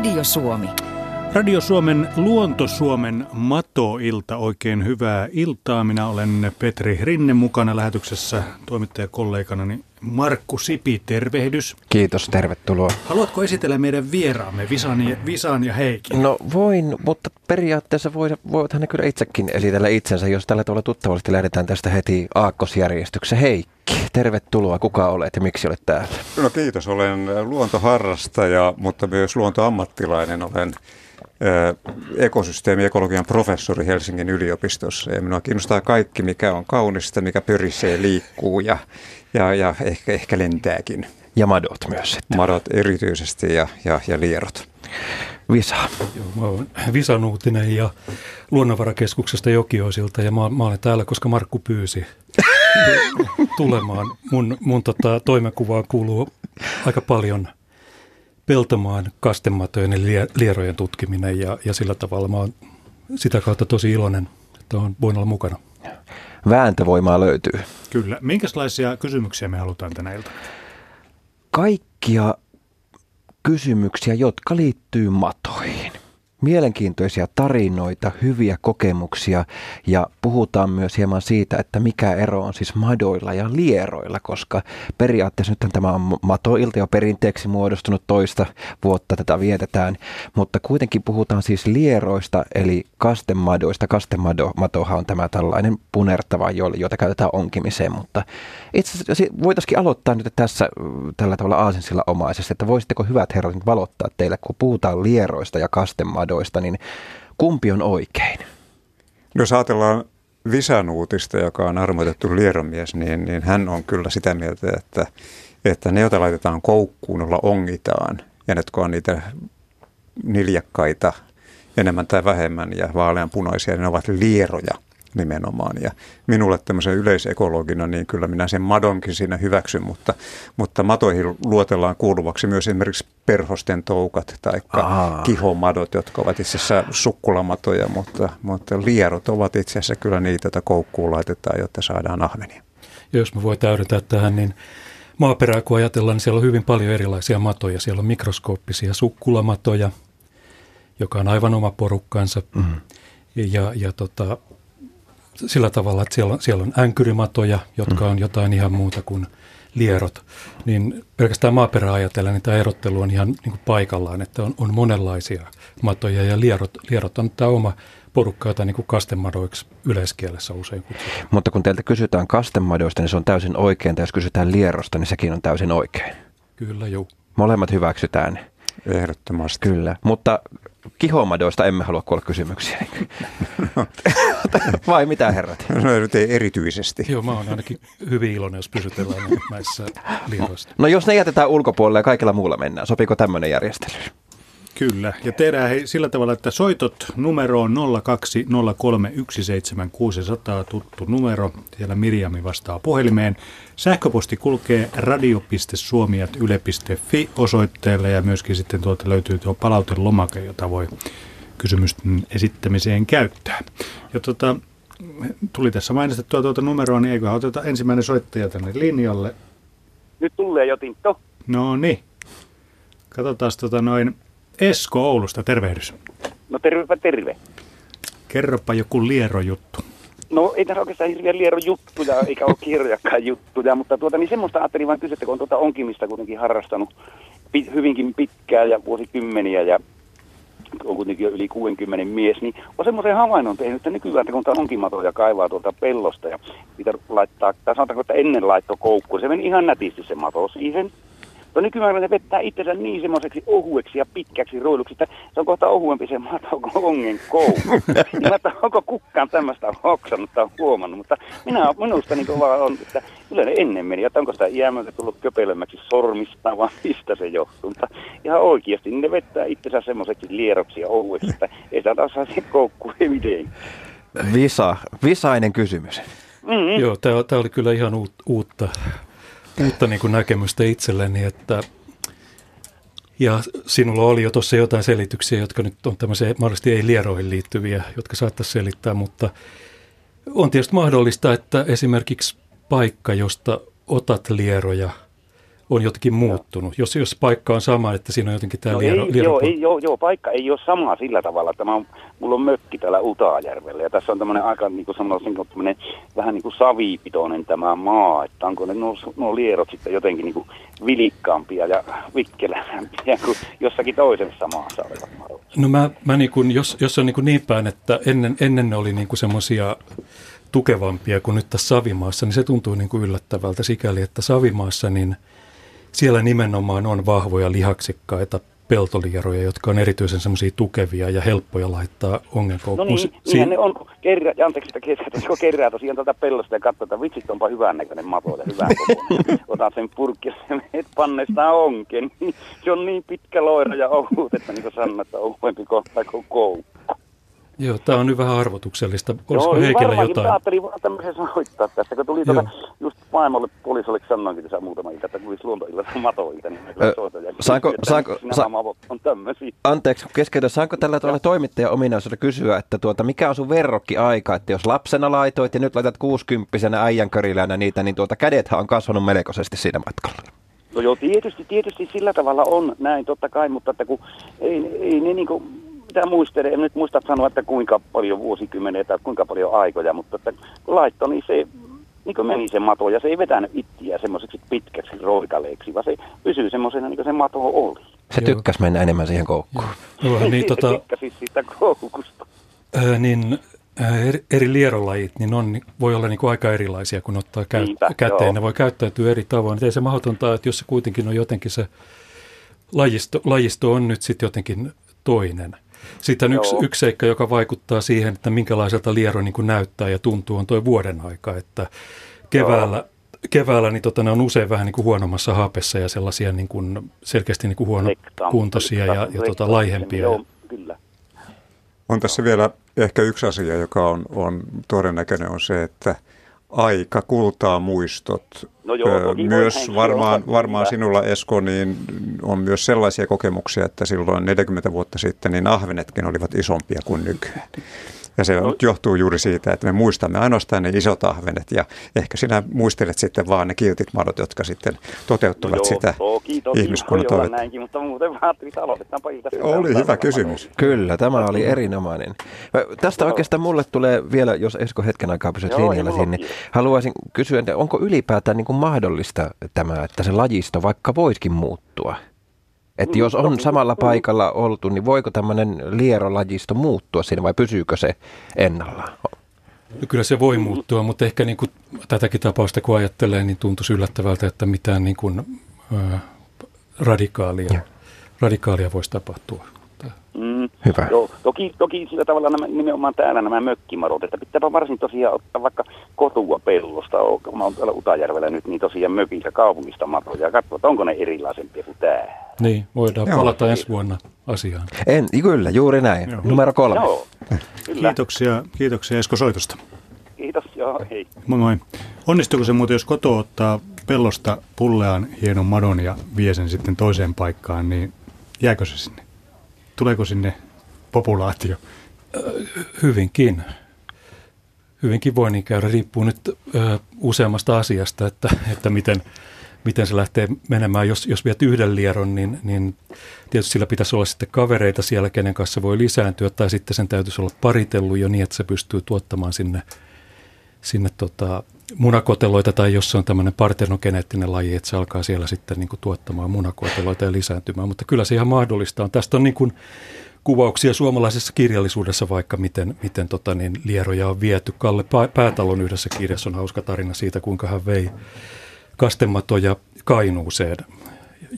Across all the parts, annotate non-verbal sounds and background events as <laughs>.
Radio Suomi. Radio Suomen Luonto Suomen Mato-ilta, oikein hyvää iltaa. Minä olen Petri Rinne mukana lähetyksessä toimittajakolleganani Markku Sipi, tervehdys. Kiitos, tervetuloa. Haluatko esitellä meidän vieraamme, Visan ja, Visan ja Heikin? No voin, mutta periaatteessa voit, voithan ne kyllä itsekin esitellä itsensä, jos tällä tavalla tuttavasti lähdetään tästä heti aakkosjärjestyksessä. Heikki, tervetuloa. Kuka olet ja miksi olet täällä? No kiitos, olen luontoharrastaja, mutta myös luontoammattilainen. Olen ekosysteemi ekologian professori Helsingin yliopistossa ja minua kiinnostaa kaikki, mikä on kaunista, mikä pyrisee, liikkuu ja, ja, ja ehkä, ehkä lentääkin. Ja madot myös sitten. Madot erityisesti ja, ja, ja lierot. Visa. Joo, mä olen Visa Nuutinen ja Luonnonvarakeskuksesta Jokioisilta ja mä, mä olen täällä, koska Markku pyysi tulemaan. Mun, mun tota, toimenkuvaan kuuluu aika paljon – peltomaan kastematojen ja lierojen tutkiminen ja, ja sillä tavalla mä oon sitä kautta tosi iloinen, että on voin olla mukana. Vääntövoimaa löytyy. Kyllä. Minkälaisia kysymyksiä me halutaan tänä iltana? Kaikkia kysymyksiä, jotka liittyy matoihin mielenkiintoisia tarinoita, hyviä kokemuksia ja puhutaan myös hieman siitä, että mikä ero on siis madoilla ja lieroilla, koska periaatteessa nyt tämä on matoilta jo perinteeksi muodostunut toista vuotta tätä vietetään, mutta kuitenkin puhutaan siis lieroista eli kastemadoista. Kastematohan on tämä tällainen punertava, jota käytetään onkimiseen, mutta itse asiassa voitaisiin aloittaa nyt tässä tällä tavalla aasinsilla omaisesti, että voisitteko hyvät herrat nyt valottaa teille, kun puhutaan lieroista ja kastemadoista, radoista, niin kumpi on oikein? Jos ajatellaan Visanuutista, joka on armoitettu lieromies, niin, niin hän on kyllä sitä mieltä, että, että ne, joita laitetaan koukkuun, jolla ongitaan, ja ne, jotka on niitä niljakkaita enemmän tai vähemmän ja vaaleanpunaisia, niin ne ovat lieroja – nimenomaan. Ja minulle tämmöisen yleisekologina, niin kyllä minä sen madonkin siinä hyväksyn, mutta, mutta matoihin luotellaan kuuluvaksi myös esimerkiksi perhosten toukat tai kihomadot, jotka ovat itse asiassa sukkulamatoja, mutta, mutta lierot ovat itse asiassa kyllä niitä, joita koukkuun laitetaan, jotta saadaan ahvenia. Ja jos mä voin täydentää tähän, niin maaperää kun ajatellaan, niin siellä on hyvin paljon erilaisia matoja. Siellä on mikroskooppisia sukkulamatoja, joka on aivan oma porukkansa. Mm. Ja, ja tota, sillä tavalla, että siellä on, siellä on änkyrimatoja, jotka on jotain ihan muuta kuin lierot, niin pelkästään maaperää ajatellen, niin tämä erottelu on ihan niin kuin paikallaan, että on, on monenlaisia matoja ja lierot, lierot on tämä oma porukka, jota niin kuin kastemadoiksi yleiskielessä usein kutsutaan. Mutta kun teiltä kysytään kastemadoista, niin se on täysin oikein, tai jos kysytään lierosta, niin sekin on täysin oikein. Kyllä, joo. Molemmat hyväksytään. Ehdottomasti. Kyllä, mutta kihomadoista emme halua kuulla kysymyksiä. <laughs> Vai mitä herrat? No nyt ei erityisesti. Joo, mä oon ainakin hyvin iloinen, jos pysytellään näissä liiroista. No jos ne jätetään ulkopuolelle ja kaikilla muulla mennään, sopiiko tämmöinen järjestely? Kyllä, ja tehdään hei, sillä tavalla, että soitot numeroon 020317600, tuttu numero. Siellä Mirjami vastaa puhelimeen. Sähköposti kulkee radio.suomi.yle.fi osoitteelle ja myöskin sitten tuolta löytyy tuo palautelomake, jota voi kysymysten esittämiseen käyttää. Ja tota, tuli tässä mainistettua tuota numeroa, niin eikö oteta ensimmäinen soittaja tänne linjalle? Nyt tulee jo Tinto. No niin. Katsotaan tota noin. Esko Oulusta, tervehdys. No tervepä terve. Kerropa joku lierojuttu. No ei tässä oikeastaan hirveän liero juttuja, eikä ole kirjakaan juttuja, mutta tuota, niin semmoista ajattelin vain kysyä, kun on tuota onkimista kuitenkin harrastanut pit, hyvinkin pitkään ja vuosikymmeniä ja on kuitenkin jo yli 60 mies, niin on semmoisen havainnon tehnyt, että nykyään kun on onkimatoja kaivaa tuolta pellosta ja mitä laittaa, tai sanotaanko, että ennen laitto koukkuun, se meni ihan nätisti se mato siihen, No nykyään ne vettää itsensä niin semmoiseksi ohueksi ja pitkäksi roiluksi, että se on kohta ohuempi se mato kuin ongen kou. niin että onko kukaan tämmöistä hoksannut tai huomannut, mutta minä, minusta niin vaan on, että kyllä ne ennen meni, että onko sitä jäämältä tullut köpelemmäksi sormista vai mistä se johtuu. Mutta ihan oikeasti niin ne vettää itsensä semmoiseksi lieroksi ja ohueksi, että ei sitä taas saa koukkuun miten. Visa, visainen kysymys. Mm-hmm. Joo, tämä oli kyllä ihan uutta uutta niin kuin näkemystä itselleni, että ja sinulla oli jo tuossa jotain selityksiä, jotka nyt on tämmöisiä mahdollisesti ei lieroihin liittyviä, jotka saattaisi selittää, mutta on tietysti mahdollista, että esimerkiksi paikka, josta otat lieroja, on jotenkin muuttunut. Jos, jos paikka on sama, että siinä on jotenkin tämä No liero, ei, liero, joo, ei, joo, joo, paikka ei ole sama sillä tavalla, että mulla on mökki täällä Utaajärvellä ja tässä on tämmöinen aika niin kuin sanoisin, tämmöinen vähän niin kuin savipitoinen tämä maa, että onko ne nuo, nuo lierot sitten jotenkin niin kuin vilikkaampia ja vikkelämpiä kuin jossakin toisessa maassa olevat. No mä, mä niin kuin, jos, jos on niin, kuin niin päin, että ennen, ennen ne oli niin kuin semmoisia tukevampia kuin nyt tässä Savimaassa, niin se tuntuu niin kuin yllättävältä sikäli, että Savimaassa niin siellä nimenomaan on vahvoja lihaksikkaita peltolieroja, jotka on erityisen semmoisia tukevia ja helppoja laittaa No ongenkoukkuun. niin, Si- ne on, ja anteeksi, että kun kerää tosiaan täältä pellosta ja katsoo, että vitsit onpa hyvän näköinen mato ja hyvän kokoinen. Otat sen purkki ja menet panneista onken, niin se on niin pitkä loira ja ohut, että niin kuin sanoin, että ohuempi kohta kuin koukku. Joo, tämä on nyt vähän arvotuksellista. Olisiko niin Heikillä varmaankin, jotain? Mä ajattelin vaan tämmöisen soittaa tässä, kun tuli tuota, just maailmalle poliisille sanoinkin tässä muutama ilta, että tulisi luontoilta matoilta, niin kyllä soitan. Ja saanko- että saanko- Nämä sa- mavot on tämmöisiä. Anteeksi, keskeytän. Saanko tällä tavalla toimittajan ominaisuudella kysyä, että tuota, mikä on sun verrokki-aika, että jos lapsena laitoit ja nyt laitat 60 äijänkörilänä niitä, niin tuota kädethän on kasvanut melkoisesti siinä matkalla. No joo, tietysti, tietysti sillä tavalla on näin, totta kai, mutta että kun ei, ei ne niinku, mitä muistele, en nyt muista sanoa, että kuinka paljon vuosikymmeniä tai kuinka paljon aikoja, mutta että kun laitto, niin se niin kuin meni se mato ja se ei vetänyt ittiä semmoiseksi pitkäksi roikaleeksi, vaan se pysyy semmoisena niin kuin se mato oli. Se Joo. tykkäs mennä enemmän siihen koukkuun. Joo, niin, se tota, tykkäsi siitä koukusta. ää, niin eri, eri lierolajit niin on, voi olla niin kuin aika erilaisia, kun ottaa käy, Niinpä, käteen. joo. Ne voi käyttäytyä eri tavoin. Et Ei se mahdotonta, että jos se kuitenkin on jotenkin se lajisto, lajisto on nyt sitten jotenkin toinen. Sitten yksi, Joo. yksi seikka, joka vaikuttaa siihen, että minkälaiselta liero niin kuin näyttää ja tuntuu, on tuo vuoden aika. Että keväällä, keväällä niin tota, ne on usein vähän niin kuin huonommassa hapessa ja sellaisia niin kuin, selkeästi niin kuin huonokuntoisia ja, ja tota, laihempia. Joo, kyllä. On tässä vielä ehkä yksi asia, joka on, on todennäköinen, on se, että aika kultaa muistot. No joo, myös varmaan, varmaan sinulla Esko, niin on myös sellaisia kokemuksia, että silloin 40 vuotta sitten niin ahvenetkin olivat isompia kuin nykyään. Ja se No- johtuu juuri siitä, että me muistamme ainoastaan ne isot ahvenet ja ehkä sinä muistelet sitten vaan ne kiltit madot, jotka sitten toteuttavat No joo, sitä toki, toki ihmiskunnan toivetta. näinkin, mutta muuten. Oli hyvä kysymys. Kyllä, tämä oli erinomainen. Tästä Joo. oikeastaan mulle tulee vielä, jos Esko hetken aikaa pysyt Joo, linjalla ole kiire. haluaisin kysyä, että onko ylipäätään niin kuin mahdollista tämä, että se lajisto vaikka voisikin muuttua? Että jos on samalla paikalla oltu, niin voiko tämmöinen lierolajisto muuttua siinä vai pysyykö se ennallaan? No Kyllä se voi muuttua, mutta ehkä niin kuin tätäkin tapausta kun ajattelee, niin tuntuisi yllättävältä, että mitään niin kuin, ö, radikaalia, radikaalia voisi tapahtua. Mm. Hyvä. Joo, toki, toki sillä tavalla nämä, nimenomaan täällä nämä mökkimarot, että pitääpä varsin tosiaan ottaa vaikka kotua pellosta, mä oon täällä Utajärvellä nyt, niin tosiaan mökistä kaupungista matoja ja katsoa, onko ne erilaisempia kuin tää. Niin, voidaan Joo. palata ensi vuonna asiaan. En, kyllä, juuri näin. Joo. Numero kolme. Joo, kyllä. Kiitoksia, kiitoksia Esko soitosta. Kiitos, joo, hei. Moi moi. Onnistuuko se muuten, jos koto ottaa pellosta pulleaan hienon madon ja vie sen sitten toiseen paikkaan, niin jääkö se sinne? Tuleeko sinne populaatio? Hyvinkin. Hyvinkin voi niin käydä. Riippuu nyt ö, useammasta asiasta, että, että miten, miten se lähtee menemään. Jos, jos viet yhden lieron, niin, niin tietysti sillä pitäisi olla sitten kavereita siellä, kenen kanssa voi lisääntyä, tai sitten sen täytyisi olla paritellut jo niin, että se pystyy tuottamaan sinne, sinne tota, munakoteloita, tai jos se on tämmöinen partenogeneettinen laji, että se alkaa siellä sitten niin kuin tuottamaan munakoteloita ja lisääntymään. Mutta kyllä se ihan mahdollista on. Tästä on niin kuin kuvauksia suomalaisessa kirjallisuudessa vaikka, miten, miten tota niin, lieroja on viety. Kalle Pä- Päätalon yhdessä kirjassa on hauska tarina siitä, kuinka hän vei kastematoja Kainuuseen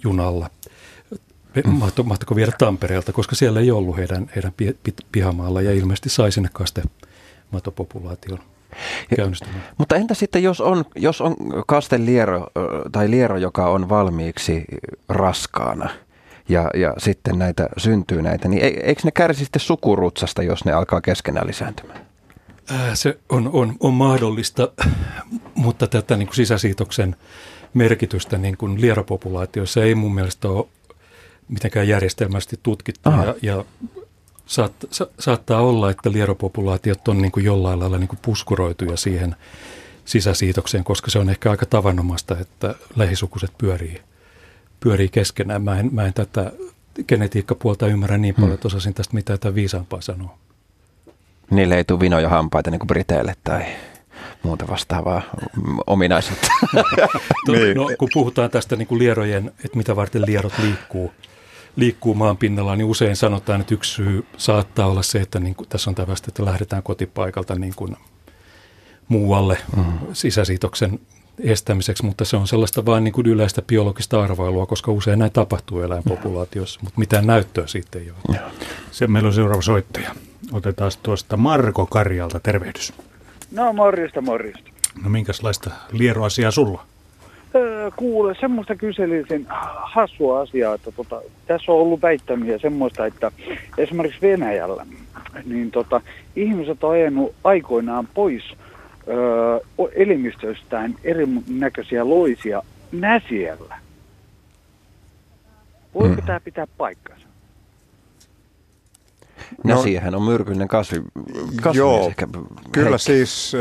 junalla. Mahto, mahtoiko viedä Tampereelta, koska siellä ei ollut heidän, heidän pi, pi, pihamaalla ja ilmeisesti sai sinne kastematopopulaation Mutta entä sitten, jos on, jos on kasteliero tai liero, joka on valmiiksi raskaana ja, ja sitten näitä syntyy näitä, niin e- eikö ne kärsi sitten sukurutsasta, jos ne alkaa keskenään lisääntymään? Ää, Se on, on, on mahdollista, mutta tätä niin kuin sisäsiitoksen merkitystä niin kuin lieropopulaatioissa ei mun mielestä ole mitenkään järjestelmästi tutkittu. Aha. Ja, ja saat, sa, saattaa olla, että lieropopulaatiot on niin kuin jollain lailla niin kuin puskuroituja siihen sisäsiitokseen, koska se on ehkä aika tavanomaista, että lähisukuiset pyörii pyörii keskenään. Mä en, mä en tätä genetiikkapuolta ymmärrä niin paljon, että osasin tästä mitään tämän viisaampaa sanoa. Niille ei tule vinoja hampaita niin kuin Briteille tai muuta vastaavaa ominaisuutta. <laughs> niin. no, kun puhutaan tästä niin kuin lierojen, että mitä varten lierot liikkuu, liikkuu maan pinnalla, niin usein sanotaan, että yksi syy saattaa olla se, että niin kuin, tässä on tällaista, että lähdetään kotipaikalta niin kuin muualle mm-hmm. sisäsiitoksen estämiseksi, mutta se on sellaista vain niin kuin yleistä biologista arvailua, koska usein näin tapahtuu eläinpopulaatiossa, mutta mitään näyttöä siitä ei ole. Se, meillä on seuraava soittaja. Otetaan tuosta Marko Karjalta, tervehdys. No morjesta, morjesta. No minkälaista lieroasiaa sulla? Öö, kuule, semmoista kyselisin hassua asiaa, että tota, tässä on ollut väittämiä semmoista, että esimerkiksi Venäjällä, niin tota, ihmiset on ajanut aikoinaan pois öö, elimistöstään erinäköisiä loisia näsiellä. Voiko hmm. tämä pitää paikkansa? No, siihen on myrkyllinen kasvi. kasvi joo, ehkä kyllä heikki. siis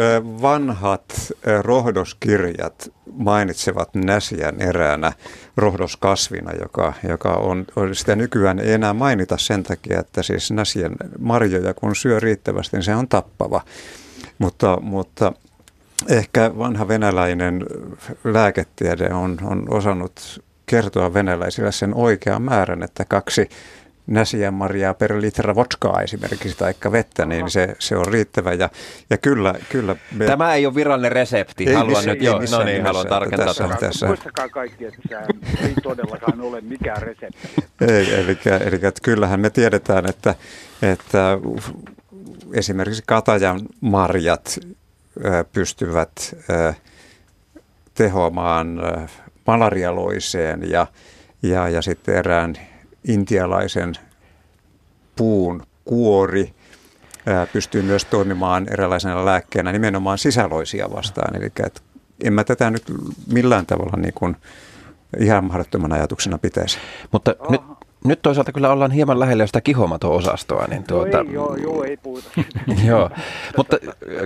vanhat rohdoskirjat mainitsevat näsiän eräänä rohdoskasvina, joka, joka on, on, sitä nykyään ei enää mainita sen takia, että siis näsien marjoja kun syö riittävästi, niin se on tappava. Mutta, mutta ehkä vanha venäläinen lääketiede on, on osannut kertoa venäläisille sen oikean määrän, että kaksi marjaa per litra vodkaa esimerkiksi tai vettä, niin se, se on riittävä. Ja, ja kyllä, kyllä me... Tämä ei ole virallinen resepti. Ei, haluan nyt, joo, no niin, haluan tarkentaa tässä, tämän. Tässä. Muistakaa kaikki, että tämä ei todellakaan ole mikään resepti. Ei, eli, eli että kyllähän me tiedetään, että, että esimerkiksi katajan marjat pystyvät tehoamaan malarialoiseen ja, ja, ja sitten erään intialaisen puun kuori pystyy myös toimimaan eräänlaisena lääkkeenä nimenomaan sisäloisia vastaan. Eli et, en mä tätä nyt millään tavalla niin kuin ihan mahdottoman ajatuksena pitäisi. Mutta nyt, nyt toisaalta kyllä ollaan hieman lähellä sitä kihomato-osastoa. Niin tuota... no ei, joo, joo, ei puhuta. <laughs> joo, mutta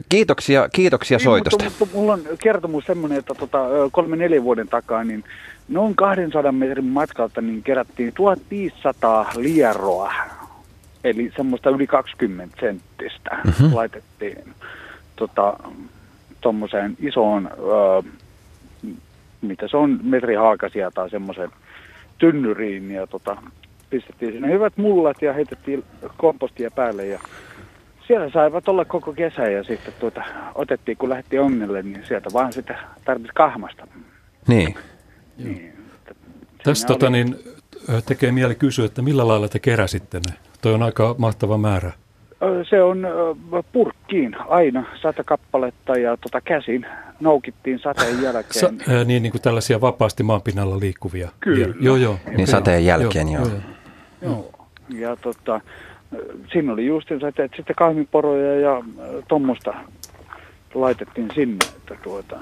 kiitoksia, kiitoksia niin, soitosta. Mutta, mutta mulla on kertomus semmoinen, että tota, kolme neljä vuoden takaa, niin noin 200 metrin matkalta niin kerättiin 1500 lieroa, eli semmoista yli 20 senttistä mm-hmm. laitettiin tota, tuommoiseen isoon, ö, mitä se on, metrihalkasia tai semmoisen tynnyriin ja tota, pistettiin sinne hyvät mullat ja heitettiin kompostia päälle ja siellä saivat olla koko kesä ja sitten tuota, otettiin kun lähti onnelle, niin sieltä vaan sitä tarvitsi kahmasta. Niin. Niin, Tästä tota, niin, tekee mieli kysyä, että millä lailla te keräsitte ne? Toi on aika mahtava määrä. Se on purkkiin aina sata kappaletta ja tota käsin noukittiin sateen jälkeen. Sa, ää, niin, niin kuin tällaisia vapaasti maanpinnalla liikkuvia. Kyllä. Ja, joo, joo. Niin sateen jälkeen, joo. joo. joo. joo. Ja tota, siinä oli just että sitten kahviporoja ja tuommoista laitettiin sinne, että tuota,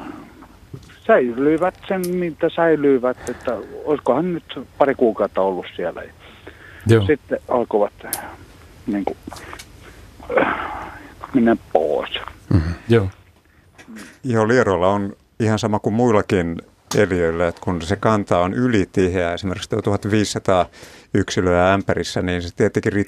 säilyivät sen, mitä säilyivät, että olisikohan nyt pari kuukautta ollut siellä. Joo. Sitten alkoivat niin kuin, mennä pois. Mm-hmm. Joo. Joo, Lierolla on ihan sama kuin muillakin eliöillä, että kun se kanta on ylitiheä, esimerkiksi 1500 yksilöä ämpärissä, niin se tietenkin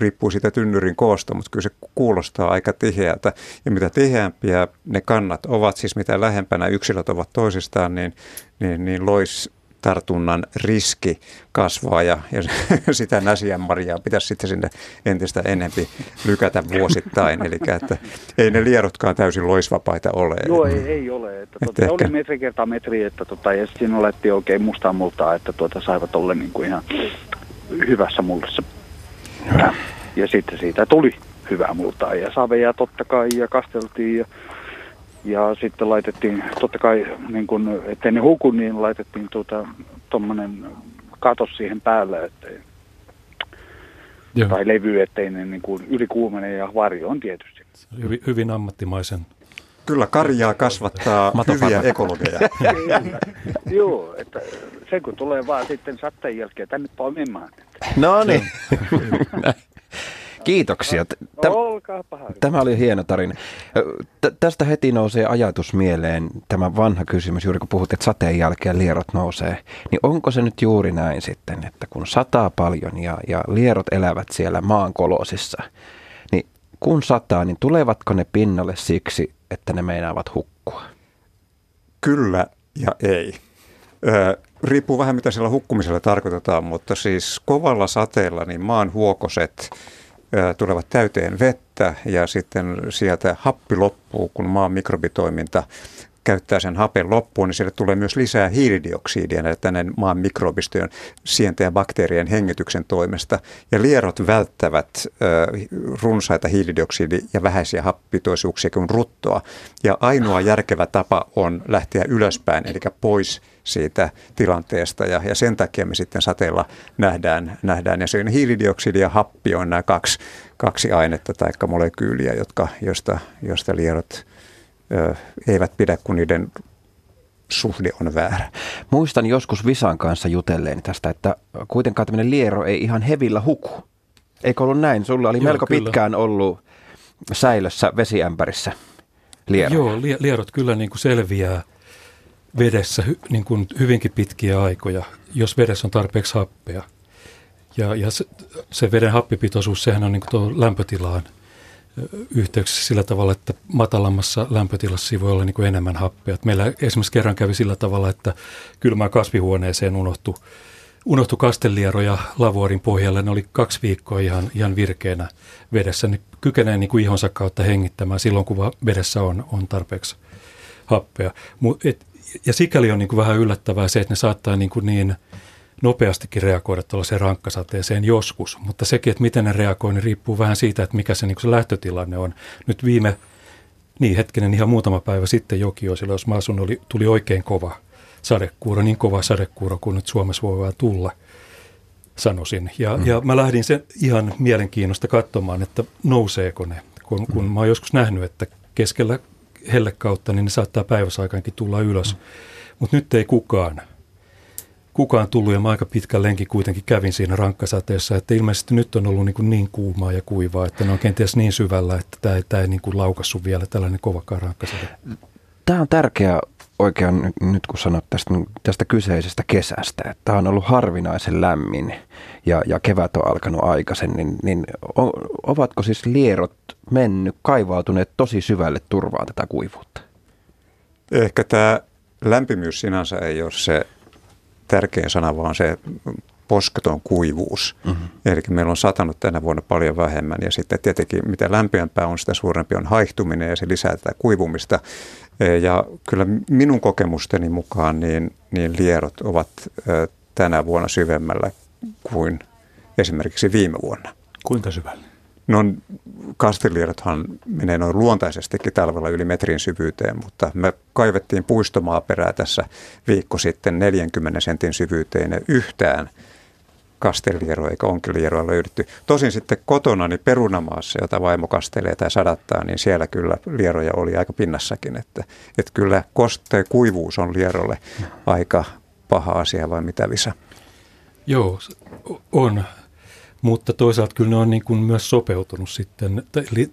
riippuu siitä tynnyrin koosta, mutta kyllä se kuulostaa aika tiheältä. Ja mitä tiheämpiä ne kannat ovat, siis mitä lähempänä yksilöt ovat toisistaan, niin, niin, niin lois tartunnan riski kasvaa ja, ja <laughs> sitä marjaa pitäisi sitten sinne entistä enempi lykätä vuosittain. Eli että ei ne lierotkaan täysin loisvapaita ole. Joo, ei, ei ole. Että tuota, ehkä... oli metri kertaa metri, että tuota, ja siinä olettiin oikein mustaa multaa, että tuota, saivat olla niin kuin ihan hyvässä mullassa. Ja, ja sitten siitä tuli hyvää multaa ja saveja totta kai ja kasteltiin ja ja sitten laitettiin, totta kai, niin kun, ettei ne huku, niin laitettiin tuota, tuommoinen katos siihen päälle, ettei, Joo. tai levy, ettei ne niin kuin ylikuumene ja varjo on tietysti. Hyvin, hyvin ammattimaisen. Kyllä karjaa kasvattaa <laughs> hyviä ekologeja. <laughs> Joo, että se kun tulee vaan sitten satteen jälkeen tänne poimimaan. No niin. <laughs> Kiitoksia. Olkaa paha. Tämä oli hieno tarina. Tästä heti nousee ajatus mieleen, tämä vanha kysymys, juuri kun puhut, että sateen jälkeen lierot nousee. Niin onko se nyt juuri näin sitten, että kun sataa paljon ja, ja lierot elävät siellä maan kolosissa, niin kun sataa, niin tulevatko ne pinnalle siksi, että ne meinaavat hukkua? Kyllä ja ei. Ö, riippuu vähän mitä sillä hukkumisella tarkoitetaan, mutta siis kovalla sateella niin maan huokoset ö, tulevat täyteen vettä ja sitten sieltä happi loppuu, kun maan mikrobitoiminta käyttää sen hapen loppuun, niin sille tulee myös lisää hiilidioksidia tänne maan mikrobistojen sienten ja bakteerien hengityksen toimesta. Ja lierot välttävät ö, runsaita hiilidioksidi- ja vähäisiä happitoisuuksia kuin ruttoa. Ja ainoa järkevä tapa on lähteä ylöspäin, eli pois siitä tilanteesta ja, ja sen takia me sitten sateella nähdään, nähdään. ja se hiilidioksidi ja happi on nämä kaksi, kaksi ainetta tai molekyyliä, jotka, josta, josta lierot eivät pidä, kun niiden suhde on väärä. Muistan joskus Visan kanssa jutelleen tästä, että kuitenkaan tämmöinen liero ei ihan hevillä huku. Eikö ollut näin? Sulla oli Joo, melko kyllä. pitkään ollut säilössä vesiämpärissä liero. Joo, lierot kyllä niin kuin selviää vedessä hy, niin kuin hyvinkin pitkiä aikoja, jos vedessä on tarpeeksi happea. Ja, ja se, se veden happipitoisuus, sehän on niin kuin tuo lämpötilaan – yhteyksissä sillä tavalla, että matalammassa lämpötilassa voi olla niin kuin enemmän happea. Meillä esimerkiksi kerran kävi sillä tavalla, että kylmään kasvihuoneeseen unohtui, unohtui kastelieroja lavuorin pohjalle. Ne oli kaksi viikkoa ihan, ihan virkeänä vedessä. Niin kykenee niin kuin ihonsa kautta hengittämään silloin, kun vedessä on, on tarpeeksi happea. ja sikäli on niin kuin vähän yllättävää se, että ne saattaa niin, kuin niin – nopeastikin reagoida tuollaiseen rankkasateeseen joskus, mutta sekin, että miten ne reagoi, niin riippuu vähän siitä, että mikä se, niin se lähtötilanne on. Nyt viime, niin hetkinen, ihan muutama päivä sitten Jokioisilla, jos mä asun, oli, tuli oikein kova sadekuuro, niin kova sadekuuro kuin nyt Suomessa voi vaan tulla, sanoisin. Ja, mm. ja mä lähdin sen ihan mielenkiinnosta katsomaan, että nouseeko ne, kun, kun mm. mä oon joskus nähnyt, että keskellä hellekautta, niin ne saattaa päiväsaikaankin tulla ylös. Mm. Mutta nyt ei kukaan kukaan tullut ja mä aika pitkän lenki kuitenkin kävin siinä rankkasateessa, että ilmeisesti nyt on ollut niin, kuin niin kuumaa ja kuivaa, että ne on kenties niin syvällä, että tämä ei, tämä ei niin kuin laukassu vielä tällainen kovakaan rankkasate. Tämä on tärkeä oikein nyt kun sanot tästä, tästä kyseisestä kesästä, että tämä on ollut harvinaisen lämmin ja, ja kevät on alkanut aikaisen, niin, niin o, ovatko siis lierot mennyt, kaivautuneet tosi syvälle turvaan tätä kuivuutta? Ehkä tämä lämpimyys sinänsä ei ole se tärkein sana, vaan se posketon kuivuus. Mm-hmm. Eli meillä on satanut tänä vuonna paljon vähemmän ja sitten tietenkin mitä lämpimämpää on, sitä suurempi on haihtuminen ja se lisää tätä kuivumista. E, ja kyllä minun kokemusteni mukaan niin, niin lierot ovat tänä vuonna syvemmällä kuin esimerkiksi viime vuonna. Kuinka syvällä? No kastelierothan menee noin luontaisestikin talvella yli metrin syvyyteen, mutta me kaivettiin puistomaaperää tässä viikko sitten 40 sentin syvyyteen ja yhtään kastelieroa eikä onkelieroa löydetty. Tosin sitten kotona niin perunamaassa, jota vaimo kastelee tai sadattaa, niin siellä kyllä lieroja oli aika pinnassakin. Että, että kyllä koste kuivuus on lierolle aika paha asia vai mitä Visa? Joo, on. Mutta toisaalta kyllä ne on niin kuin myös sopeutunut sitten,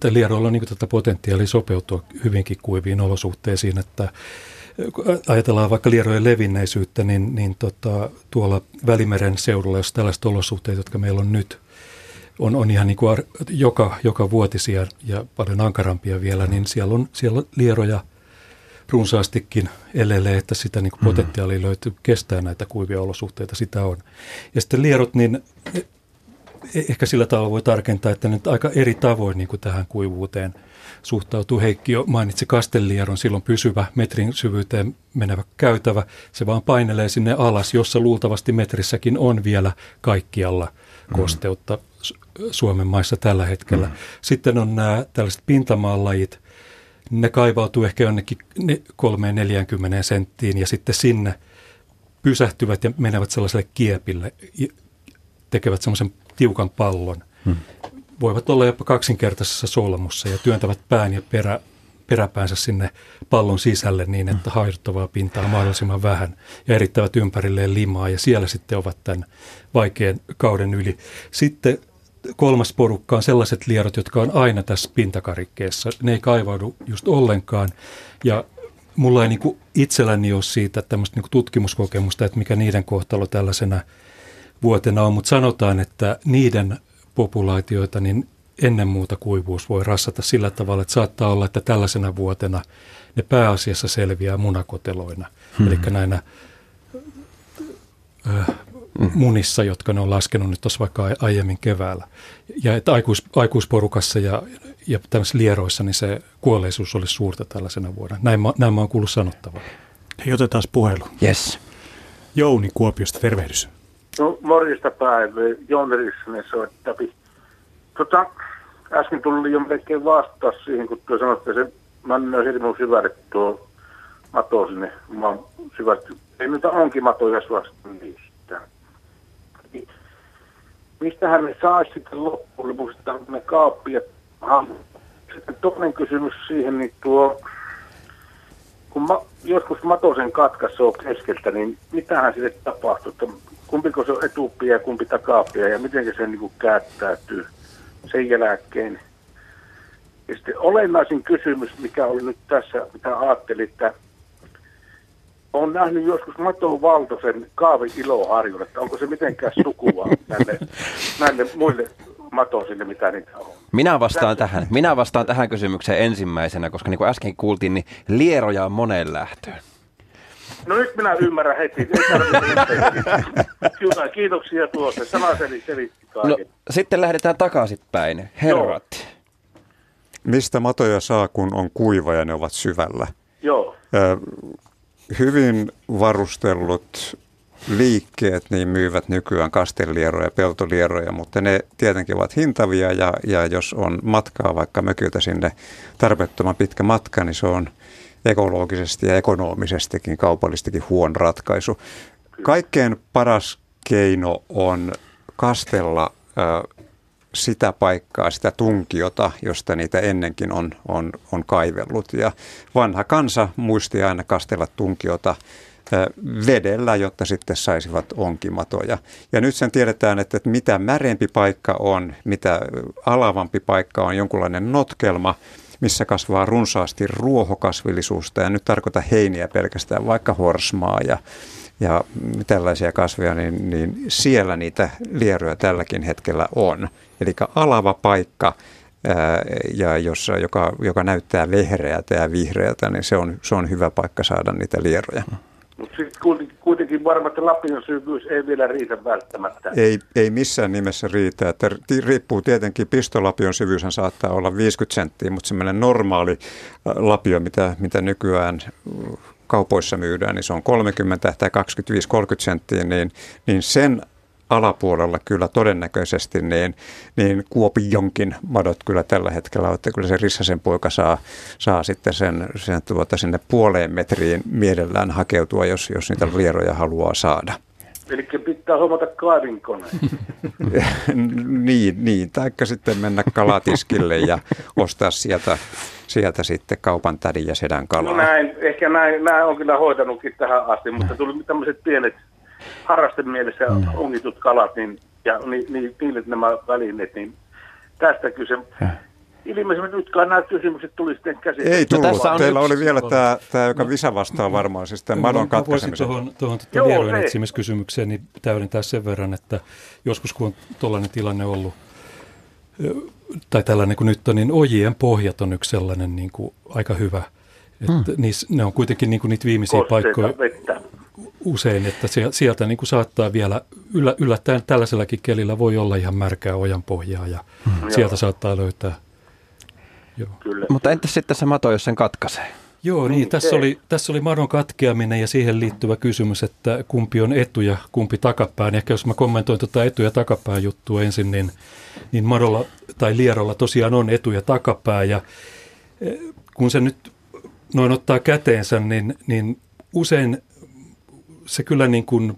tai lieroilla on niin tätä potentiaalia sopeutua hyvinkin kuiviin olosuhteisiin, että ajatellaan vaikka lierojen levinneisyyttä, niin, niin tota, tuolla Välimeren seudulla, jos tällaiset olosuhteet, jotka meillä on nyt, on, on ihan niin kuin ar- joka, joka vuotisia ja paljon ankarampia vielä, niin siellä on, siellä on lieroja runsaastikin elele, että sitä niin kuin mm. potentiaalia löytyy kestää näitä kuivia olosuhteita, sitä on. Ja sitten lierot, niin ehkä sillä tavalla voi tarkentaa, että nyt aika eri tavoin niin kuin tähän kuivuuteen suhtautuu. Heikki jo mainitsi Kastellieron, silloin pysyvä metrin syvyyteen menevä käytävä. Se vaan painelee sinne alas, jossa luultavasti metrissäkin on vielä kaikkialla mm. kosteutta mm. Suomen maissa tällä hetkellä. Mm. Sitten on nämä tällaiset pintamaanlajit, ne kaivautuu ehkä jonnekin 3-40 senttiin ja sitten sinne pysähtyvät ja menevät sellaiselle kiepille, tekevät semmoisen tiukan pallon. Hmm. Voivat olla jopa kaksinkertaisessa solmussa ja työntävät pään ja perä, peräpäänsä sinne pallon sisälle niin, että hmm. pintaa mahdollisimman vähän ja erittävät ympärilleen limaa ja siellä sitten ovat tämän vaikean kauden yli. Sitten kolmas porukka on sellaiset lierot, jotka on aina tässä pintakarikkeessa. Ne ei kaivaudu just ollenkaan. Ja mulla ei niin itselläni ole siitä tämmöistä niin tutkimuskokemusta, että mikä niiden kohtalo tällaisena vuotena on, mutta sanotaan, että niiden populaatioita niin ennen muuta kuivuus voi rassata sillä tavalla, että saattaa olla, että tällaisena vuotena ne pääasiassa selviää munakoteloina, hmm. eli näinä äh, munissa, jotka ne on laskenut nyt tuossa vaikka aiemmin keväällä. Ja että aikuis, aikuisporukassa ja, ja tämmöisissä lieroissa, niin se kuolleisuus olisi suurta tällaisena vuonna. Näin mä, näin mä oon kuullut sanottavan. Hei, otetaan puhelu. Yes. Jouni Kuopiosta, tervehdys. No morjesta päivää, Jouni Rissanen soittapi. Tota, äsken tuli jo melkein vastaus siihen, kun tuo sanoi, että se manne on hirveän syvälle tuo mato sinne maan syvälle. Ei nyt onkin matoja suosta niistä. Mistähän ne saisi sitten loppujen lopuksi ne kaappia? Sitten toinen kysymys siihen, niin tuo, kun ma, joskus matosen katkaisee keskeltä, niin mitähän sille tapahtuu? Kumpiko se on etupia ja kumpi takaapia ja miten se niin kuin käyttäytyy sen jälkeen. Ja sitten olennaisin kysymys, mikä oli nyt tässä, mitä ajattelin, että olen nähnyt joskus Mato Valtosen Kaavi Iloharjun, että onko se mitenkään sukua näille, <laughs> näille muille matosille, mitä niitä on. Minä vastaan tähän. Minä vastaan tähän kysymykseen ensimmäisenä, koska niin kuin äsken kuultiin, niin lieroja on moneen lähtöön. No nyt minä ymmärrän heti. Kyllä, kiitoksia tuosta. Sana selitti No, sitten lähdetään takaisinpäin. Herrat. Joo. Mistä matoja saa, kun on kuiva ja ne ovat syvällä? Joo. hyvin varustellut liikkeet niin myyvät nykyään kastelieroja ja peltolieroja, mutta ne tietenkin ovat hintavia ja, ja jos on matkaa vaikka mökiltä sinne tarpeettoman pitkä matka, niin se on ekologisesti ja ekonomisestikin kaupallistikin huono ratkaisu. Kaikkein paras keino on kastella sitä paikkaa, sitä tunkiota, josta niitä ennenkin on, on, on kaivellut. Ja vanha kansa muisti aina kastella tunkiota vedellä, jotta sitten saisivat onkimatoja. Ja nyt sen tiedetään, että mitä märempi paikka on, mitä alavampi paikka on, jonkunlainen notkelma, missä kasvaa runsaasti ruohokasvillisuutta, ja nyt tarkoita heiniä pelkästään, vaikka horsmaa ja, ja tällaisia kasveja, niin, niin siellä niitä lieroja tälläkin hetkellä on. Eli alava paikka, ja jossa, joka, joka näyttää vehreältä ja vihreältä, niin se on, se on hyvä paikka saada niitä lieroja. Mutta sitten kuitenkin varmasti Lapin syvyys ei vielä riitä välttämättä. Ei, ei missään nimessä riitä. Että riippuu tietenkin, pistolapion syvyyshän saattaa olla 50 senttiä, mutta semmoinen normaali lapio, mitä, mitä nykyään kaupoissa myydään, niin se on 30 tai 25-30 senttiä, niin, niin sen alapuolella kyllä todennäköisesti, niin, niin Kuopionkin madot kyllä tällä hetkellä että kyllä se Rissasen poika saa, saa sitten sen, sen tuota, sinne puoleen metriin mielellään hakeutua, jos, jos niitä lieroja haluaa saada. Eli pitää hommata kaivinkone. <laughs> niin, niin, taikka sitten mennä kalatiskille ja ostaa sieltä, sieltä sitten kaupan tädin ja sedän kalaa. No näin, ehkä näin, näin on kyllä hoitanutkin tähän asti, mutta tuli tämmöiset pienet harrastemielessä mm. ongitut kalat niin, ja ni, ni, niille nämä välineet, niin tästä kyse. Ilmeisesti nyt nämä kysymykset tuli sitten käsittelyyn. Ei tullut. No, tässä on Teillä oli vielä tämä, tämä, joka Visa vastaa varmaan, siis tämä madon katkaisemisen. Tuohon, tuohon tuota lierojen etsimiskysymykseen niin täydentää sen verran, että joskus kun on tuollainen tilanne ollut, tai tällainen kuin nyt on, niin ojien pohjat on yksi sellainen niin kuin aika hyvä. Että hmm. niissä, ne on kuitenkin niin kuin niitä viimeisiä Kosteita paikkoja. Vettä usein, että sieltä niin kuin saattaa vielä yllä, yllättäen tällaisellakin kelillä voi olla ihan märkää ojan pohjaa ja hmm. sieltä saattaa löytää. Joo. Kyllä. Mutta entäs sitten se mato, jos sen katkaisee? Joo, niin, tässä oli, tässä oli madon katkeaminen ja siihen liittyvä kysymys, että kumpi on etu ja kumpi takapään. Ehkä jos mä kommentoin tuota etu- ja takapään juttua ensin, niin, niin madolla tai lierolla tosiaan on etu- ja takapää. Ja eh, kun se nyt noin ottaa käteensä, niin, niin usein se kyllä niin kuin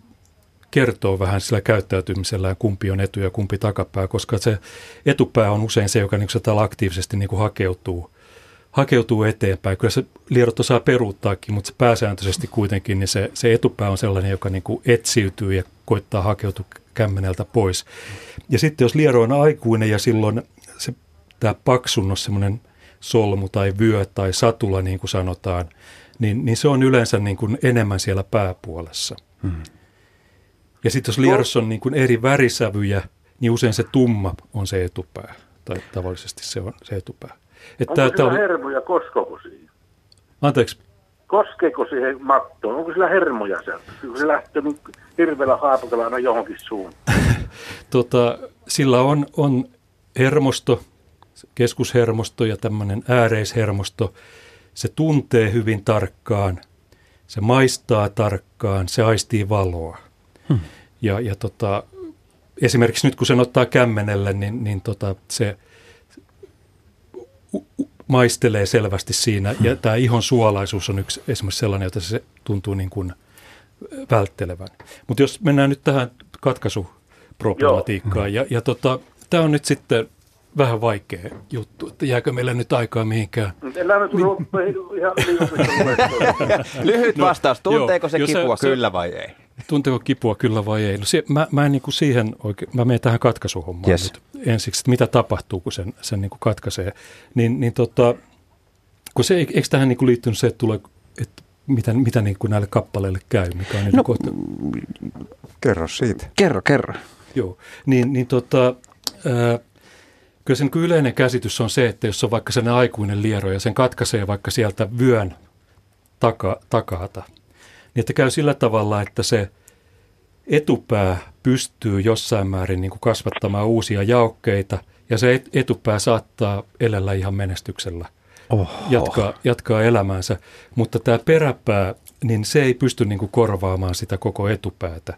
kertoo vähän sillä käyttäytymisellä, kumpi on etu ja kumpi takapää, koska se etupää on usein se, joka niin kuin aktiivisesti niin kuin hakeutuu, hakeutuu eteenpäin. Kyllä se lierot osaa peruuttaakin, mutta se pääsääntöisesti kuitenkin niin se, se etupää on sellainen, joka niin kuin etsiytyy ja koittaa hakeutua kämmeneltä pois. Ja sitten jos liero on aikuinen ja silloin se, tämä paksunnos, semmoinen solmu tai vyö tai satula, niin kuin sanotaan, niin, niin se on yleensä niin kuin enemmän siellä pääpuolessa. Hmm. Ja sitten jos lierossa on niin kuin eri värisävyjä, niin usein se tumma on se etupää, tai tavallisesti se on se etupää. Että Onko sillä oli... hermoja, koskoko siihen? Anteeksi? Koskeeko siihen mattoon? Onko sillä hermoja sieltä? Kun se lähtee niin hirveällä haapakalla aina johonkin suuntaan. <laughs> tota, sillä on, on hermosto, keskushermosto ja tämmöinen ääreishermosto. Se tuntee hyvin tarkkaan, se maistaa tarkkaan, se aistii valoa. Hmm. Ja, ja tota, esimerkiksi nyt kun sen ottaa kämmenelle, niin, niin tota, se maistelee selvästi siinä. Ja hmm. tämä ihon suolaisuus on yksi esimerkiksi sellainen, jota se tuntuu niin kuin välttelevän. Mutta jos mennään nyt tähän katkaisuproblematiikkaan, Joo. ja, ja tota, tämä on nyt sitten vähän vaikea juttu, että jääkö meillä nyt aikaa mihinkään. <laughs> Lyhyt no, vastaus, tunteeko se kipua se, kyllä vai ei? Tunteeko kipua kyllä vai ei? No se, mä, mä en niin kuin siihen oikein, mä menen tähän katkaisuhommaan yes. nyt ensiksi, että mitä tapahtuu, kun sen, sen niin kuin katkaisee. Niin, niin tota, kun se, eikö tähän niin kuin liittynyt se, että, tulee, että mitä, mitä niin kuin näille kappaleille käy? Mikä on niin no, kohta? Kerro siitä. Kerro, kerro. Joo, niin, niin tota, ää, kyllä sen yleinen käsitys on se, että jos on vaikka sen aikuinen liero ja sen katkaisee vaikka sieltä vyön taka, takata, niin että käy sillä tavalla, että se etupää pystyy jossain määrin niin kuin kasvattamaan uusia jaokkeita ja se etupää saattaa elellä ihan menestyksellä. Jatkaa, jatkaa elämäänsä, mutta tämä peräpää, niin se ei pysty niin kuin korvaamaan sitä koko etupäätä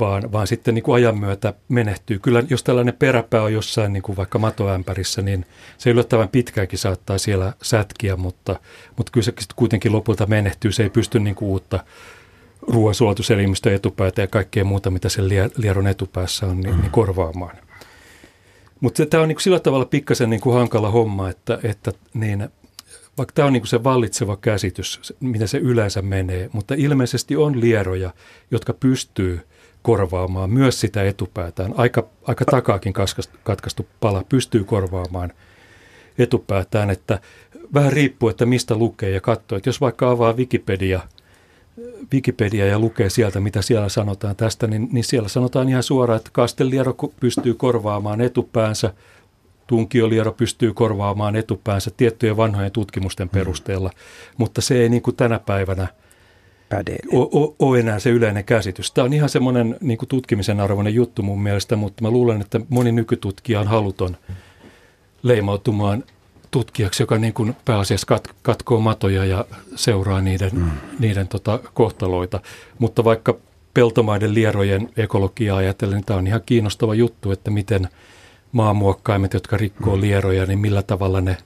vaan, vaan sitten niin kuin ajan myötä menehtyy. Kyllä jos tällainen peräpää on jossain niin kuin vaikka matoämpärissä, niin se yllättävän pitkäänkin saattaa siellä sätkiä, mutta, mutta kyllä se kuitenkin lopulta menehtyy. Se ei pysty niin kuin uutta ruoansulatuselimistön etupäätä ja kaikkea muuta, mitä sen lieron etupäässä on, niin, niin korvaamaan. Mutta tämä on niin kuin sillä tavalla pikkasen niin kuin hankala homma, että, että niin, vaikka tämä on niin se vallitseva käsitys, mitä se yleensä menee, mutta ilmeisesti on lieroja, jotka pystyy – korvaamaan myös sitä etupäätään. Aika, aika takaakin katkaistu pala pystyy korvaamaan etupäätään, että vähän riippuu, että mistä lukee ja katsoo. Että jos vaikka avaa Wikipedia, Wikipedia ja lukee sieltä, mitä siellä sanotaan tästä, niin, niin siellä sanotaan ihan suoraan, että kasteliero pystyy korvaamaan etupäänsä, tunkioliero pystyy korvaamaan etupäänsä tiettyjen vanhojen tutkimusten mm. perusteella, mm. mutta se ei niin kuin tänä päivänä – ole enää se yleinen käsitys. Tämä on ihan semmoinen niin kuin tutkimisen arvoinen juttu mun mielestä, mutta mä luulen, että moni nykytutkija on haluton leimautumaan tutkijaksi, joka niin kuin pääasiassa kat, katkoo matoja ja seuraa niiden, mm. niiden tota, kohtaloita. Mutta vaikka peltomaiden lierojen ekologiaa ajatellen, niin tämä on ihan kiinnostava juttu, että miten maamuokkaimet, jotka rikkoo mm. lieroja, niin millä tavalla ne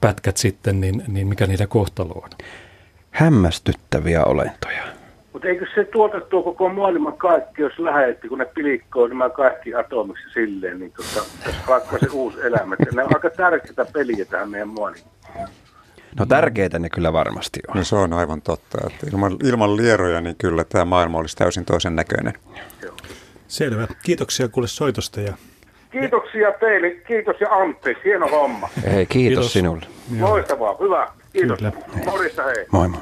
pätkät sitten, niin, niin mikä niiden kohtalo on hämmästyttäviä olentoja. Mutta eikö se tuota tuo koko maailman kaikki, jos lähetti, kun ne pilikkoo nämä kaikki atomiksi silleen, niin tota, alkaa se uusi elämä. Ne on aika tärkeitä peliä tähän meidän maailmaan. No tärkeitä ne kyllä varmasti on. No se on aivan totta. Että ilman, ilman lieroja niin kyllä tämä maailma olisi täysin toisen näköinen. Selvä. Kiitoksia kuule soitosta. Ja... Kiitoksia teille. Kiitos ja anteeksi. Hieno homma. Hei, kiitos, kiitos. sinulle. Loistavaa. Hyvä. Kiitos. Kyllä. Morista hei. Moi moi.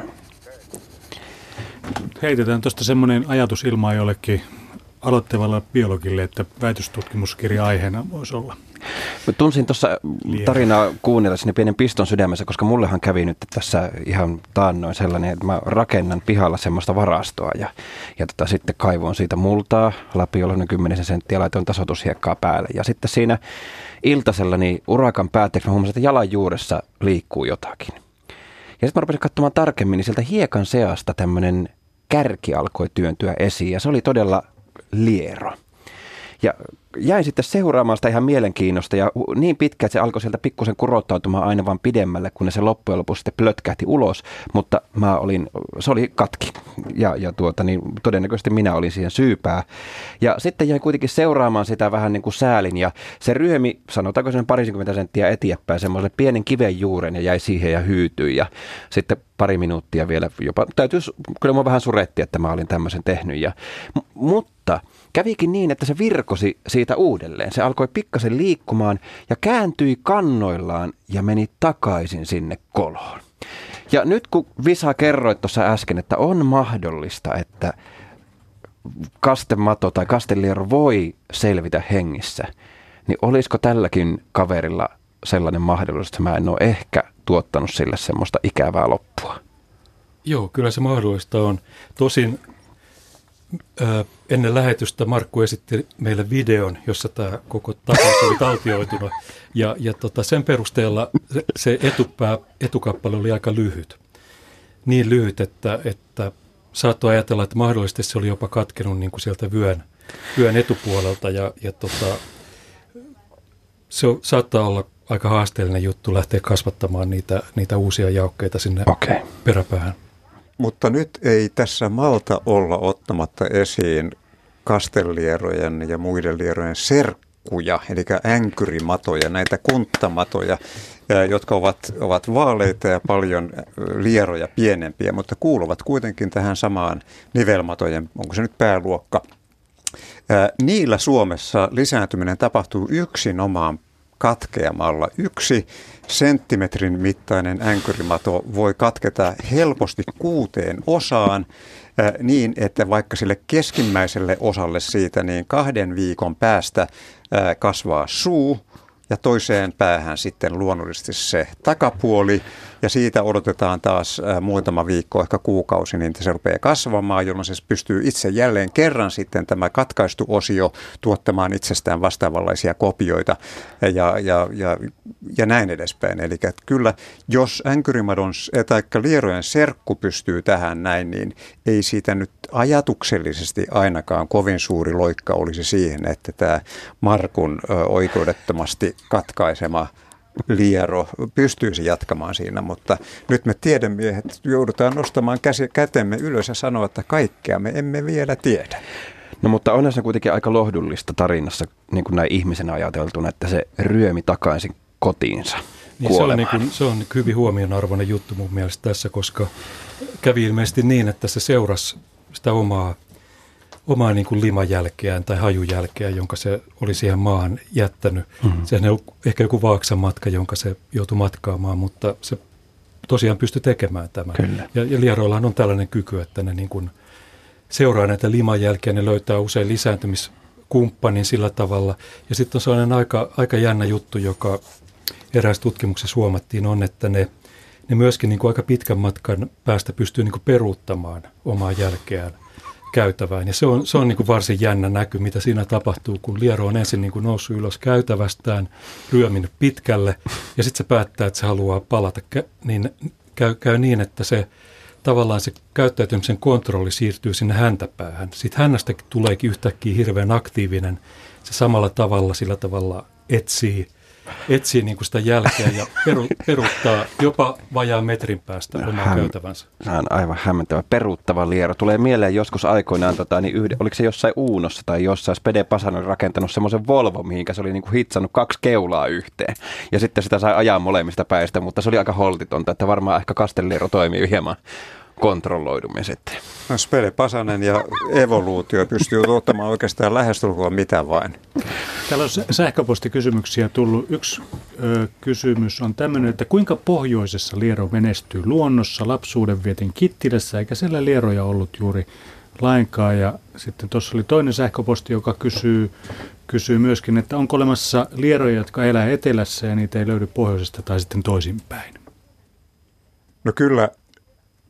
Heitetään tuosta semmoinen ajatus ilmaa jollekin aloittavalle biologille, että väitöstutkimuskirja aiheena voisi olla. Mä tunsin tuossa tarinaa kuunnellessani pienen piston sydämessä, koska mullehan kävi nyt tässä ihan taannoin sellainen, että mä rakennan pihalla semmoista varastoa ja, ja tota, sitten kaivoin siitä multaa, läpi jolloin 10 senttiä, laitoin tasotushiekkaa päälle ja sitten siinä iltasella niin urakan päätteeksi mä huomasin, että jalan juuressa liikkuu jotakin. Ja sitten mä rupesin katsomaan tarkemmin, niin sieltä hiekan seasta tämmöinen kärki alkoi työntyä esiin ja se oli todella liero. Ja jäin sitten seuraamaan sitä ihan mielenkiinnosta ja niin pitkä, että se alkoi sieltä pikkusen kurottautumaan aina vaan pidemmälle, kun se loppujen lopuksi sitten plötkähti ulos, mutta mä olin, se oli katki. Ja, ja tuota, niin todennäköisesti minä olin siihen syypää. Ja sitten jäin kuitenkin seuraamaan sitä vähän niin kuin säälin ja se ryömi, sanotaanko sen parisikymmentä senttiä eteenpäin semmoisen pienen kiven juuren ja jäi siihen ja hyytyi ja sitten pari minuuttia vielä jopa, täytyy, kyllä mä vähän suretti, että mä olin tämmöisen tehnyt. Ja, mutta kävikin niin, että se virkosi siitä uudelleen. Se alkoi pikkasen liikkumaan ja kääntyi kannoillaan ja meni takaisin sinne koloon. Ja nyt kun Visa kerroit tuossa äsken, että on mahdollista, että kastemato tai kasteliero voi selvitä hengissä, niin olisiko tälläkin kaverilla sellainen mahdollisuus, että mä en ole ehkä tuottanut sille semmoista ikävää loppua? Joo, kyllä se mahdollista on. Tosin ennen lähetystä Markku esitti meille videon, jossa tämä koko tapaus oli taltioitunut. Ja, ja tota, sen perusteella se, se etupää, etukappale oli aika lyhyt. Niin lyhyt, että, että saattoi ajatella, että mahdollisesti se oli jopa katkenut niin kuin sieltä vyön, vyön etupuolelta. Ja, ja tota, se saattaa olla aika haasteellinen juttu lähteä kasvattamaan niitä, niitä uusia jaukkeita sinne okay. peräpäähän. Mutta nyt ei tässä malta olla ottamatta esiin kastellierojen ja muiden lierojen serkkuja, eli änkyrimatoja, näitä kunttamatoja, jotka ovat, ovat vaaleita ja paljon lieroja pienempiä, mutta kuuluvat kuitenkin tähän samaan nivelmatojen, onko se nyt pääluokka. Niillä Suomessa lisääntyminen tapahtuu yksinomaan katkeamalla. Yksi senttimetrin mittainen änkyrimato voi katketa helposti kuuteen osaan niin, että vaikka sille keskimmäiselle osalle siitä niin kahden viikon päästä kasvaa suu, ja toiseen päähän sitten luonnollisesti se takapuoli ja siitä odotetaan taas muutama viikko, ehkä kuukausi, niin se rupeaa kasvamaan, jolloin se pystyy itse jälleen kerran sitten tämä katkaistu osio tuottamaan itsestään vastaavanlaisia kopioita ja, ja, ja, ja näin edespäin. Eli kyllä, jos änkyrimadon tai lierojen serkku pystyy tähän näin, niin ei siitä nyt ajatuksellisesti ainakaan kovin suuri loikka olisi siihen, että tämä Markun oikeudettomasti katkaisema liero pystyisi jatkamaan siinä, mutta nyt me tiedemiehet joudutaan nostamaan käsi, kätemme ylös ja sanoa, että kaikkea me emme vielä tiedä. No mutta onhan se kuitenkin aika lohdullista tarinassa, niin kuin näin ihmisen ajateltuna, että se ryömi takaisin kotiinsa. Niin se, on niin kuin, se on hyvin huomionarvoinen juttu mun mielestä tässä, koska kävi ilmeisesti niin, että se seurasi sitä omaa omaa niin kuin limajälkeään tai hajujälkeään, jonka se oli siihen maahan jättänyt. Mm-hmm. Sehän on ehkä joku vaaksan matka, jonka se joutui matkaamaan, mutta se tosiaan pystyi tekemään tämän. Kyllä. Ja, ja lieroillahan on tällainen kyky, että ne niin kuin seuraa näitä limajälkeä, ne löytää usein lisääntymiskumppanin sillä tavalla. Ja sitten on sellainen aika, aika jännä juttu, joka eräässä tutkimuksessa huomattiin, on, että ne, ne myöskin niin kuin aika pitkän matkan päästä pystyy niin kuin peruuttamaan omaa jälkeään – käytävään. Ja se on, se on niin kuin varsin jännä näky, mitä siinä tapahtuu, kun Liero on ensin niin kuin noussut ylös käytävästään, ryöminyt pitkälle, ja sitten se päättää, että se haluaa palata. Niin käy, käy niin, että se tavallaan se käyttäytymisen kontrolli siirtyy sinne häntäpäähän. Sitten hännästäkin tuleekin yhtäkkiä hirveän aktiivinen. Se samalla tavalla sillä tavalla etsii – etsii niin kuin sitä jälkeä ja peru, peruuttaa jopa vajaan metrin päästä omaa Häm, käytävänsä. On aivan hämmentävä. Peruuttava liero. Tulee mieleen joskus aikoinaan, tota, niin yhde, oliko se jossain Uunossa tai jossain Spede Pasanen rakentanut semmoisen Volvo, mihinkä se oli niin kuin hitsannut kaksi keulaa yhteen. Ja sitten sitä sai ajaa molemmista päistä, mutta se oli aika holtitonta, että varmaan ehkä Kastelliero toimii hieman kontrolloidummin sitten. No Spele Pasanen ja evoluutio pystyy tuottamaan oikeastaan lähestulkoon mitä vain. Täällä on sähköpostikysymyksiä tullut. Yksi ö, kysymys on tämmöinen, että kuinka pohjoisessa liero menestyy luonnossa lapsuuden vietin Kittilässä, eikä siellä lieroja ollut juuri lainkaan. Ja sitten tuossa oli toinen sähköposti, joka kysyy, kysyy myöskin, että onko olemassa lieroja, jotka elää etelässä ja niitä ei löydy pohjoisesta tai sitten toisinpäin. No kyllä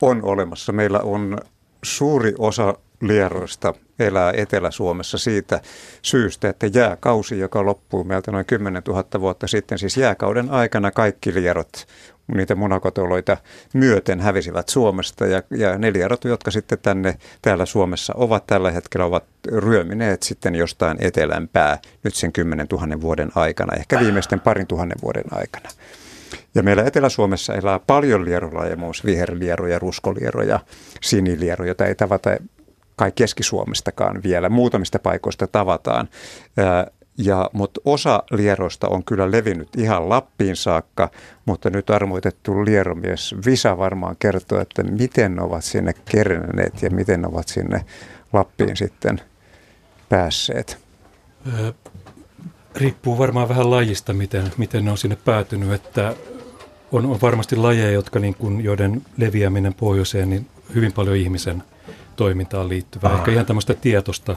on olemassa. Meillä on suuri osa lieroista elää Etelä-Suomessa siitä syystä, että jääkausi, joka loppuu meiltä noin 10 000 vuotta sitten, siis jääkauden aikana kaikki lierot niitä munakotoloita myöten hävisivät Suomesta ja, ja ne lierot, jotka sitten tänne täällä Suomessa ovat tällä hetkellä, ovat ryömineet sitten jostain etelämpää nyt sen 10 000 vuoden aikana, ehkä viimeisten parin tuhannen vuoden aikana. Ja meillä Etelä-Suomessa elää paljon lierolajeja, muun muassa viherlieroja, ruskolieroja, sinilieroja, joita ei tavata kai Keski-Suomestakaan vielä. Muutamista paikoista tavataan. Ja, mutta osa lieroista on kyllä levinnyt ihan Lappiin saakka, mutta nyt armoitettu lieromies Visa varmaan kertoo, että miten ne ovat sinne kerenneet ja miten ne ovat sinne Lappiin sitten päässeet. Riippuu varmaan vähän lajista, miten, miten ne on sinne päätynyt, että on, on varmasti lajeja, jotka niin kuin, joiden leviäminen pohjoiseen, niin hyvin paljon ihmisen toimintaan liittyvää. Ehkä ihan tämmöistä tietosta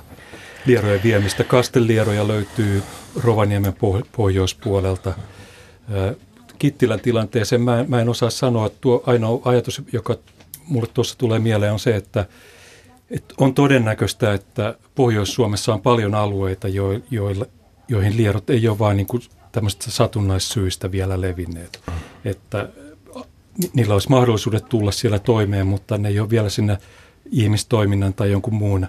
lierojen viemistä. Kastelieroja löytyy Rovaniemen pohjoispuolelta. Kittilän tilanteeseen mä en, mä en osaa sanoa. Tuo ainoa ajatus, joka mulle tuossa tulee mieleen, on se, että, että on todennäköistä, että Pohjois-Suomessa on paljon alueita, jo, joilla, joihin lierot ei ole vain niin kuin tämmöistä satunnaissyistä vielä levinneet. Mm. Että niillä olisi mahdollisuudet tulla siellä toimeen, mutta ne ei ole vielä sinne ihmistoiminnan tai jonkun muun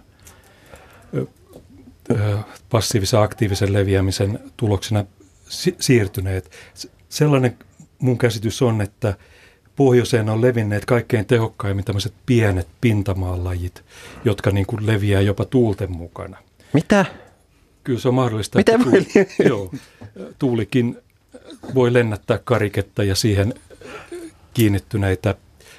passiivisen aktiivisen leviämisen tuloksena si- siirtyneet. Sellainen mun käsitys on, että pohjoiseen on levinneet kaikkein tehokkaimmin tämmöiset pienet pintamaanlajit, jotka niin kuin leviää jopa tuulten mukana. Mitä? Kyllä se on mahdollista, Mitä että tuuli, joo, tuulikin voi lennättää kariketta ja siihen kiinnittyneitä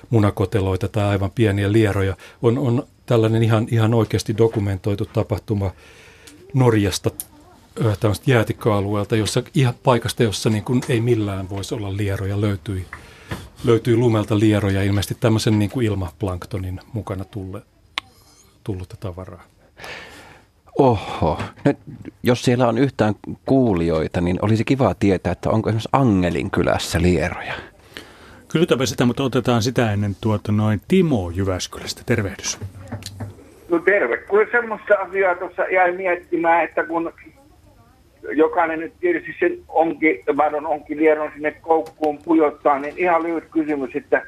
munakoteloita tai aivan pieniä lieroja. On, on tällainen ihan, ihan oikeasti dokumentoitu tapahtuma Norjasta tämmöistä jäätikköalueelta, jossa ihan paikasta, jossa niin kuin ei millään voisi olla lieroja, löytyi, löytyi lumelta lieroja, ilmeisesti tämmöisen niin kuin ilmaplanktonin mukana tulle, tullutta tavaraa. Oho. Nyt, jos siellä on yhtään kuulijoita, niin olisi kiva tietää, että onko esimerkiksi Angelin kylässä lieroja. Kysytäpä sitä, mutta otetaan sitä ennen tuota noin Timo Jyväskylästä. Tervehdys. No terve. Kun semmoista asiaa tuossa jäi miettimään, että kun jokainen nyt tietysti sen onkin, vadon onkin lieron sinne koukkuun pujottaa, niin ihan lyhyt kysymys, että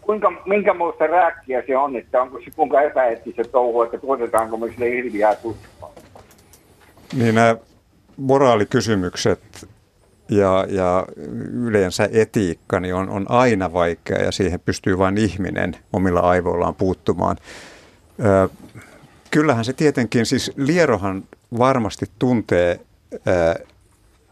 kuinka, minkä muista rääkkiä se on, että onko se kuinka epäeettistä touhua, että tuotetaanko me sille hirviää tuspaa? Niin nämä moraalikysymykset ja, ja yleensä etiikka niin on, on aina vaikea ja siihen pystyy vain ihminen omilla aivoillaan puuttumaan. Ö, kyllähän se tietenkin, siis Lierohan varmasti tuntee ö,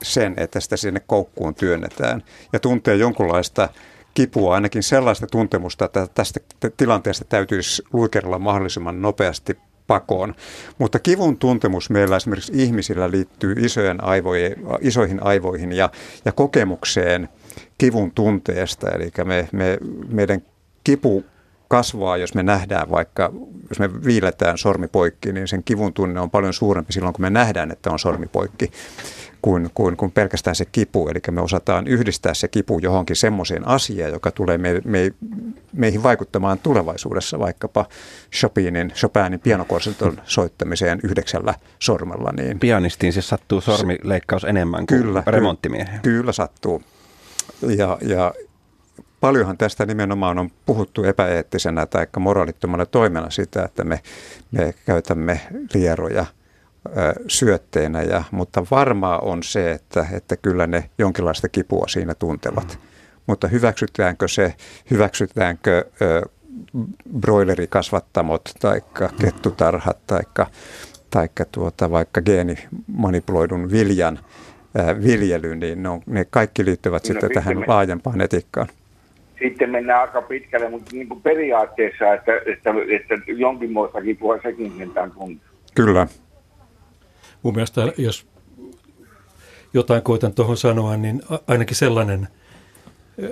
sen, että sitä sinne koukkuun työnnetään ja tuntee jonkunlaista kipua, ainakin sellaista tuntemusta, että tästä tilanteesta täytyisi luikerella mahdollisimman nopeasti pakoon. Mutta kivun tuntemus meillä esimerkiksi ihmisillä liittyy isojen aivoihin, isoihin aivoihin ja, ja kokemukseen kivun tunteesta. Eli me, me, meidän kipu kasvaa, jos me nähdään vaikka, jos me viiletään sormi poikki, niin sen kivun tunne on paljon suurempi silloin, kun me nähdään, että on sormi poikki kuin, kuin, kuin pelkästään se kipu. Eli me osataan yhdistää se kipu johonkin semmoiseen asiaan, joka tulee me, me, meihin vaikuttamaan tulevaisuudessa, vaikkapa Chopinin, Chopinin pianokorsenton soittamiseen yhdeksällä sormella. Niin Pianistiin se sattuu sormileikkaus enemmän kuin kyllä, remonttimiehen. Kyllä sattuu. Ja, ja paljonhan tästä nimenomaan on puhuttu epäeettisenä tai moraalittomana toimena sitä, että me, me käytämme lieroja – syötteenä, ja, mutta varmaa on se, että, että kyllä ne jonkinlaista kipua siinä tuntevat. Mm. Mutta hyväksytäänkö se, hyväksytäänkö ö, broilerikasvattamot tai kettutarhat tai taikka tuota, vaikka geenimanipuloidun viljan ää, viljely, niin ne, on, ne kaikki liittyvät no, sitten tähän me, laajempaan etiikkaan. Sitten mennään aika pitkälle, mutta niin kuin periaatteessa, että, että, että jonkinmoista kipua sekin sentään tuntuu. Kyllä mun mielestä, jos jotain koitan tuohon sanoa, niin ainakin sellainen,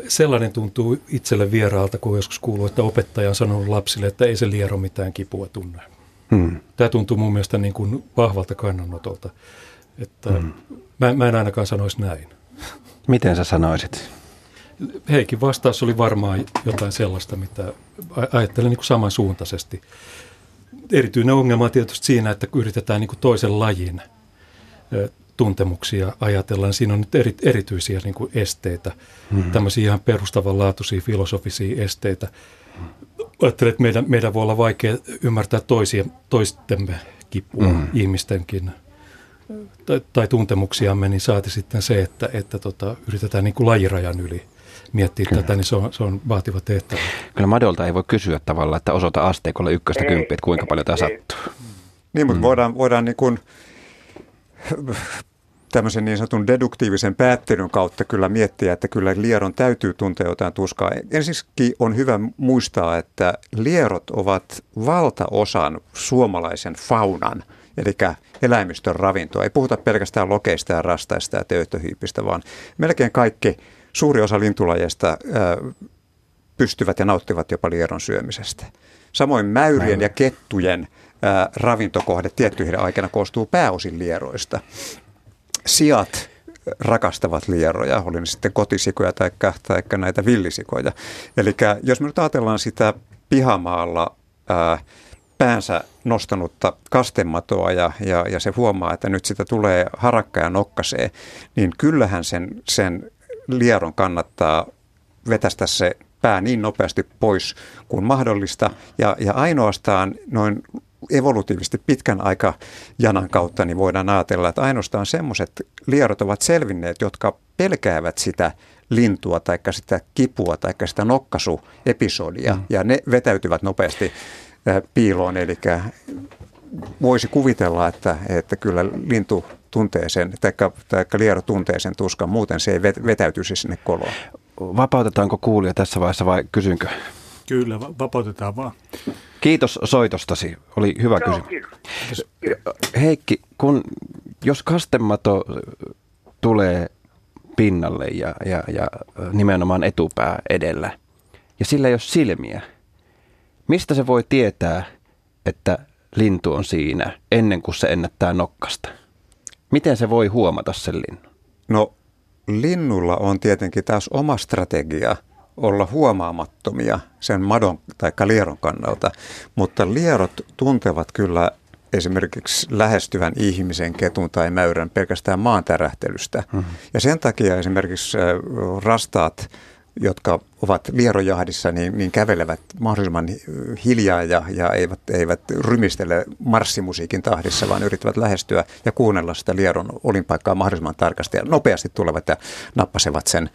sellainen tuntuu itselle vieraalta, kun joskus kuuluu, että opettaja on sanonut lapsille, että ei se liero mitään kipua tunne. Hmm. Tämä tuntuu mun mielestä niin kuin vahvalta kannanotolta. Että hmm. mä, mä en ainakaan sanoisi näin. Miten sä sanoisit? Heikin vastaus oli varmaan jotain sellaista, mitä ajattelen niin kuin samansuuntaisesti erityinen ongelma on tietysti siinä, että yritetään niin kuin toisen lajin tuntemuksia ajatellaan, siinä on nyt eri, erityisiä niin kuin esteitä, mm. tämmöisiä ihan perustavanlaatuisia filosofisia esteitä. Ajattelen, että meidän, meidän voi olla vaikea ymmärtää toisia, toistemme kipua, mm. ihmistenkin tai, tai tuntemuksiamme, niin saati sitten se, että, että tota, yritetään niin kuin lajirajan yli miettiä Kyllä. tätä, niin se on, se on vaativa tehtävä. Kyllä Madolta ei voi kysyä tavallaan, että osoita asteikolle ykköstä kymppiä, että kuinka paljon tämä sattuu. Niin, mutta mm. voidaan, voidaan niin kuin tämmöisen niin sanotun deduktiivisen päättelyn kautta kyllä miettiä, että kyllä lieron täytyy tuntea jotain tuskaa. Ensinnäkin on hyvä muistaa, että lierot ovat valtaosan suomalaisen faunan, eli eläimistön ravintoa. Ei puhuta pelkästään lokeista ja rastaista ja töyttöhiipistä, vaan melkein kaikki, suuri osa lintulajeista pystyvät ja nauttivat jopa lieron syömisestä. Samoin mäyrien ja kettujen ravintokohde tiettyihin aikana koostuu pääosin lieroista. Siat rakastavat lieroja, oli ne sitten kotisikoja tai, tai näitä villisikoja. Eli jos me nyt ajatellaan sitä pihamaalla ää, päänsä nostanutta kastematoa ja, ja, ja se huomaa, että nyt sitä tulee harakka ja nokkasee, niin kyllähän sen, sen lieron kannattaa vetästä se pää niin nopeasti pois kuin mahdollista. Ja, ja ainoastaan noin evolutiivisesti pitkän aika janan kautta niin voidaan ajatella, että ainoastaan semmoiset lierot ovat selvinneet, jotka pelkäävät sitä lintua tai sitä kipua tai sitä nokkasuepisodia mm. ja ne vetäytyvät nopeasti piiloon. Eli voisi kuvitella, että, että kyllä lintu tuntee sen, tai, tai liero tuntee sen tuskan, muuten se ei vetäytyisi sinne koloon. Vapautetaanko kuulija tässä vaiheessa vai kysynkö? Kyllä, vapautetaan vaan. Kiitos soitostasi. Oli hyvä kysymys. Heikki, kun, jos kastemato tulee pinnalle ja, ja, ja nimenomaan etupää edellä, ja sillä ei ole silmiä, mistä se voi tietää, että lintu on siinä ennen kuin se ennättää nokkasta? Miten se voi huomata sen linnun? No linnulla on tietenkin taas oma strategia – olla huomaamattomia sen madon tai lieron kannalta, mutta lierot tuntevat kyllä esimerkiksi lähestyvän ihmisen, ketun tai mäyrän pelkästään maantärähtelystä. Mm-hmm. Ja sen takia esimerkiksi rastaat jotka ovat lierojahdissa, niin, niin kävelevät mahdollisimman hiljaa ja, ja eivät, eivät rymistele marssimusiikin tahdissa, vaan yrittävät lähestyä ja kuunnella sitä lieron olinpaikkaa mahdollisimman tarkasti ja nopeasti tulevat ja nappasevat sen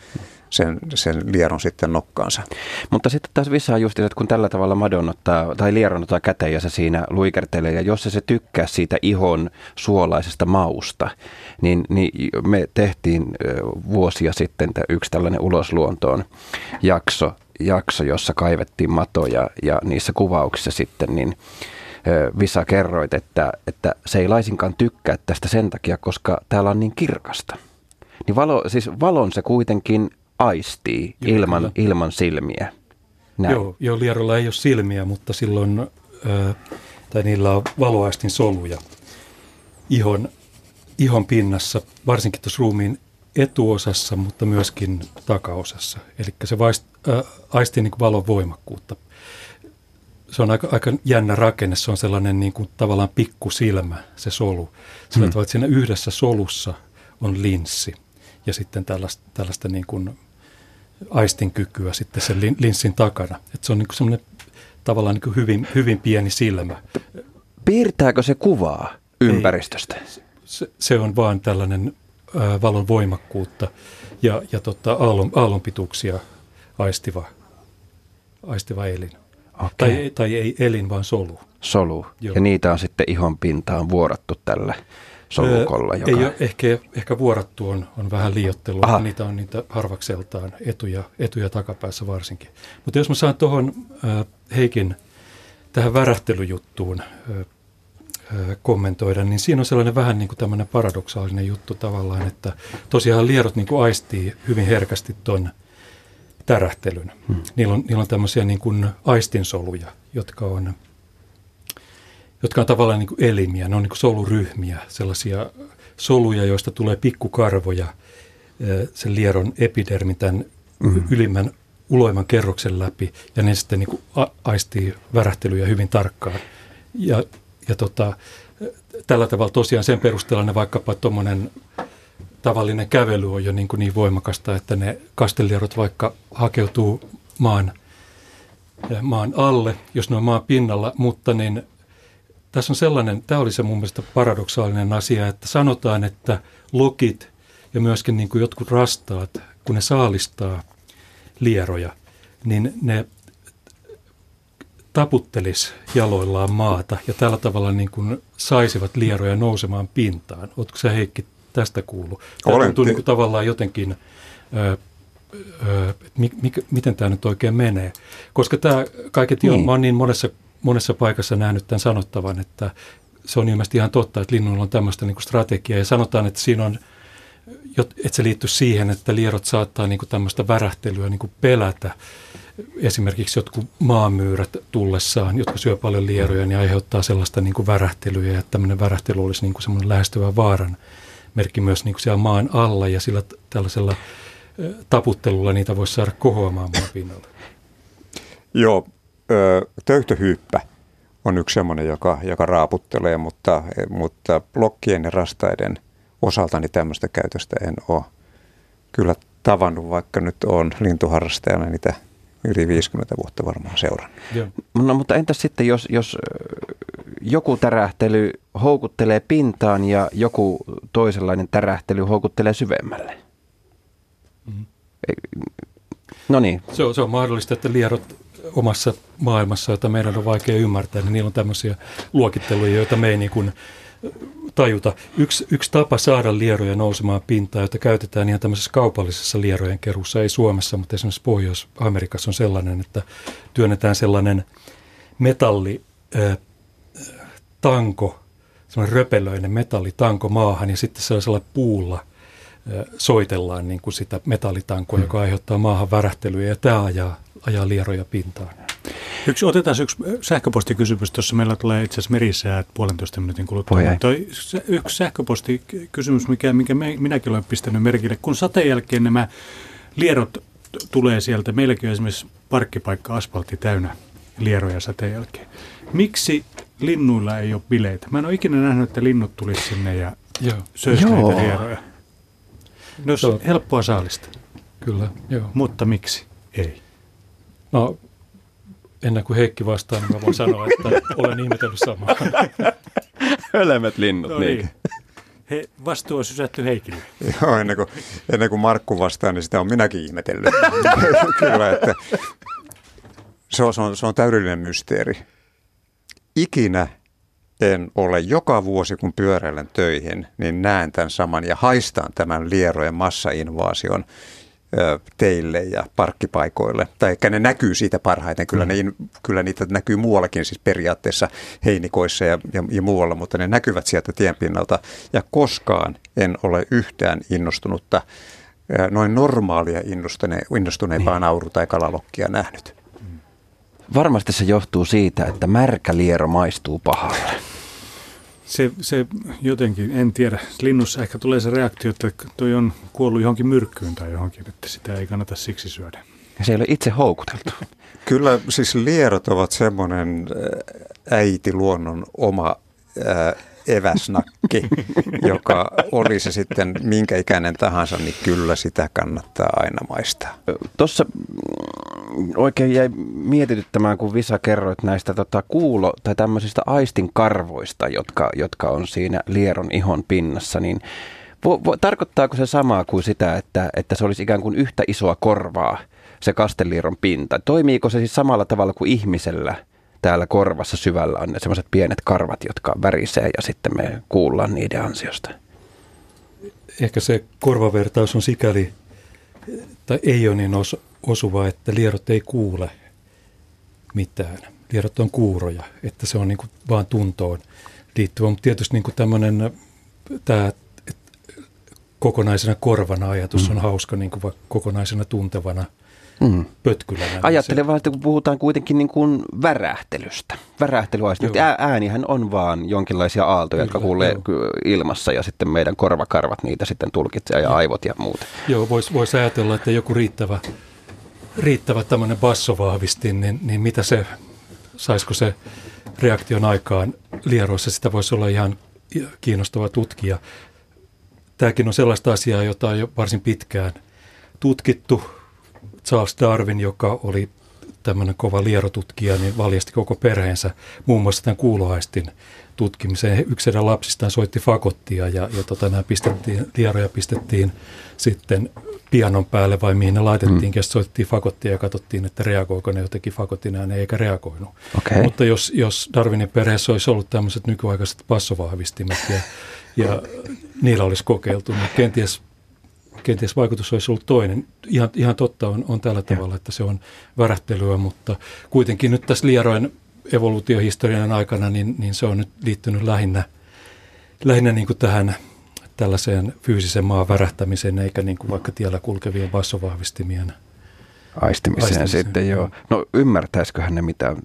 sen, sen lieron sitten nokkaansa. Mutta sitten taas vissaa just, että kun tällä tavalla madon ottaa, tai lieron ottaa käteen ja se siinä luikertelee, ja jos se, se tykkää siitä ihon suolaisesta mausta, niin, niin me tehtiin vuosia sitten yksi tällainen ulosluontoon jakso, jakso jossa kaivettiin matoja, ja niissä kuvauksissa sitten, niin Visa kerroit, että, että se ei laisinkaan tykkää tästä sen takia, koska täällä on niin kirkasta. Niin valo, siis valon se kuitenkin aistii joo, ilman, ilman silmiä. Näin. Joo, joo, lierolla ei ole silmiä, mutta silloin, äh, tai niillä on valoaistin soluja ihon, ihon pinnassa, varsinkin tuossa ruumiin etuosassa, mutta myöskin takaosassa. Eli se vaist, äh, aistii niin kuin valon voimakkuutta. Se on aika, aika jännä rakenne, se on sellainen niin kuin tavallaan pikkusilmä, se solu. Sillä hmm. että siinä yhdessä solussa on linssi ja sitten tällaista, tällaista niin kuin aistinkykyä sitten sen linssin takana. Että se on niin semmoinen tavallaan niin hyvin, hyvin pieni silmä. Piirtääkö se kuvaa ympäristöstä? Ei, se, se on vaan tällainen ää, valon voimakkuutta ja, ja tota, aallon, aallonpituuksia aistiva, aistiva elin. Okay. Tai, tai ei elin, vaan solu. Solu. Joo. Ja niitä on sitten ihon pintaan vuorattu tällä solukolla. Joka... Ei ole, ehkä, ehkä vuorattu on, on vähän liiottelua, Aha. niitä on niitä harvakseltaan etuja, etuja takapäässä varsinkin. Mutta jos mä saan tuohon äh, Heikin tähän värähtelyjuttuun äh, kommentoida, niin siinä on sellainen vähän niin kuin tämmöinen paradoksaalinen juttu tavallaan, että tosiaan lierot niin kuin aistii hyvin herkästi ton tärähtelyn. Hmm. Niillä, on, niillä on tämmöisiä niin kuin aistinsoluja, jotka on jotka on tavallaan niin kuin elimiä, ne on niin kuin soluryhmiä, sellaisia soluja, joista tulee pikkukarvoja sen lieron epidermin tämän mm-hmm. ylimmän uloimman kerroksen läpi, ja ne sitten niin kuin aistii värähtelyjä hyvin tarkkaan. Ja, ja tota, tällä tavalla tosiaan sen perusteella ne vaikkapa tuommoinen tavallinen kävely on jo niin, kuin niin voimakasta, että ne kastelierot vaikka hakeutuu maan, maan alle, jos ne on maan pinnalla, mutta niin tässä on sellainen, tämä oli se mun mielestä paradoksaalinen asia, että sanotaan, että lokit ja myöskin niin kuin jotkut rastaat, kun ne saalistaa lieroja, niin ne taputtelis jaloillaan maata ja tällä tavalla niin kuin saisivat lieroja nousemaan pintaan. Oletko se Heikki tästä kuullut? Tämä Olen. tuntuu niin kuin tavallaan jotenkin, ö, ö, mi, mi, miten tämä nyt oikein menee. Koska tämä kaiketi on, Niin. mä oon niin monessa, monessa paikassa nähnyt tämän sanottavan, että se on ilmeisesti ihan totta, että linnuilla on tämmöistä niin strategiaa ja sanotaan, että siinä on että se liittyy siihen, että lierot saattaa niin tämmöistä värähtelyä niin pelätä. Esimerkiksi jotkut maamyyrät tullessaan, jotka syö paljon lieroja, niin aiheuttaa sellaista niin värähtelyä ja tämmöinen värähtely olisi niin semmoinen lähestyvä vaaran merkki myös niin siellä maan alla ja sillä tällaisella taputtelulla niitä voisi saada kohoamaan maan pinnalle. Joo, töyhtöhyyppä on yksi semmoinen, joka, joka raaputtelee, mutta, mutta blokkien ja rastaiden osalta niin tämmöistä käytöstä en ole kyllä tavannut, vaikka nyt on lintuharrastajana niitä yli 50 vuotta varmaan seurannut. Joo. No mutta entäs sitten, jos, jos joku tärähtely houkuttelee pintaan ja joku toisenlainen tärähtely houkuttelee syvemmälle? Mhm. Ei- No niin, Se on, se on mahdollista, että lierot omassa maailmassa, jota meidän on vaikea ymmärtää, niin niillä on tämmöisiä luokitteluja, joita me ei niin kuin tajuta. Yksi, yksi tapa saada lieroja nousemaan pintaan, jota käytetään ihan tämmöisessä kaupallisessa lierojen keruussa, ei Suomessa, mutta esimerkiksi Pohjois-Amerikassa on sellainen, että työnnetään sellainen metalli äh, tanko, semmoinen röpelöinen metallitanko maahan ja sitten sellaisella puulla äh, soitellaan niin kuin sitä metallitankoa, joka aiheuttaa maahan värähtelyä ja tämä ajaa, ajaa lieroja pintaan. Yksi, otetaan yksi sähköpostikysymys. Tuossa meillä tulee itse asiassa merisäät puolentoista minuutin kuluttua. Voi. Toi, se- yksi sähköpostikysymys, mikä, minkä me, minäkin olen pistänyt merkille. Kun sateen jälkeen nämä lierot tulee sieltä, meilläkin on esimerkiksi parkkipaikka asfaltti täynnä lieroja sateen jälkeen. Miksi linnuilla ei ole bileitä? Mä en ole ikinä nähnyt, että linnut tulisi sinne ja Joo, söisi Joo. näitä lieroja. No, Se on- helppoa saalista, kyllä. Joo. mutta miksi ei? No, ennen kuin Heikki vastaa, niin mä voin sanoa, että olen ihmetellyt samaa. <laughs> hölmät linnut. No niin. He, vastuu on sysätty Heikille. Joo, ennen kuin, ennen kuin Markku vastaa, niin sitä on minäkin ihmetellyt. <laughs> Kyllä, että se on, se, on, se on täydellinen mysteeri. Ikinä en ole joka vuosi, kun pyöräilen töihin, niin näen tämän saman ja haistaan tämän lierojen massainvaasion teille ja parkkipaikoille. Tai ehkä ne näkyy siitä parhaiten. Kyllä, ne, in- kyllä niitä näkyy muuallakin, siis periaatteessa heinikoissa ja, ja, ja muualla, mutta ne näkyvät sieltä tienpinnalta. Ja koskaan en ole yhtään innostunutta, noin normaalia innostune, innostuneempaa nauru- tai kalalokkia nähnyt. Varmasti se johtuu siitä, että märkä liero maistuu pahalle. Se, se jotenkin, en tiedä. Linnussa ehkä tulee se reaktio, että toi on kuollut johonkin myrkkyyn tai johonkin, että sitä ei kannata siksi syödä. Ja se ei ole itse houkuteltu. <laughs> Kyllä siis lierot ovat semmoinen äiti luonnon oma eväsnakki, <laughs> joka oli se sitten minkä ikäinen tahansa, niin kyllä sitä kannattaa aina maistaa. Tuossa oikein jäi mietityttämään, kun Visa kerroit näistä tota, kuulo- tai tämmöisistä aistinkarvoista, jotka, jotka on siinä lieron ihon pinnassa, niin vo, vo, tarkoittaako se samaa kuin sitä, että, että se olisi ikään kuin yhtä isoa korvaa, se kastelieron pinta? Toimiiko se siis samalla tavalla kuin ihmisellä täällä korvassa syvällä on ne semmoiset pienet karvat, jotka värisee ja sitten me kuullaan niiden ansiosta? Ehkä se korvavertaus on sikäli, tai ei ole niin os, osuva, että lierot ei kuule mitään. Lierot on kuuroja, että se on niin kuin vaan tuntoon liittyvä. Mutta tietysti niin kuin tämmöinen, tämä kokonaisena korvana ajatus on hauska niin kuin kokonaisena tuntevana Mm. pötkylänä. niin Ajattelen vaan, että kun puhutaan kuitenkin niin kuin värähtelystä. Värähtelyaisti. Ää, äänihän on vaan jonkinlaisia aaltoja, jotka Kyllä, kuulee joo. ilmassa ja sitten meidän korvakarvat niitä sitten tulkitsee ja aivot ja muut. Joo, voisi vois ajatella, että joku riittävä, riittävä tämmöinen bassovahvistin, niin, niin mitä se saisiko se reaktion aikaan lieroissa, sitä voisi olla ihan kiinnostava tutkia. Tämäkin on sellaista asiaa, jota on jo varsin pitkään tutkittu. Charles Darwin, joka oli tämmöinen kova lierotutkija, niin valjasti koko perheensä muun muassa tämän kuulohaistin tutkimiseen. Yksi heidän lapsistaan soitti fakottia ja, ja tota, nämä pistettiin, lieroja pistettiin sitten pianon päälle vai mihin ne laitettiin, mm. soitettiin fakottia ja katsottiin, että reagoiko ne jotenkin fakotin ääneen eikä reagoinut. Okay. Mutta jos, jos Darwinin perheessä olisi ollut tämmöiset nykyaikaiset passovahvistimet ja, ja niillä olisi kokeiltu, niin kenties kenties vaikutus olisi ollut toinen. Ihan, ihan totta on, on tällä tavalla, että se on värähtelyä, mutta kuitenkin nyt tässä lierojen evoluutiohistorian aikana, niin, niin se on nyt liittynyt lähinnä, lähinnä niin kuin tähän tällaiseen fyysisen maan värähtämiseen, eikä niin kuin vaikka tiellä kulkevien bassovahvistimien aistimiseen, aistimiseen sitten, joo. No ymmärtäisiköhän ne mitä,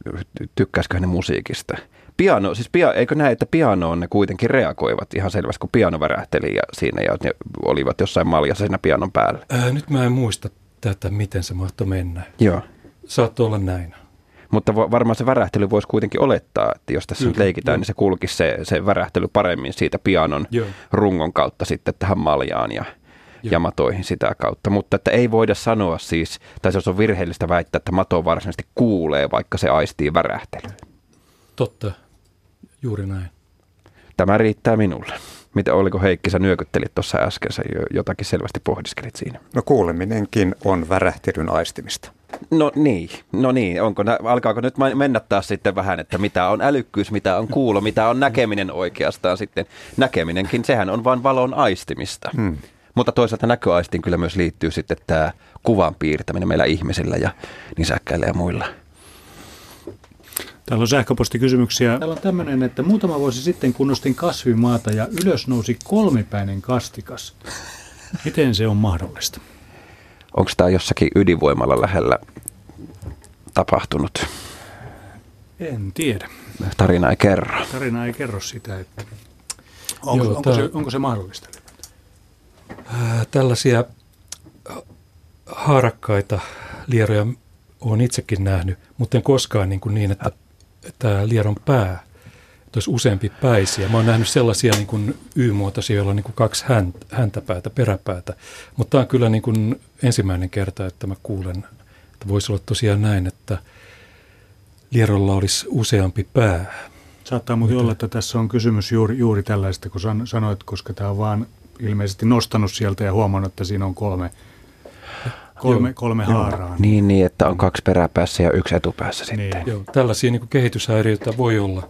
tykkäisiköhän ne musiikista? Piano, siis pia, eikö näe, että pianoon ne kuitenkin reagoivat ihan selvästi, kun piano värähteli ja siinä ja ne olivat jossain maljassa siinä pianon päällä? Ää, nyt mä en muista tätä, miten se mahtoi mennä. Joo. Saattoi olla näin. Mutta varmaan se värähtely voisi kuitenkin olettaa, että jos tässä Kyllä, nyt leikitään, jo. niin se kulkisi se, se värähtely paremmin siitä pianon Joo. rungon kautta sitten tähän maljaan ja Joo. ja matoihin sitä kautta. Mutta että ei voida sanoa siis, tai se on virheellistä väittää, että mato varsinaisesti kuulee, vaikka se aistii värähtelyä. Totta, juuri näin. Tämä riittää minulle. Mitä oliko Heikki, sä nyökyttelit tuossa äsken, sä jotakin selvästi pohdiskelit siinä. No kuuleminenkin on värähtelyn aistimista. No niin, no niin. Onko, alkaako nyt mennä taas sitten vähän, että mitä on älykkyys, mitä on kuulo, mitä on näkeminen oikeastaan sitten. Näkeminenkin, sehän on vain valon aistimista. Hmm. Mutta toisaalta näköaistiin kyllä myös liittyy sitten tämä kuvan piirtäminen meillä ihmisillä ja nisäkkäillä ja muilla. Täällä on sähköpostikysymyksiä. Täällä on tämmöinen, että muutama vuosi sitten kunnostin kasvimaata ja ylös nousi kolmipäinen kastikas. Miten se on mahdollista? Onko tämä jossakin ydinvoimalla lähellä tapahtunut? En tiedä. Tarina ei kerro. Tarina ei kerro sitä, että onko, Joo, onko, se, onko se mahdollista? Tällaisia haarakkaita lieroja olen itsekin nähnyt, mutta en koskaan niin, kuin niin että tämä lieron pää olisi useampi päisiä. Mä oon nähnyt sellaisia niin kuin Y-muotoisia, joilla on niin kuin kaksi häntäpäätä, peräpäätä. Mutta tämä on kyllä niin kuin ensimmäinen kerta, että mä kuulen, että voisi olla tosiaan näin, että lierolla olisi useampi pää. Saattaa muuten olla, että tässä on kysymys juuri, juuri tällaista, kun sanoit, koska tämä on vaan ilmeisesti nostanut sieltä ja huomannut, että siinä on kolme, kolme, kolme haaraa. Niin, niin, että on kaksi peräpäässä ja yksi etupäässä niin. sitten. Joo, tällaisia niin kuin kehityshäiriöitä voi olla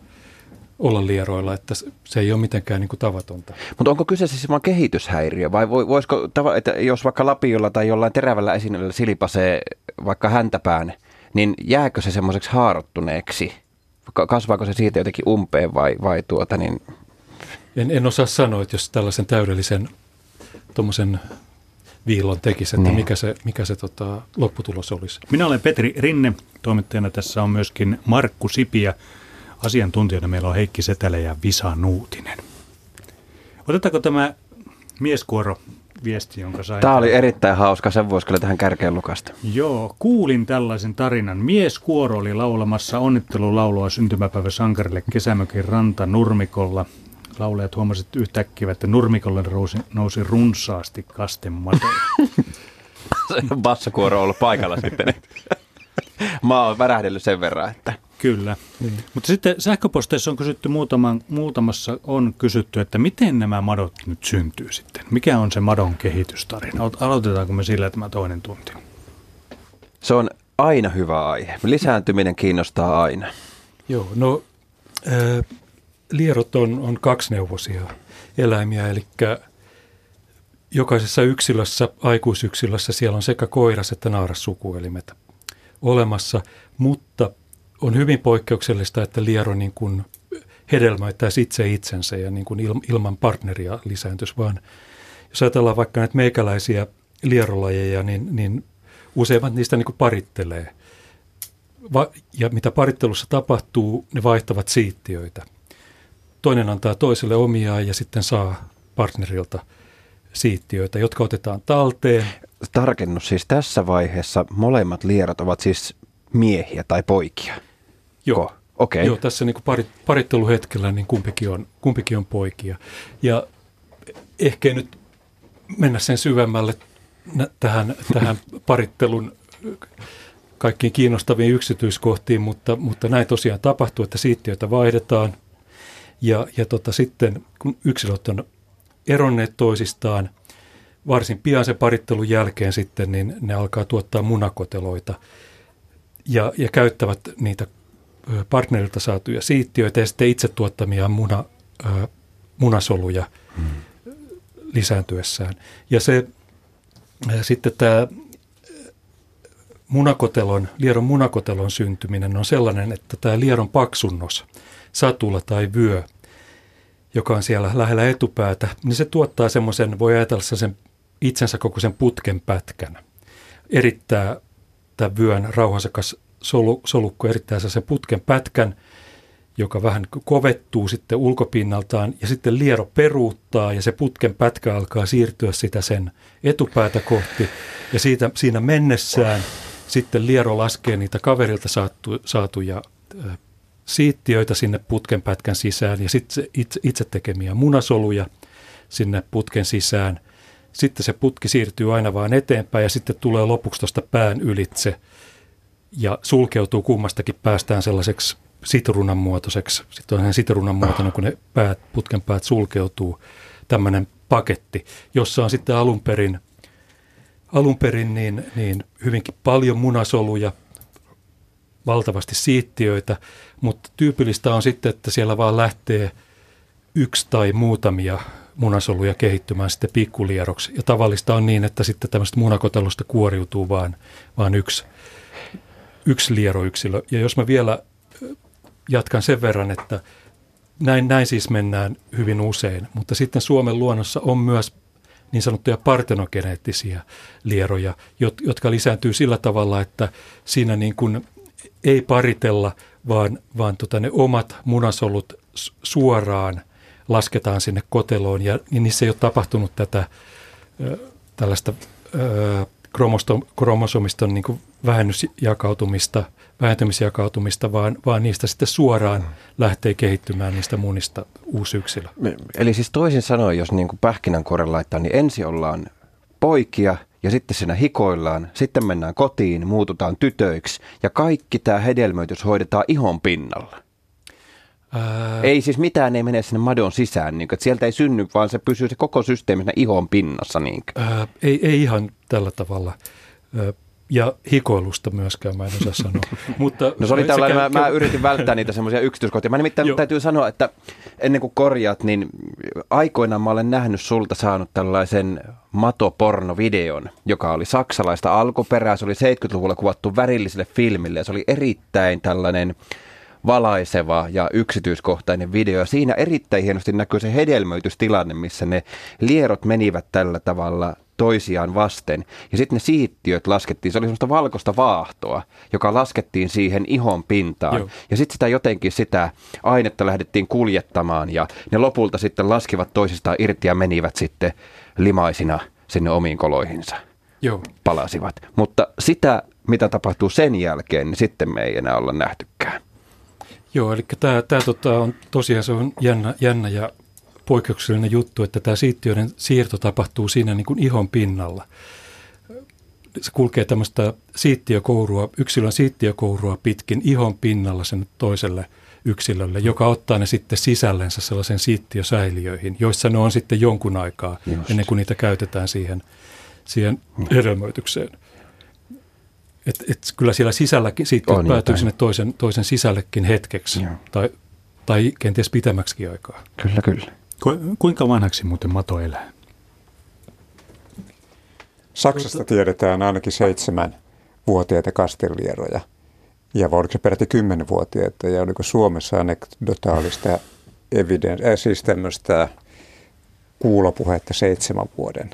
olla lieroilla, että se ei ole mitenkään niin kuin tavatonta. Mutta onko kyseessä siis vain kehityshäiriö vai voisiko, että jos vaikka lapiolla tai jollain terävällä esineellä silipasee vaikka häntäpään, niin jääkö se semmoiseksi haarottuneeksi? Kasvaako se siitä jotenkin umpeen vai, vai tuota niin... En, en osaa sanoa, että jos tällaisen täydellisen tuommoisen viilon tekisi, että niin. mikä se, mikä se tota, lopputulos olisi. Minä olen Petri Rinne, toimittajana tässä on myöskin Markku Sipiä. Asiantuntijana meillä on Heikki Setälä ja Visa Nuutinen. Otetaanko tämä mieskuoro viesti, jonka sain? Tämä oli erittäin hauska, sen voisi kyllä tähän kärkeen lukasta. Joo, kuulin tällaisen tarinan. Mieskuoro oli laulamassa onnittelulaulua syntymäpäivä sankarille kesämökin ranta Nurmikolla. Laulajat huomasivat yhtäkkiä, että Nurmikolle nousi, nousi runsaasti kastematoja. <laughs> Bassakuoro on ollut paikalla sitten. Mä oon värähdellyt sen verran, että Kyllä. Niin. Mutta sitten sähköposteissa on kysytty, muutaman, muutamassa on kysytty, että miten nämä madot nyt syntyy sitten? Mikä on se madon kehitystarina? Aloitetaanko me sillä tämä toinen tunti? Se on aina hyvä aihe. Lisääntyminen kiinnostaa aina. Joo, no äh, lierot on, on kaksneuvoisia eläimiä, eli jokaisessa yksilössä, aikuisyksilössä, siellä on sekä koiras että naaras sukuelimet olemassa, mutta on hyvin poikkeuksellista, että liero niin kuin hedelmöittäisi itse itsensä ja niin kuin ilman partneria lisääntyisi, vaan jos ajatellaan vaikka näitä meikäläisiä lierolajeja, niin, niin useimmat niistä niin kuin parittelee. Va- ja mitä parittelussa tapahtuu, ne vaihtavat siittiöitä. Toinen antaa toiselle omiaan ja sitten saa partnerilta siittiöitä, jotka otetaan talteen. Tarkennus siis tässä vaiheessa molemmat lierot ovat siis miehiä tai poikia. Joo. Okay. Joo, tässä niin parit, paritteluhetkellä niin kumpikin on, kumpikin on poikia. Ja ehkä nyt mennä sen syvemmälle tähän, tähän <laughs> parittelun kaikkiin kiinnostaviin yksityiskohtiin, mutta, mutta näin tosiaan tapahtuu, että siittiöitä vaihdetaan. Ja, ja tota, sitten kun yksilöt on eronneet toisistaan, varsin pian sen parittelun jälkeen sitten, niin ne alkaa tuottaa munakoteloita ja, ja käyttävät niitä partnerilta saatuja siittiöitä ja sitten itse tuottamia muna, munasoluja hmm. lisääntyessään. Ja se sitten tämä munakotelon, lieron munakotelon syntyminen on sellainen, että tämä lieron paksunnos, satula tai vyö, joka on siellä lähellä etupäätä, niin se tuottaa semmoisen, voi ajatella sen itsensä koko sen putken pätkän. Erittää tämä vyön rauhasekas solu, solukko, erittää sen putken pätkän, joka vähän kovettuu sitten ulkopinnaltaan ja sitten liero peruuttaa ja se putken pätkä alkaa siirtyä sitä sen etupäätä kohti ja siitä, siinä mennessään sitten liero laskee niitä kaverilta saatu, saatuja siittiöitä sinne putken pätkän sisään ja sitten itse, itse tekemiä munasoluja sinne putken sisään. Sitten se putki siirtyy aina vaan eteenpäin ja sitten tulee lopuksi tuosta pään ylitse ja sulkeutuu kummastakin päästään sellaiseksi sitruunan muotoiseksi. Sitten on ihan sitruunan muotoinen, kun ne päät, putken päät sulkeutuu, tämmöinen paketti, jossa on sitten alun perin, alun perin niin, niin hyvinkin paljon munasoluja, valtavasti siittiöitä, mutta tyypillistä on sitten, että siellä vaan lähtee yksi tai muutamia munasoluja kehittymään sitten pikkulieroksi. Ja tavallista on niin, että sitten tämmöistä munakotelosta kuoriutuu vaan, vaan yksi, yksi lieroyksilö. Ja jos mä vielä jatkan sen verran, että näin, näin siis mennään hyvin usein, mutta sitten Suomen luonnossa on myös niin sanottuja partenogeneettisiä lieroja, jotka lisääntyy sillä tavalla, että siinä niin kuin ei paritella, vaan, vaan tota ne omat munasolut suoraan lasketaan sinne koteloon ja niin niissä ei ole tapahtunut tätä ö, tällaista ö, kromosomiston niin kuin vähennysjakautumista, vähentymisjakautumista, vaan, vaan niistä sitten suoraan lähtee kehittymään niistä munista uusi yksilö. Eli siis toisin sanoen, jos niin kuin pähkinänkuoren laittaa, niin ensin ollaan poikia ja sitten siinä hikoillaan, sitten mennään kotiin, muututaan tytöiksi ja kaikki tämä hedelmöitys hoidetaan ihon pinnalla. Ää... Ei siis mitään ei mene sinne madon sisään, niin kuin, että sieltä ei synny, vaan se pysyy se koko systeemi siinä ihon pinnassa. Niin Ää, ei, ei ihan tällä tavalla. Ää, ja hikoilusta myöskään, mä en osaa sanoa. <laughs> Mutta no se oli tällainen, käy, mä, mä yritin välttää niitä semmoisia yksityiskohtia. Mä nimittäin Joo. täytyy sanoa, että ennen kuin korjaat, niin aikoinaan mä olen nähnyt sulta saanut tällaisen matopornovideon, joka oli saksalaista alkuperää. Se oli 70-luvulla kuvattu värilliselle filmille ja se oli erittäin tällainen valaiseva ja yksityiskohtainen video. Ja siinä erittäin hienosti näkyy se hedelmöitystilanne, missä ne lierot menivät tällä tavalla toisiaan vasten. Ja sitten ne siittiöt laskettiin, se oli semmoista valkoista vaahtoa, joka laskettiin siihen ihon pintaan. Joo. Ja sitten sitä jotenkin sitä ainetta lähdettiin kuljettamaan ja ne lopulta sitten laskivat toisistaan irti ja menivät sitten limaisina sinne omiin koloihinsa. Joo. Palasivat. Mutta sitä, mitä tapahtuu sen jälkeen, niin sitten me ei enää olla nähtykään. Joo, eli tämä, tämä tota, on tosiaan se on jännä, jännä ja poikkeuksellinen juttu, että tämä siittiöiden siirto tapahtuu siinä niin kuin ihon pinnalla. Se kulkee tämmöistä siittiökourua, yksilön siittiökourua pitkin ihon pinnalla sen toiselle yksilölle, joka ottaa ne sitten sisällensä sellaisen siittiösäiliöihin, joissa ne on sitten jonkun aikaa Just. ennen kuin niitä käytetään siihen, siihen hedelmöitykseen. Et, et kyllä siellä sisälläkin sitten on päätyy sinne toisen, toisen sisällekin hetkeksi tai, tai kenties pitemmäksi aikaa. Kyllä, kyllä. Ku, kuinka vanhaksi muuten mato elää? Saksasta tiedetään ainakin seitsemän vuotiaita kastelieroja. Ja oliko se peräti kymmenvuotiaita ja oliko Suomessa anekdotaalista evidens, äh, siis tämmöistä kuulopuhetta seitsemän vuoden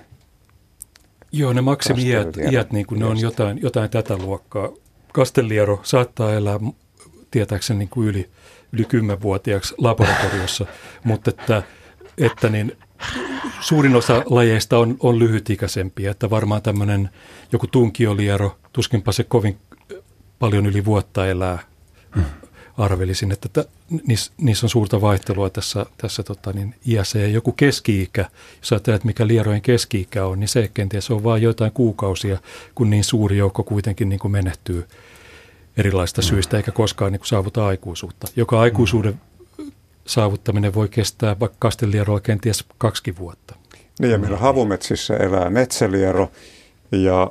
Joo, ne maksimi-iät, iät, niin kuin ne on jotain, jotain tätä luokkaa. Kastelliero saattaa elää tietääkseni niin kuin yli, yli 10-vuotiaaksi laboratoriossa, mutta että, että niin suurin osa lajeista on, on lyhytikäisempiä, että varmaan tämmöinen joku tunkioliero, tuskinpa se kovin paljon yli vuotta elää. Arvelisin, että t- niissä, niissä on suurta vaihtelua tässä, tässä tota, niin, iässä. Ja joku keski-ikä, jos ajattelet, mikä lierojen keski-ikä on, niin se kenties on vain joitain kuukausia, kun niin suuri joukko kuitenkin niin kuin menehtyy erilaista syistä, eikä koskaan niin kuin saavuta aikuisuutta. Joka aikuisuuden saavuttaminen voi kestää vaikka kastelierolla kenties kaksi vuotta. Niin ja meillä havumetsissä elää metsäliero ja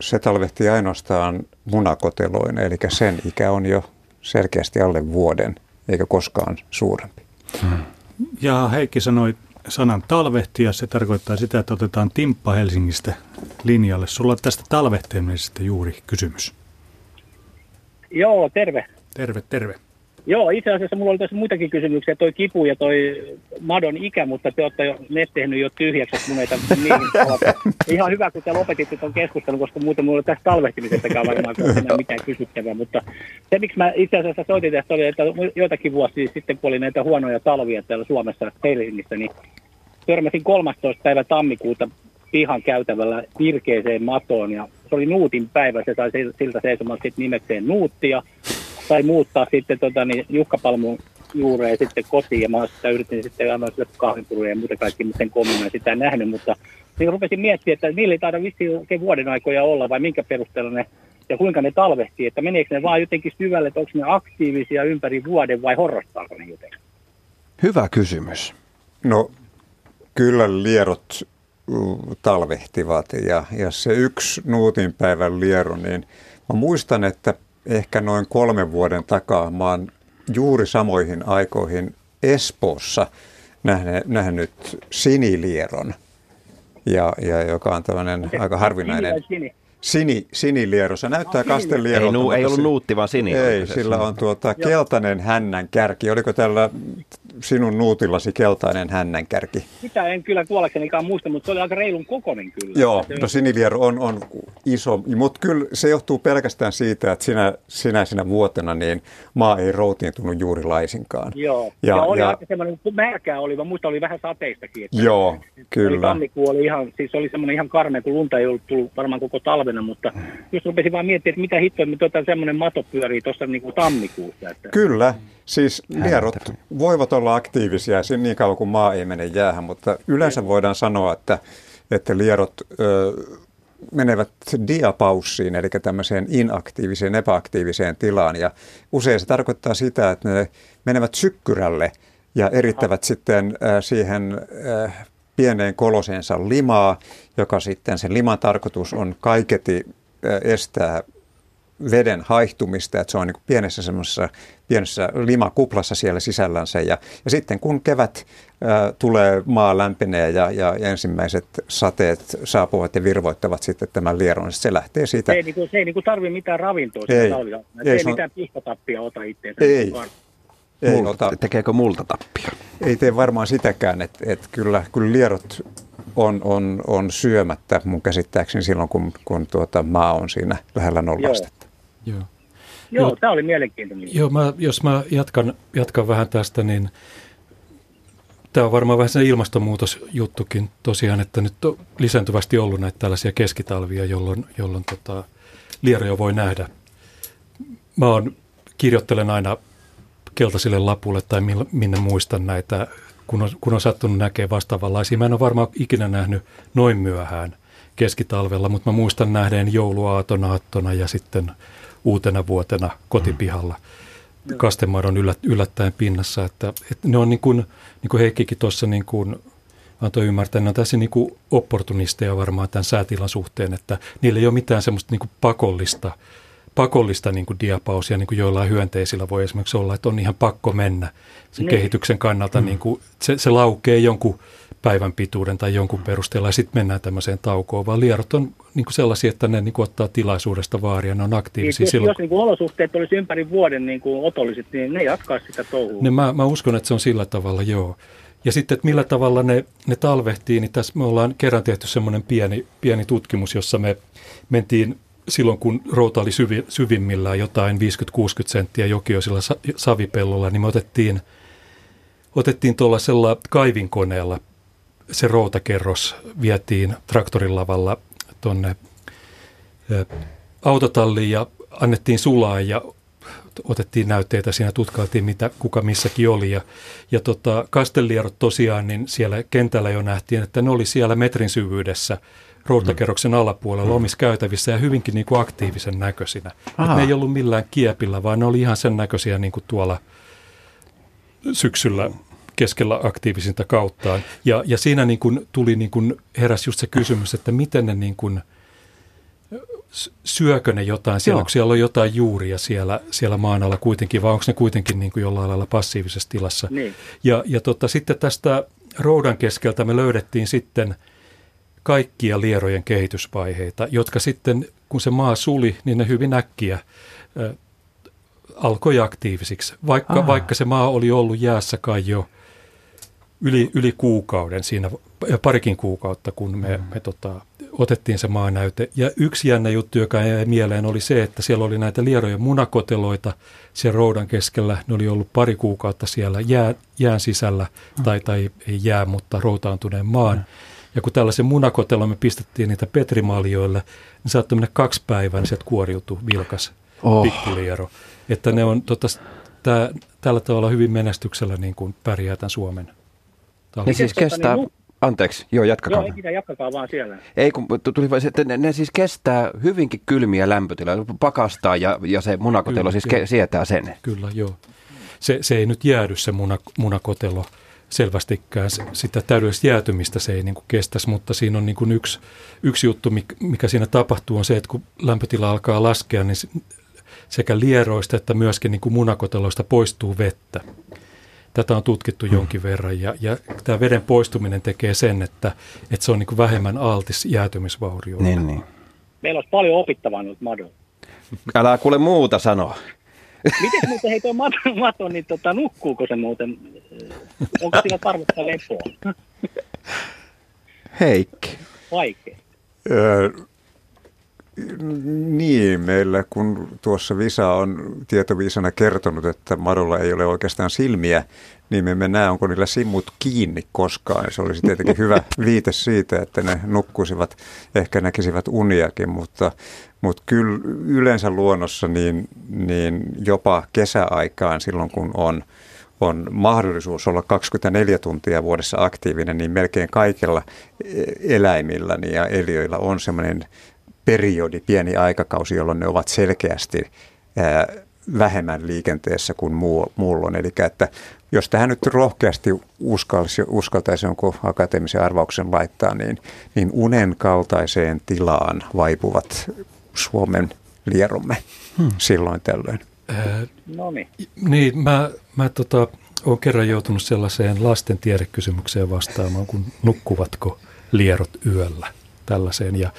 se talvehtii ainoastaan munakoteloina, eli sen ikä on jo selkeästi alle vuoden, eikä koskaan suurempi. Hmm. Ja Heikki sanoi sanan talvehti ja se tarkoittaa sitä, että otetaan Timppa Helsingistä linjalle. Sulla on tästä talvehtimisestä juuri kysymys. Joo, terve. Terve, terve. Joo, itse asiassa mulla oli tässä muitakin kysymyksiä, toi kipu ja toi madon ikä, mutta te olette jo ne tehnyt jo tyhjäksi, mun ei niihin Ihan hyvä, kun te lopetitte tuon keskustelun, koska muuten mulla tästä talvehtimisestakaan varmaan enää mitään kysyttävää, mutta se, miksi mä itse asiassa soitin tästä, oli, että joitakin vuosia sitten, kun oli näitä huonoja talvia täällä Suomessa Helsingissä, niin törmäsin 13. päivä tammikuuta pihan käytävällä virkeeseen matoon ja se oli Nuutin päivä, se sai siltä seisomaan sitten nimekseen Nuuttia sai muuttaa sitten tota, niin Jukka Palmun juureen sitten kotiin ja mä sitä yritin sitten aivan sille kahvinpuruja ja muuta kaikki, mutta sen koommin sitä en nähnyt, mutta niin rupesin miettimään, että niillä ei taida vissi oikein vuoden aikoja olla vai minkä perusteella ne ja kuinka ne talvehtii, että meneekö ne vaan jotenkin syvälle, että onko ne aktiivisia ympäri vuoden vai horrostaako ne jotenkin? Hyvä kysymys. No kyllä lierot talvehtivat ja, ja se yksi nuutinpäivän liero, niin mä muistan, että ehkä noin kolmen vuoden takaa mä oon juuri samoihin aikoihin Espoossa nähnyt, nähnyt sinilieron, ja, ja joka on tämmöinen aika harvinainen. Sini Sini, siniliero. Se näyttää no, kasteliero. Ei, nu, ei ollut nuutti, vaan sini. Ei, sillä on tuota keltainen hännän kärki. Oliko tällä sinun nuutillasi keltainen hännän kärki? Sitä en kyllä kuoleksenikaan muista, mutta se oli aika reilun kokonen kyllä. Joo, no siniliero on, on iso, mutta kyllä se johtuu pelkästään siitä, että sinä, sinä sinä vuotena niin maa ei routiintunut juuri laisinkaan. Joo, ja, ja oli ja, aika semmoinen, märkää oli, vaan muista oli vähän sateistakin. Että joo, kyllä. Oli tammikuu oli ihan, siis oli semmoinen ihan karmea, kun lunta ei ollut tullut varmaan koko talven talvena, mutta jos rupesin vaan miettimään, että mitä hittoa, että tuota, semmoinen mato pyörii tuossa niin kuin tammikuussa. Että... Kyllä, siis lierot voivat olla aktiivisia niin kauan kuin maa ei mene jäähän, mutta yleensä voidaan sanoa, että, että lierot ö, menevät diapaussiin, eli tämmöiseen inaktiiviseen, epäaktiiviseen tilaan. Ja usein se tarkoittaa sitä, että ne menevät sykkyrälle ja erittävät sitten äh, siihen äh, pieneen koloseensa limaa, joka sitten sen liman tarkoitus on kaiketi estää veden haihtumista, että se on niin pienessä semmoisessa pienessä limakuplassa siellä sisällänsä. Ja, ja sitten kun kevät ä, tulee, maa lämpenee ja, ja, ensimmäiset sateet saapuvat ja virvoittavat sitten tämän lieron, niin se lähtee siitä. Se ei, niin kuin, se ei niin tarvitse mitään ravintoa ei, ei, ei, ei mitään pihkatappia ota itseensä. Ei, mukaan. Ei Multa, ota. Tekeekö multa tappia? Ei tee varmaan sitäkään, että, että kyllä, kyllä lierot on, on, on syömättä mun käsittääkseni silloin, kun, kun tuota maa on siinä lähellä nollastetta. Joo. Joo. Joo, tämä oli mielenkiintoinen. Joo, mä, jos mä jatkan, jatkan vähän tästä, niin tämä on varmaan vähän se ilmastonmuutosjuttukin tosiaan, että nyt on lisääntyvästi ollut näitä tällaisia keskitalvia, jolloin, jolloin tota, lieroja voi nähdä. Mä oon, kirjoittelen aina keltaisille lapulle tai minne muistan näitä, kun on, kun on sattunut näkemään vastaavanlaisia. Mä en ole varmaan ikinä nähnyt noin myöhään keskitalvella, mutta mä muistan nähdeen jouluaatona aattona ja sitten uutena vuotena kotipihalla kastemadon yllät, yllättäen pinnassa. Että, että ne on niin kuin, niin kuin Heikkikin tuossa niin kuin antoi ymmärtää, ne on tässä niin kuin opportunisteja varmaan tämän säätilan suhteen, että niillä ei ole mitään semmoista niin kuin pakollista – pakollista niin kuin diapausia, niin kuin joillain hyönteisillä voi esimerkiksi olla, että on ihan pakko mennä sen niin. kehityksen kannalta. Mm. Niin kuin, se, se laukee jonkun päivän pituuden tai jonkun perusteella ja sitten mennään tämmöiseen taukoon, vaan lierot on niin kuin sellaisia, että ne niin kuin ottaa tilaisuudesta vaaria, ne on aktiivisia. Niin, silloin, jos niin kuin olosuhteet olisi ympäri vuoden niin kuin otolliset, niin ne jatkaa sitä touhua. Ne, mä, mä uskon, että se on sillä tavalla, joo. Ja sitten, että millä tavalla ne, ne talvehtii, niin tässä me ollaan kerran tehty semmoinen pieni, pieni tutkimus, jossa me mentiin silloin kun routa oli syvi, syvimmillään jotain 50-60 senttiä jokioisilla savipellolla, niin me otettiin, otettiin tuollaisella kaivinkoneella se routakerros vietiin traktorilavalla tuonne autotalliin ja annettiin sulaa ja otettiin näytteitä siinä, tutkailtiin mitä kuka missäkin oli. Ja, ja tota, kastellierot tosiaan, niin siellä kentällä jo nähtiin, että ne oli siellä metrin syvyydessä routakerroksen alapuolella omissa käytävissä ja hyvinkin niin kuin aktiivisen näköisinä. Et ne ei ollut millään kiepillä, vaan ne oli ihan sen näköisiä niin kuin tuolla syksyllä keskellä aktiivisinta kauttaan. Ja, ja siinä niin kuin tuli niin kuin heräs just se kysymys, että miten ne niin kuin, syökö ne jotain siellä, kun siellä on jotain juuria siellä, siellä maan alla kuitenkin, vai onko ne kuitenkin niin kuin jollain lailla passiivisessa tilassa. Niin. Ja, ja tota, sitten tästä roudan keskeltä me löydettiin sitten kaikkia lierojen kehitysvaiheita, jotka sitten, kun se maa suli, niin ne hyvin äkkiä alkoi aktiivisiksi, vaikka, vaikka se maa oli ollut jäässä kai jo yli, yli kuukauden siinä, parikin kuukautta, kun me, mm. me tota, otettiin se maanäyte. Ja yksi jännä juttu, joka jäi mieleen, oli se, että siellä oli näitä lierojen munakoteloita siellä roudan keskellä. Ne oli ollut pari kuukautta siellä jää, jään sisällä, mm. tai, tai ei jää, mutta routaantuneen maan. Mm. Ja kun tällaisen munakotelon me pistettiin niitä petrimaljoille, niin saattoi mennä kaksi päivää, niin sieltä kuoriutui vilkas oh. pikkuliero. Että ne on tota, tää, tällä tavalla hyvin menestyksellä niin kuin pärjää tämän Suomen. Ne siis kestää, niin, anteeksi, joo jatkakaa. Joo, ei jatkakaa vaan siellä. Ei kun tuli vaan se, että ne, ne siis kestää hyvinkin kylmiä lämpötiloja, pakastaa ja, ja se munakotelo kyllä, siis ke, sietää sen. Kyllä, joo. Se, se ei nyt jäädy se muna, munakotelo selvästikään sitä täydellistä jäätymistä se ei niin kuin kestäisi, mutta siinä on niin kuin yksi, yksi juttu, mikä siinä tapahtuu, on se, että kun lämpötila alkaa laskea, niin sekä lieroista että myöskin niin kuin munakoteloista poistuu vettä. Tätä on tutkittu hmm. jonkin verran ja, ja tämä veden poistuminen tekee sen, että, että se on niin kuin vähemmän altis jäätymisvaurioille. Niin, niin. Meillä olisi paljon opittavaa nyt madolla. Älä kuule muuta sanoa. Miten muuten hei tuo mato, mato, niin tota, nukkuuko se muuten? Onko siinä tarvetta lepoa? Heikki. Vaikea. Öö, niin, meillä kun tuossa Visa on tietoviisana kertonut, että madolla ei ole oikeastaan silmiä, niin me emme näe, onko niillä simmut kiinni koskaan. Se olisi tietenkin hyvä <laughs> viite siitä, että ne nukkuisivat, ehkä näkisivät uniakin, mutta, mutta kyllä yleensä luonnossa niin, niin jopa kesäaikaan silloin, kun on on mahdollisuus olla 24 tuntia vuodessa aktiivinen, niin melkein kaikilla eläimillä ja eliöillä on semmoinen periodi, pieni aikakausi, jolloin ne ovat selkeästi ää, vähemmän liikenteessä kuin muu, muulloin. Eli että jos tähän nyt rohkeasti uskaltaisi, uskaltaisi jonkun akateemisen arvauksen laittaa, niin, niin unen kaltaiseen tilaan vaipuvat Suomen lieromme hmm. silloin tällöin. Äh, no niin. Niin, mä, mä tota, olen kerran joutunut sellaiseen lasten tiedekysymykseen vastaamaan, kun nukkuvatko lierot yöllä tällaiseen. Ja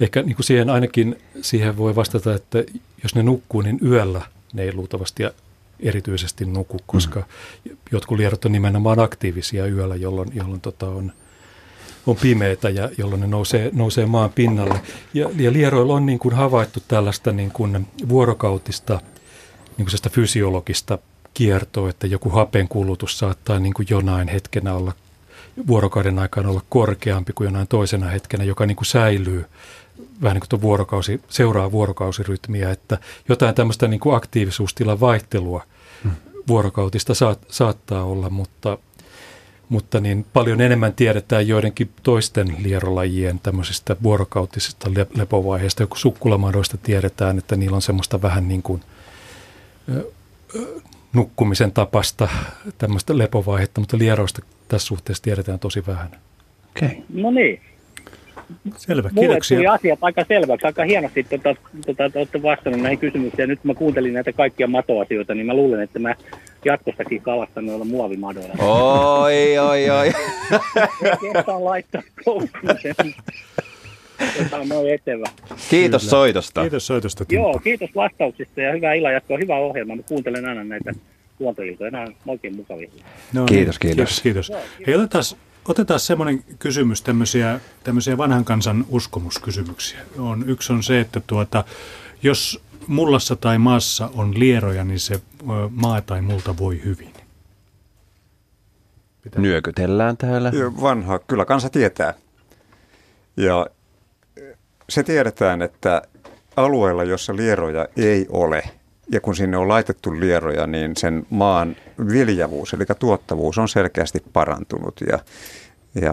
ehkä niin kuin siihen ainakin siihen voi vastata, että jos ne nukkuu, niin yöllä ne ei luultavasti erityisesti nuku, koska mm. jotkut lierot on nimenomaan aktiivisia yöllä, jolloin, jolloin tota on, on pimeätä ja jolloin ne nousee, nousee maan pinnalle. Ja, ja lieroilla on niin kuin havaittu tällaista niin kuin vuorokautista niin kuin fysiologista kiertoa, että joku hapen kulutus saattaa niin kuin jonain hetkenä olla vuorokauden aikana olla korkeampi kuin jonain toisena hetkenä, joka niin kuin säilyy vähän niin kuin tuon vuorokausi, seuraa vuorokausirytmiä, että jotain tämmöistä niin kuin aktiivisuustilan vaihtelua hmm. vuorokautista saat, saattaa olla, mutta, mutta niin paljon enemmän tiedetään joidenkin toisten lierolajien tämmöisistä vuorokautisista lepovaiheista. Joku sukkulamadoista tiedetään, että niillä on semmoista vähän niin kuin nukkumisen tapasta tämmöistä lepovaihetta, mutta lieroista tässä suhteessa tiedetään tosi vähän. Okei. Okay. No niin. Selvä, Mulle kiitoksia. tuli asiat aika selväksi, aika hienosti tota, tota, olette vastannut näihin kysymyksiin. Ja nyt kun mä kuuntelin näitä kaikkia matoasioita, niin mä luulen, että mä jatkossakin kalastan noilla muovimadoilla. Oi, oi, oi. Kehtaan laittaa koukkuun Tämä on noin etevä. Kiitos Kyllä. soitosta. Kiitos soitosta, Timppa. Joo, kiitos vastauksista ja hyvää illanjatkoa, hyvä ohjelma. Mä kuuntelen aina näitä luontoiltoja, nämä on oikein mukavia. No, kiitos, kiitos. Kiitos, kiitos. Joo, kiitos. Hei, otetaan, otetaan semmoinen kysymys, tämmöisiä, tämmöisiä vanhan kansan uskomuskysymyksiä. On, yksi on se, että tuota, jos mullassa tai maassa on lieroja, niin se maa tai multa voi hyvin. Pitää. Nyökytellään täällä. Vanha, kyllä kansa tietää. Ja se tiedetään, että alueella, jossa lieroja ei ole, ja kun sinne on laitettu lieroja, niin sen maan viljavuus, eli tuottavuus on selkeästi parantunut. Ja, ja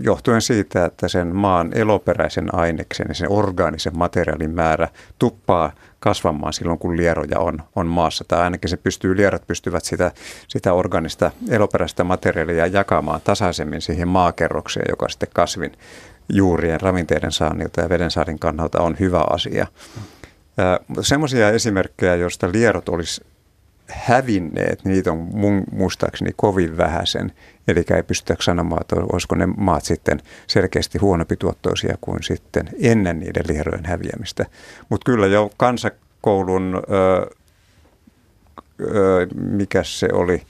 johtuen siitä, että sen maan eloperäisen aineksen ja sen orgaanisen materiaalin määrä tuppaa kasvamaan silloin, kun lieroja on, on maassa. Tai ainakin se pystyy, lierot pystyvät sitä, sitä organista eloperäistä materiaalia jakamaan tasaisemmin siihen maakerrokseen, joka sitten kasvin juurien, ravinteiden saannilta ja vedensaadin kannalta on hyvä asia. Semmoisia esimerkkejä, joista lierot olisi hävinneet, niitä on mun muistaakseni kovin vähäisen. Eli ei pystytä sanomaan, että olisiko ne maat sitten selkeästi huonompi tuottoisia kuin sitten ennen niiden lierojen häviämistä. Mutta kyllä jo kansakoulun, öö, öö, mikä se oli,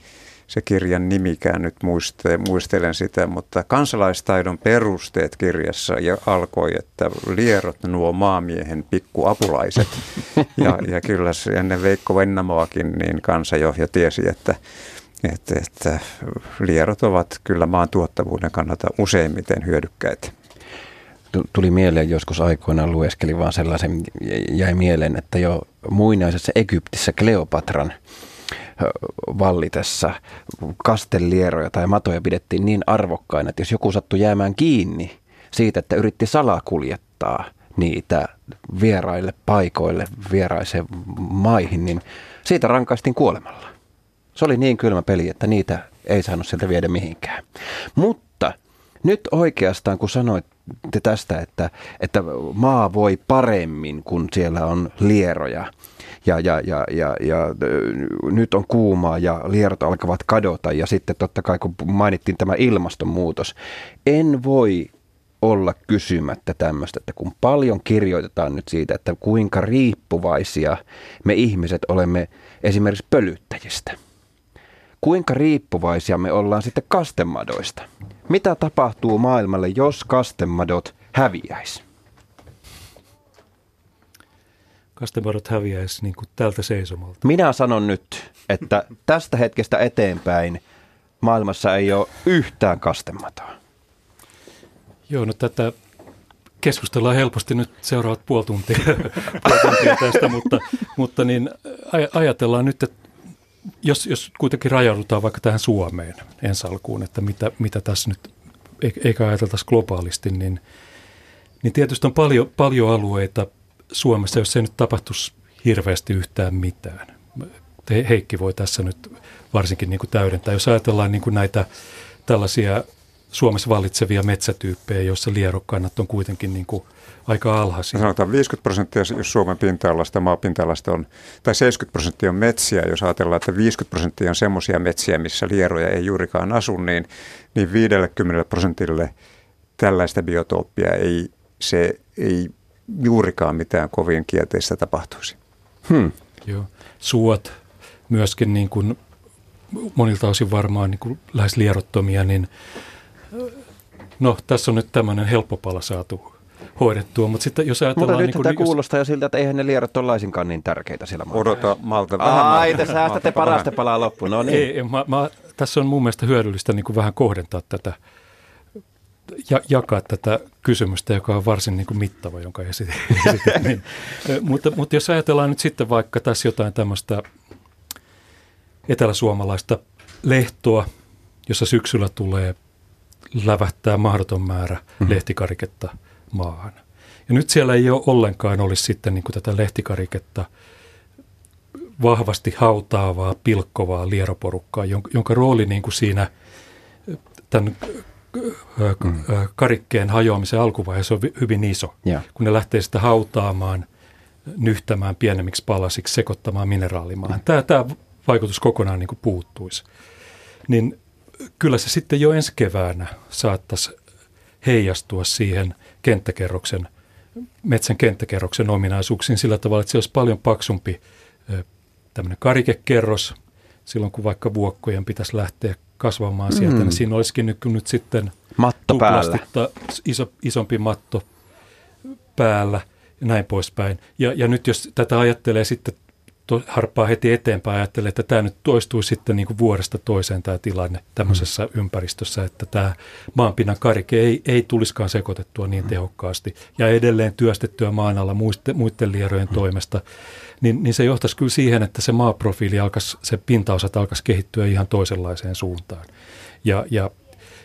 se kirjan nimikään nyt muiste, muistelen sitä, mutta kansalaistaidon perusteet kirjassa ja alkoi, että lierot nuo maamiehen pikkuapulaiset. <laughs> Ja, ja kyllä ennen Veikko Vennamoakin niin kansa jo, jo tiesi, että, että, että lierot ovat kyllä maan tuottavuuden kannalta useimmiten hyödykkäitä tuli mieleen joskus aikoinaan lueskelin vaan sellaisen, jäi mieleen, että jo muinaisessa Egyptissä Kleopatran vallitessa kastelieroja tai matoja pidettiin niin arvokkaina, että jos joku sattui jäämään kiinni siitä, että yritti salakuljettaa niitä vieraille paikoille, vieraiseen maihin, niin siitä rankaistiin kuolemalla. Se oli niin kylmä peli, että niitä ei saanut sieltä viedä mihinkään. Mutta nyt oikeastaan, kun sanoitte tästä, että, että maa voi paremmin, kun siellä on lieroja, ja, ja, ja, ja, ja nyt on kuumaa ja lierot alkavat kadota ja sitten totta kai kun mainittiin tämä ilmastonmuutos, en voi olla kysymättä tämmöistä, että kun paljon kirjoitetaan nyt siitä, että kuinka riippuvaisia me ihmiset olemme esimerkiksi pölyttäjistä. Kuinka riippuvaisia me ollaan sitten kastemadoista? Mitä tapahtuu maailmalle, jos kastemadot häviäisi? Kastemadot häviäisi niin kuin tältä seisomalta. Minä sanon nyt, että tästä hetkestä eteenpäin maailmassa ei ole yhtään kastematoa. Joo, no tätä keskustellaan helposti nyt seuraavat puoli tuntia, <laughs> puoli tuntia tästä, mutta, mutta niin ajatellaan nyt, että jos, jos kuitenkin rajaudutaan vaikka tähän Suomeen ensi alkuun, että mitä, mitä tässä nyt, eikä ajateltaisi globaalisti, niin, niin tietysti on paljon, paljon alueita, Suomessa, jos ei nyt tapahtuisi hirveästi yhtään mitään. Heikki voi tässä nyt varsinkin niin kuin täydentää. Jos ajatellaan niin kuin näitä tällaisia Suomessa vallitsevia metsätyyppejä, joissa lierokannat on kuitenkin niin kuin aika alhaisia. Sanotaan 50 prosenttia, jos Suomen pinta-alasta, maapinta-alasta on, tai 70 prosenttia on metsiä, jos ajatellaan, että 50 prosenttia on semmoisia metsiä, missä lieroja ei juurikaan asu, niin, niin 50 prosentille tällaista biotooppia ei, se ei juurikaan mitään kovin kielteistä tapahtuisi. Hmm. Joo. Suot myöskin niin kuin monilta osin varmaan niin kuin lähes lierottomia, niin no tässä on nyt tämmöinen helppo pala saatu hoidettua, mutta sitten jos ajatellaan... Mutta nyt niin kuin, tämä jos... kuulostaa jo siltä, että eihän ne lierot ole laisinkaan niin tärkeitä siellä maalla. Odota malta vähän. Ai, te säästätte parasta palaa loppuun, no niin. Ei, mä, mä, tässä on mun mielestä hyödyllistä niin kuin vähän kohdentaa tätä ja, jakaa tätä kysymystä, joka on varsin niin kuin mittava, jonka <laughs> esitin. niin. mutta, mutta jos ajatellaan nyt sitten vaikka tässä jotain tämmöistä eteläsuomalaista lehtoa, jossa syksyllä tulee lävähtää mahdoton määrä mm. lehtikariketta maahan. Ja nyt siellä ei ole ollenkaan olisi sitten niin kuin tätä lehtikariketta vahvasti hautaavaa, pilkkovaa lieroporukkaa, jonka, jonka rooli niin kuin siinä tämän. Karikkeen hajoamisen alkuvaiheessa on hyvin iso, ja. kun ne lähtee sitä hautaamaan, nyhtämään pienemmiksi palasiksi, sekoittamaan mineraalimaan. Mm. Tämä, tämä vaikutus kokonaan niin kuin puuttuisi. Niin kyllä se sitten jo ensi keväänä saattaisi heijastua siihen kenttäkerroksen, metsän kenttäkerroksen ominaisuuksiin sillä tavalla, että se olisi paljon paksumpi tämmöinen karikekerros, silloin kun vaikka vuokkojen pitäisi lähteä kasvamaan mm. sieltä, niin siinä olisikin nyt, nyt sitten matto päällä. Iso, isompi matto päällä ja näin poispäin. Ja, ja nyt jos tätä ajattelee sitten to, harppaa heti eteenpäin ja ajattelee, että tämä nyt toistuu sitten niin kuin vuodesta toiseen tämä tilanne tämmöisessä mm. ympäristössä, että tämä maanpinnan karike ei, ei tulisikaan sekoitettua niin mm. tehokkaasti ja edelleen työstettyä maan alla muiste, muiden lierojen mm. toimesta, niin, niin se johtaisi kyllä siihen, että se maaprofiili alkaisi, se pintaosat alkaisi kehittyä ihan toisenlaiseen suuntaan. Ja, ja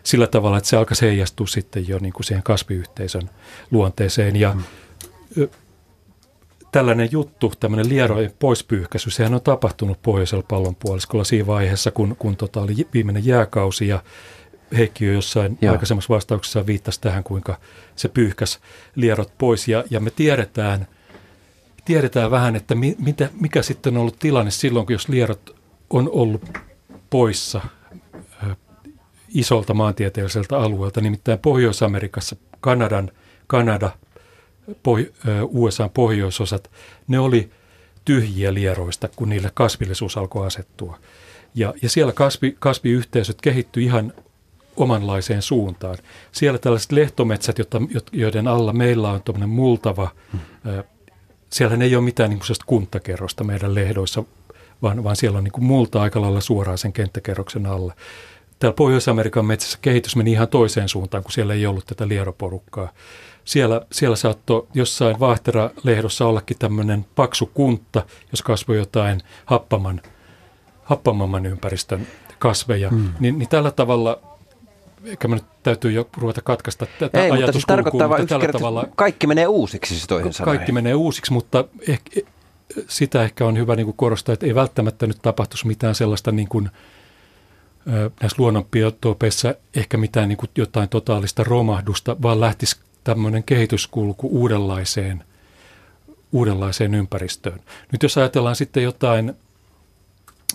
sillä tavalla, että se alkaisi heijastua sitten jo niin kuin siihen kasviyhteisön luonteeseen. Ja mm tällainen juttu, tämmöinen lierojen poispyyhkäisy, sehän on tapahtunut pohjoisella pallonpuoliskolla siinä vaiheessa, kun, kun tota oli viimeinen jääkausi ja Heikki jo jossain Joo. aikaisemmassa vastauksessa viittasi tähän, kuinka se pyyhkäs lierot pois. Ja, ja me tiedetään, tiedetään vähän, että mi, mitä, mikä sitten on ollut tilanne silloin, kun jos lierot on ollut poissa ö, isolta maantieteelliseltä alueelta. Nimittäin Pohjois-Amerikassa Kanadan, Kanada, USA pohjoisosat, ne oli tyhjiä lieroista, kun niille kasvillisuus alkoi asettua. Ja, ja siellä kasvi, kasviyhteisöt kehittyi ihan omanlaiseen suuntaan. Siellä tällaiset lehtometsät, joiden alla meillä on tuommoinen multava, hmm. Siellä ei ole mitään niin kuntakerrosta meidän lehdoissa, vaan, vaan siellä on niin multa aika lailla suoraan sen kenttäkerroksen alla. Täällä Pohjois-Amerikan metsässä kehitys meni ihan toiseen suuntaan, kun siellä ei ollut tätä lieroporukkaa siellä, siellä saattoi jossain Vaahtera-lehdossa ollakin tämmöinen paksu kuntta, jos kasvoi jotain happaman, happamamman ympäristön kasveja. Hmm. Niin, niin tällä tavalla ehkä mä nyt täytyy jo ruveta katkaista tätä Ei, mutta siis tarkoittaa vain tällä tavalla, kaikki menee uusiksi siis toisin sanoen. Kaikki menee uusiksi, mutta ehkä, sitä ehkä on hyvä niin kuin korostaa, että ei välttämättä nyt tapahtuisi mitään sellaista niin kuin, näissä luonnonbiotopeissa ehkä mitään niin kuin jotain totaalista romahdusta, vaan lähtisi tämmöinen kehityskulku uudenlaiseen, uudenlaiseen ympäristöön. Nyt jos ajatellaan sitten jotain,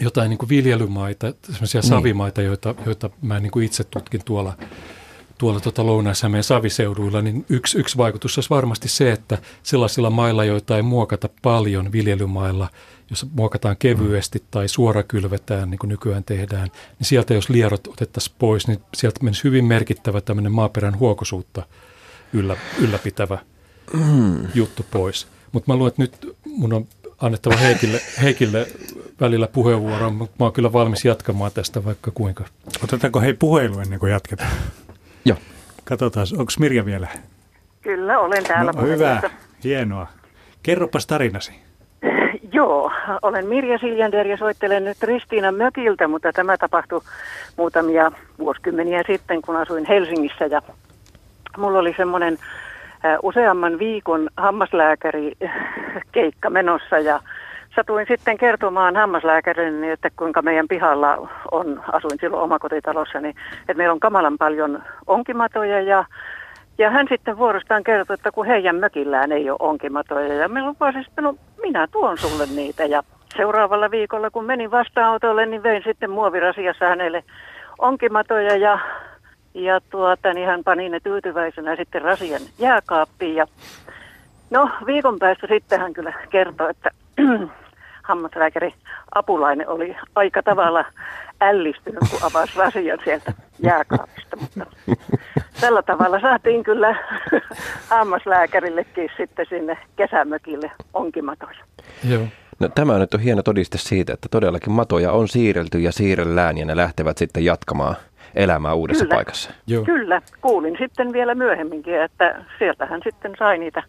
jotain niin kuin viljelymaita, sellaisia niin. savimaita, joita, joita mä niin kuin itse tutkin tuolla, tuolla tuota lounais meidän saviseuduilla, niin yksi, yksi vaikutus olisi varmasti se, että sellaisilla mailla, joita ei muokata paljon viljelymailla, jos muokataan kevyesti tai suorakylvetään, niin kuin nykyään tehdään, niin sieltä jos lierot otettaisiin pois, niin sieltä menisi hyvin merkittävä tämmöinen maaperän huokosuutta – yllä, ylläpitävä mm. juttu pois. Mutta mä luulen, että nyt mun on annettava Heikille, Heikille välillä puheenvuoro, mutta mä oon kyllä valmis jatkamaan tästä vaikka kuinka. Otetaanko hei puhelu ennen kuin jatketaan? Joo. Katsotaan, onko Mirja vielä? Kyllä, olen täällä. No, hyvä, hienoa. Kerropas tarinasi. <laughs> Joo, olen Mirja Siljander ja soittelen nyt Ristiina mökiltä, mutta tämä tapahtui muutamia vuosikymmeniä sitten, kun asuin Helsingissä ja mulla oli semmoinen useamman viikon hammaslääkäri keikka menossa ja satuin sitten kertomaan hammaslääkärille, että kuinka meidän pihalla on, asuin silloin omakotitalossa, niin että meillä on kamalan paljon onkimatoja ja ja hän sitten vuorostaan kertoi, että kun heidän mökillään ei ole onkimatoja. Ja me lupasin sitten, no minä tuon sulle niitä. Ja seuraavalla viikolla, kun menin vastaanotolle, niin vein sitten muovirasiassa hänelle onkimatoja ja ja tuota, niin hän pani ne tyytyväisenä sitten rasian jääkaappiin. Ja no viikon päästä sitten hän kyllä kertoi, että <clears throat> hammaslääkäri apulainen oli aika tavalla ällistynyt, kun avasi rasian sieltä jääkaapista. Mutta tällä tavalla saatiin kyllä <laughs> hammaslääkärillekin sitten sinne kesämökille onkimatoja. Joo. No, tämä nyt on hieno todiste siitä, että todellakin matoja on siirrelty ja siirrellään ja ne lähtevät sitten jatkamaan – elämää uudessa kyllä, paikassa. Joo. Kyllä, kuulin sitten vielä myöhemminkin, että sieltä hän sitten sai niitä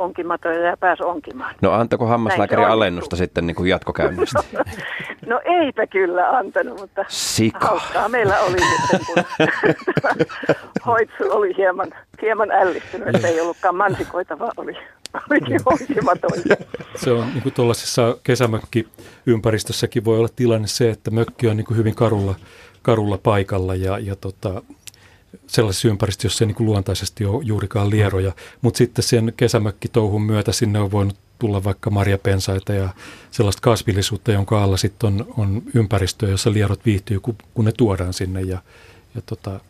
onkimatoja ja pääsi onkimaan. No antako hammaslääkäri alennusta sitten niin kuin jatkokäynnistä? <laughs> no eipä kyllä antanut, mutta Sika. hauskaa meillä oli sitten, kun <laughs> hoitsu oli hieman, hieman ällistynyt, että ei ollutkaan mansikoita, vaan oli olikin onkimatoja. Se on niin kuin tuollaisessa kesämökkiympäristössäkin voi olla tilanne se, että mökki on niin kuin hyvin karulla karulla paikalla ja, ja tota, sellaisessa ympäristössä, jossa ei niin luontaisesti ole juurikaan lieroja. Mutta sitten sen kesämökkitouhun myötä sinne on voinut tulla vaikka marjapensaita ja sellaista kasvillisuutta, jonka alla sitten on, on ympäristöä, jossa lierot viihtyy, kun, kun ne tuodaan sinne. Ja, ja tota,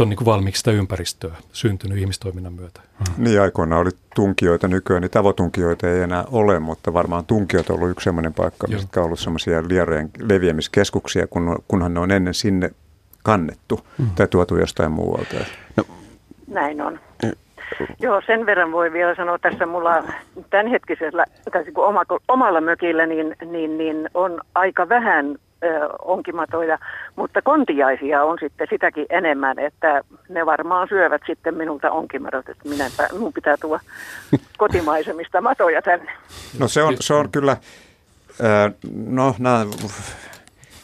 on niin kuin valmiiksi sitä ympäristöä syntynyt ihmistoiminnan myötä. Hmm. Niin aikoina oli tunkijoita, nykyään niin tavotunkijoita ei enää ole, mutta varmaan tunkiot on ollut yksi sellainen paikka, missä on ollut sellaisia lierojen leviämiskeskuksia, kun, kunhan ne on ennen sinne kannettu hmm. tai tuotu jostain muualta. No. Näin on. Joo, sen verran voi vielä sanoa tässä mulla tämänhetkisellä, tai kun oma, omalla mökillä, niin, niin, niin on aika vähän onkimatoja, mutta kontiaisia on sitten sitäkin enemmän, että ne varmaan syövät sitten minulta onkimadot, että minä, minun pitää tuoda <laughs> kotimaisemista matoja tänne. No se on, se on kyllä, no nämä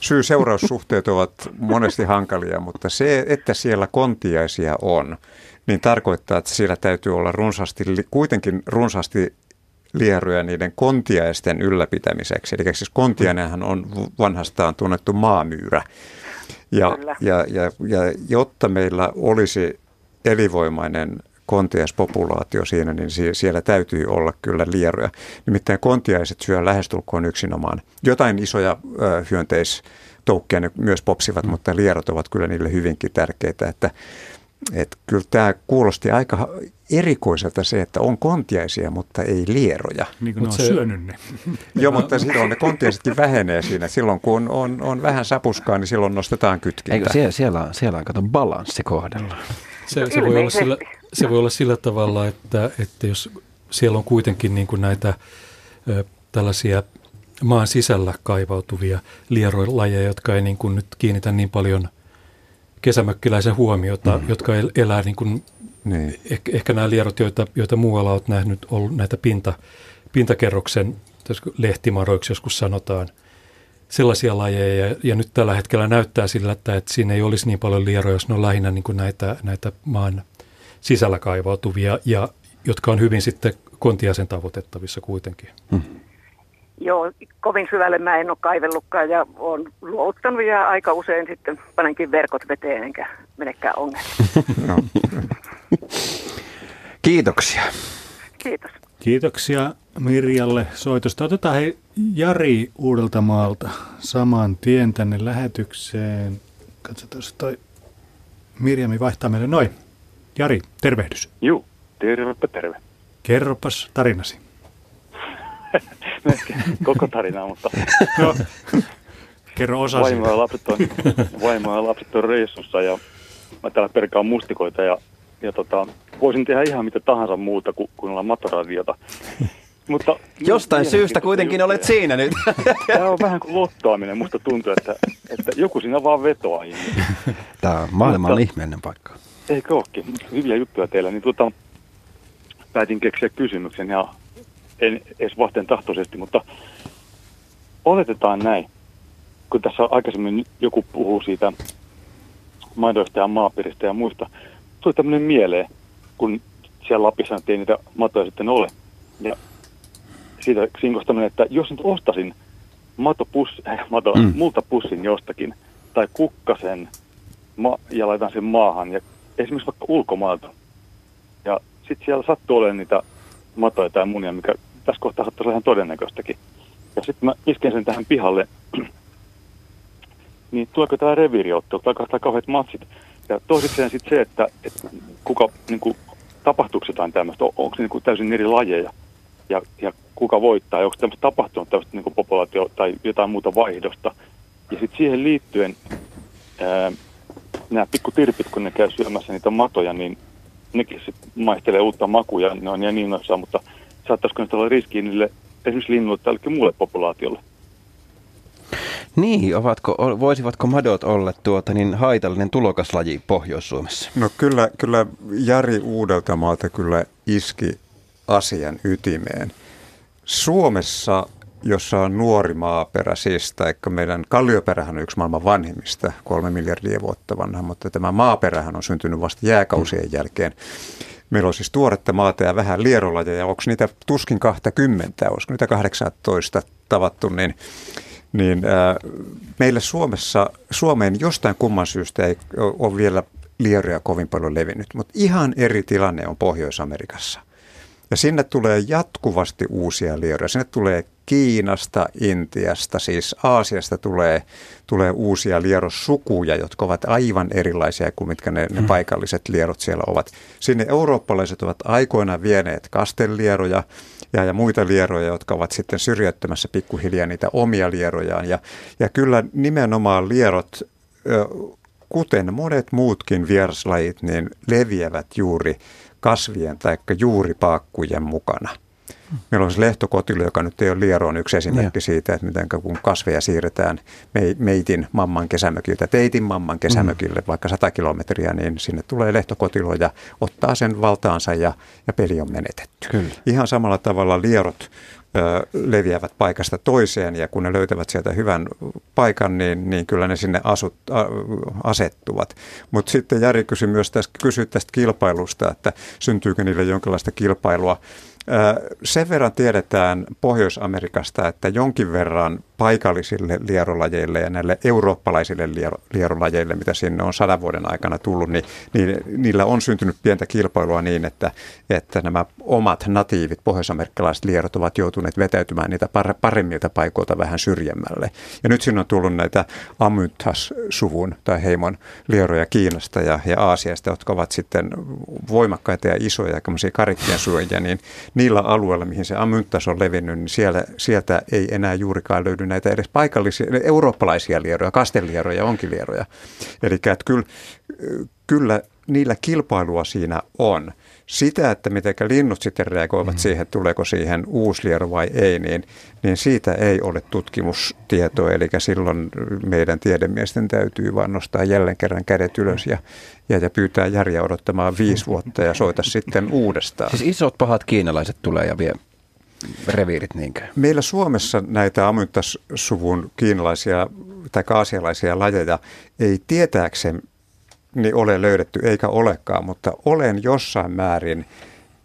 syy-seuraussuhteet ovat monesti hankalia, mutta se, että siellä kontiaisia on, niin tarkoittaa, että siellä täytyy olla runsaasti, kuitenkin runsaasti lieruja niiden kontiaisten ylläpitämiseksi. Eli siis kontiainenhan on vanhastaan tunnettu maamyyrä. Ja, ja, ja, ja jotta meillä olisi elinvoimainen kontiaispopulaatio siinä, niin siellä täytyy olla kyllä lieroja. Nimittäin kontiaiset syö lähestulkoon yksinomaan. Jotain isoja hyönteistoukkia ne myös popsivat, mm. mutta lierot ovat kyllä niille hyvinkin tärkeitä. Että, että kyllä tämä kuulosti aika erikoiselta se, että on kontiaisia, mutta ei lieroja. Niin kuin Mut ne on se... syönyt ne. <laughs> Joo, mutta silloin ne kontiaisetkin vähenee siinä. Silloin kun on, on vähän sapuskaa, niin silloin nostetaan kytkintä. Eikö siellä, siellä on, siellä on kato balanssi kohdalla. Se, se, voi olla sillä, se voi olla sillä tavalla, että, että jos siellä on kuitenkin niin kuin näitä ö, tällaisia maan sisällä kaivautuvia lieroilajeja, jotka ei niin kuin nyt kiinnitä niin paljon kesämökkiläisen huomiota, mm. jotka elää niin kuin, niin. Ehkä, ehkä nämä lierot, joita, joita muualla olet nähnyt, ollut näitä pinta, pintakerroksen lehtimaroiksi joskus sanotaan – sellaisia lajeja, ja, ja nyt tällä hetkellä näyttää sillä, että, että siinä ei olisi niin paljon lieroja, jos ne on lähinnä niin kuin näitä, näitä maan sisällä kaivautuvia, ja jotka on hyvin sitten kontiaisen tavoitettavissa kuitenkin. Hmm. Joo, kovin syvälle mä en ole kaivellutkaan ja olen luovuttanut ja aika usein sitten panenkin verkot veteen enkä menekään ongelmiin. <laughs> no. Kiitoksia. Kiitos. Kiitoksia Mirjalle soitosta. Otetaan hei Jari Uudeltamaalta saman tien tänne lähetykseen. Katsotaan, toi Mirjami vaihtaa meille. Noin. Jari, tervehdys. Juu, tervepä terve. Kerropas tarinasi. Koko tarina, mutta... no, kerro osa vaimo ja, lapset on, vaimo ja lapset on reissussa ja mä täällä perkaan mustikoita ja, ja tota, voisin tehdä ihan mitä tahansa muuta kuin kuunnella matoradiota. Mutta Jostain syystä kuitenkin juttuja. olet siinä nyt. <laughs> Tämä on vähän kuin lottoaminen. Musta tuntuu, että, että joku siinä vaan vetoaa. Tämä on maailman Mutta, ihmeellinen paikka. Eikö olekin? Hyviä juttuja teillä. Niin tuota, päätin keksiä kysymyksen ja en edes vasten tahtoisesti, mutta oletetaan näin. Kun tässä aikaisemmin joku puhuu siitä maidoista ja maaperistä ja muista, tuli tämmöinen mieleen, kun siellä Lapissa ei niitä matoja sitten ole. Ja siitä sinkostaminen, että jos nyt ostasin matopus, äh, mato, mm. multapussin jostakin tai kukkasen ma- ja laitan sen maahan ja esimerkiksi vaikka ulkomailta. Ja sitten siellä sattuu olemaan niitä matoja tai munia, mikä tässä kohtaa saattaisi olla ihan todennäköistäkin. Ja sitten mä isken sen tähän pihalle, niin tuleeko tämä reviiriottelu, tai tämä kauheat matsit. Ja toisekseen sitten se, että, että kuka, niin kuin, tapahtuuko jotain tämmöistä, onko se niin kuin täysin eri lajeja ja, ja kuka voittaa, onko tämmöistä tapahtunut tämmöistä niin populaatio tai jotain muuta vaihdosta. Ja sitten siihen liittyen ää, nämä pikkutirpit, kun ne käy syömässä niitä matoja, niin nekin sitten maistelee uutta makuja, ne on ja niin noissa, mutta saattaisiko ne olla riskiä niille esimerkiksi linnuille tai muulle populaatiolle? Niin, ovatko, voisivatko madot olla tuota, niin haitallinen tulokaslaji Pohjois-Suomessa? No kyllä, kyllä Jari Uudeltamaalta kyllä iski asian ytimeen. Suomessa, jossa on nuori maaperä, siis taikka meidän kallioperähän on yksi maailman vanhimmista, kolme miljardia vuotta vanha, mutta tämä maaperähän on syntynyt vasta jääkausien jälkeen. Meillä on siis tuoretta maata ja vähän lierolajeja. Onko niitä tuskin 20, olisiko niitä 18 tavattu, niin, niin ää, meille Suomessa, Suomeen jostain kumman syystä ei ole vielä lieroja kovin paljon levinnyt, mutta ihan eri tilanne on Pohjois-Amerikassa. Ja sinne tulee jatkuvasti uusia lieroja. Sinne tulee Kiinasta, Intiasta, siis Aasiasta tulee, tulee uusia lierossukuja, jotka ovat aivan erilaisia kuin mitkä ne, ne mm. paikalliset lierot siellä ovat. Sinne eurooppalaiset ovat aikoinaan vieneet kastellieroja ja, ja muita lieroja, jotka ovat sitten syrjäyttämässä pikkuhiljaa niitä omia lierojaan. Ja, ja kyllä nimenomaan lierot kuten monet muutkin vieraslajit, niin leviävät juuri kasvien tai juuripaakkujen mukana. Meillä on se lehtokotilo, joka nyt ei ole lieroon yksi esimerkki ja. siitä, että miten kun kasveja siirretään meitin mamman kesämökiltä teitin mamman kesämökille mm. vaikka 100 kilometriä, niin sinne tulee lehtokotilo ja ottaa sen valtaansa ja, ja peli on menetetty. Kyllä. Ihan samalla tavalla lierot ö, leviävät paikasta toiseen ja kun ne löytävät sieltä hyvän paikan, niin, niin kyllä ne sinne asut, a, asettuvat. Mutta sitten Jari kysyi myös tästä, kysyi tästä kilpailusta, että syntyykö niille jonkinlaista kilpailua. Sen verran tiedetään Pohjois-Amerikasta, että jonkin verran paikallisille lierolajeille ja näille eurooppalaisille lierolajeille, mitä sinne on sadan vuoden aikana tullut, niin, niin niillä on syntynyt pientä kilpailua niin, että, että nämä omat natiivit pohjoisamerikkalaiset lierot ovat joutuneet vetäytymään niitä paremmilta paikoilta vähän syrjemmälle. Ja nyt sinne on tullut näitä Amyntas-suvun tai heimon lieroja Kiinasta ja, ja Aasiasta, jotka ovat sitten voimakkaita ja isoja, tämmöisiä karikkien suojia, niin niillä alueilla, mihin se Amyntas on levinnyt, niin siellä, sieltä ei enää juurikaan löydy näitä edes paikallisia, eurooppalaisia lieroja, kastelieroja, onkilieroja. Eli kyllä, kyllä niillä kilpailua siinä on. Sitä, että miten linnut sitten reagoivat mm. siihen, tuleeko siihen uusi liero vai ei, niin, niin siitä ei ole tutkimustietoa. Eli silloin meidän tiedemiesten täytyy vaan nostaa jälleen kerran kädet ylös ja, ja, ja pyytää järjä odottamaan viisi vuotta ja soita sitten uudestaan. Siis isot pahat kiinalaiset tulee ja vie reviirit niinkö? Meillä Suomessa näitä amyntas-suvun kiinalaisia tai kaasialaisia lajeja ei tietääkseni niin ole löydetty eikä olekaan, mutta olen jossain määrin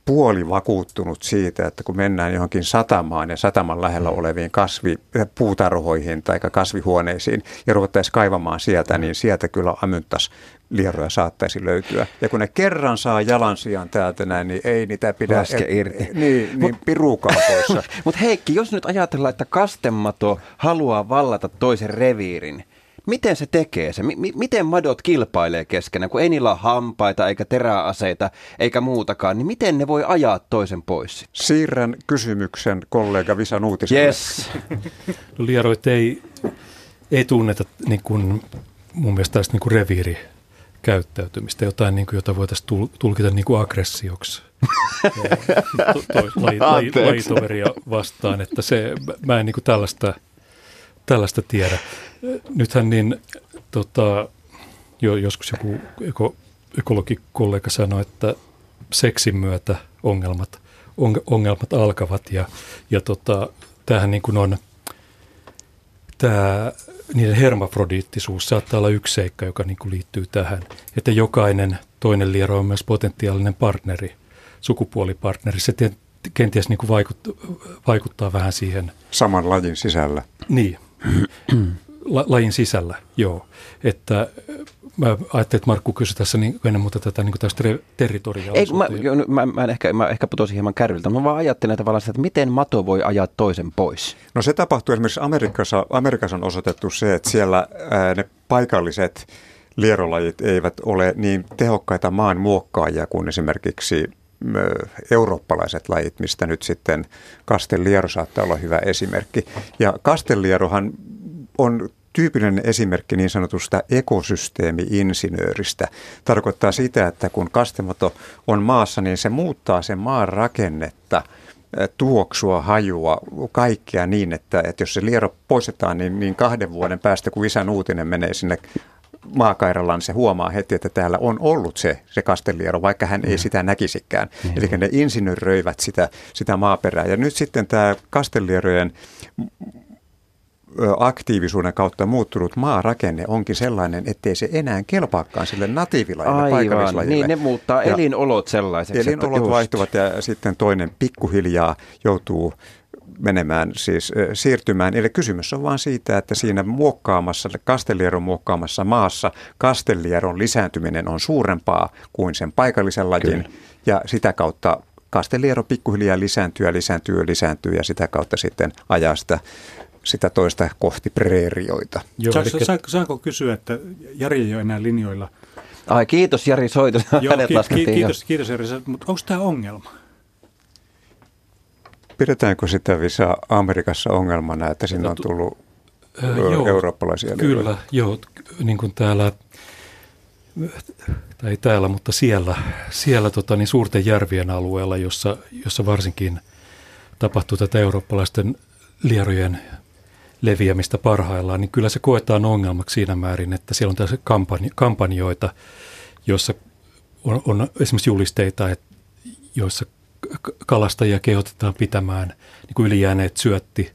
puoli vakuuttunut siitä, että kun mennään johonkin satamaan ja sataman lähellä oleviin kasvi, puutarhoihin tai kasvihuoneisiin ja ruvettaisiin kaivamaan sieltä, niin sieltä kyllä amyntas lieroja saattaisi löytyä. Ja kun ne kerran saa jalansijan täältä näin, niin ei niitä pidä... Laske irti. Niin, niin piruukaan poissa. <laughs> Mutta Heikki, jos nyt ajatellaan, että kastemato haluaa vallata toisen reviirin, Miten se tekee se? M- miten madot kilpailee keskenään, kun ei niillä ole hampaita eikä teräaseita eikä muutakaan, niin miten ne voi ajaa toisen pois? Siirrän kysymyksen kollega Visa Nuutiselle. Yes. no, <laughs> lieroit ei, ei tunneta niin kuin, mun mielestä tästä niin kuin reviiri käyttäytymistä, jotain, niin kuin, jota voitaisiin tulkita niin kuin aggressioksi <laughs> lajitoveria vastaan, että se, mä en niin kuin tällaista, tällaista tiedä. Nythän niin, tota, jo, joskus joku eko, ekologikollega sanoi, että seksin myötä ongelmat, on, ongelmat alkavat ja, ja tota, tämähän niin kuin on, tämä niiden hermafrodiittisuus saattaa olla yksi seikka, joka niin kuin liittyy tähän, että jokainen toinen liero on myös potentiaalinen partneri, sukupuolipartneri. Se kenties niin kuin vaikuttaa, vaikuttaa vähän siihen. Saman lajin sisällä. Niin la, lajin sisällä, joo. Että mä ajattelin, että Markku kysyi tässä niin, ennen muuta tätä niin tästä territoriaalisuutta. Ei, mä, mä, mä, en ehkä, mä ehkä putosin hieman kärryltä. Mä vaan ajattelen tavallaan sitä, että miten mato voi ajaa toisen pois. No se tapahtuu esimerkiksi Amerikassa. Amerikassa on osoitettu se, että siellä ää, ne paikalliset lierolajit eivät ole niin tehokkaita maan muokkaajia kuin esimerkiksi eurooppalaiset lajit, mistä nyt sitten kastelliero saattaa olla hyvä esimerkki. Ja kastellierohan on tyypillinen esimerkki niin sanotusta ekosysteemi-insinööristä. Tarkoittaa sitä, että kun kastemato on maassa, niin se muuttaa sen maan rakennetta, tuoksua, hajua, kaikkea niin, että, että jos se liero poistetaan, niin, niin kahden vuoden päästä, kun isän uutinen menee sinne maakairallaan, niin se huomaa heti, että täällä on ollut se, se kasteliero, vaikka hän ei mm. sitä näkisikään. Mm. Eli ne insinööröivät sitä, sitä maaperää. Ja nyt sitten tämä kastelierojen aktiivisuuden kautta muuttunut maarakenne onkin sellainen, ettei se enää kelpaakaan sille natiivilajille, paikallislajille. niin ne muuttaa ja elinolot sellaiseksi. Elinolot että vaihtuvat ja sitten toinen pikkuhiljaa joutuu menemään, siis siirtymään. Eli kysymys on vain siitä, että siinä muokkaamassa, kastelieron muokkaamassa maassa kastelieron lisääntyminen on suurempaa kuin sen paikallisen lajin Kyllä. ja sitä kautta kasteliero pikkuhiljaa lisääntyy ja lisääntyy ja lisääntyy ja sitä kautta sitten ajaa sitä sitä toista kohti preerioita. Joo, saanko, saanko, saanko kysyä, että Jari ei ole enää linjoilla? Ai kiitos Jari Soitu, Joo, ki- ki- kiitos, kiitos Jari, mutta onko tämä ongelma? Pidetäänkö sitä visa Amerikassa ongelmana, että sinne on tullut äh, joo, eurooppalaisia Kyllä, joo, niin kuin täällä tai ei täällä, mutta siellä, siellä tota, niin suurten järvien alueella, jossa, jossa varsinkin tapahtuu tätä eurooppalaisten lierojen leviämistä parhaillaan, niin kyllä se koetaan ongelmaksi siinä määrin, että siellä on tällaisia kampanj- kampanjoita, joissa on, on esimerkiksi julisteita, että, joissa kalastajia kehotetaan pitämään niin kuin ylijääneet syötti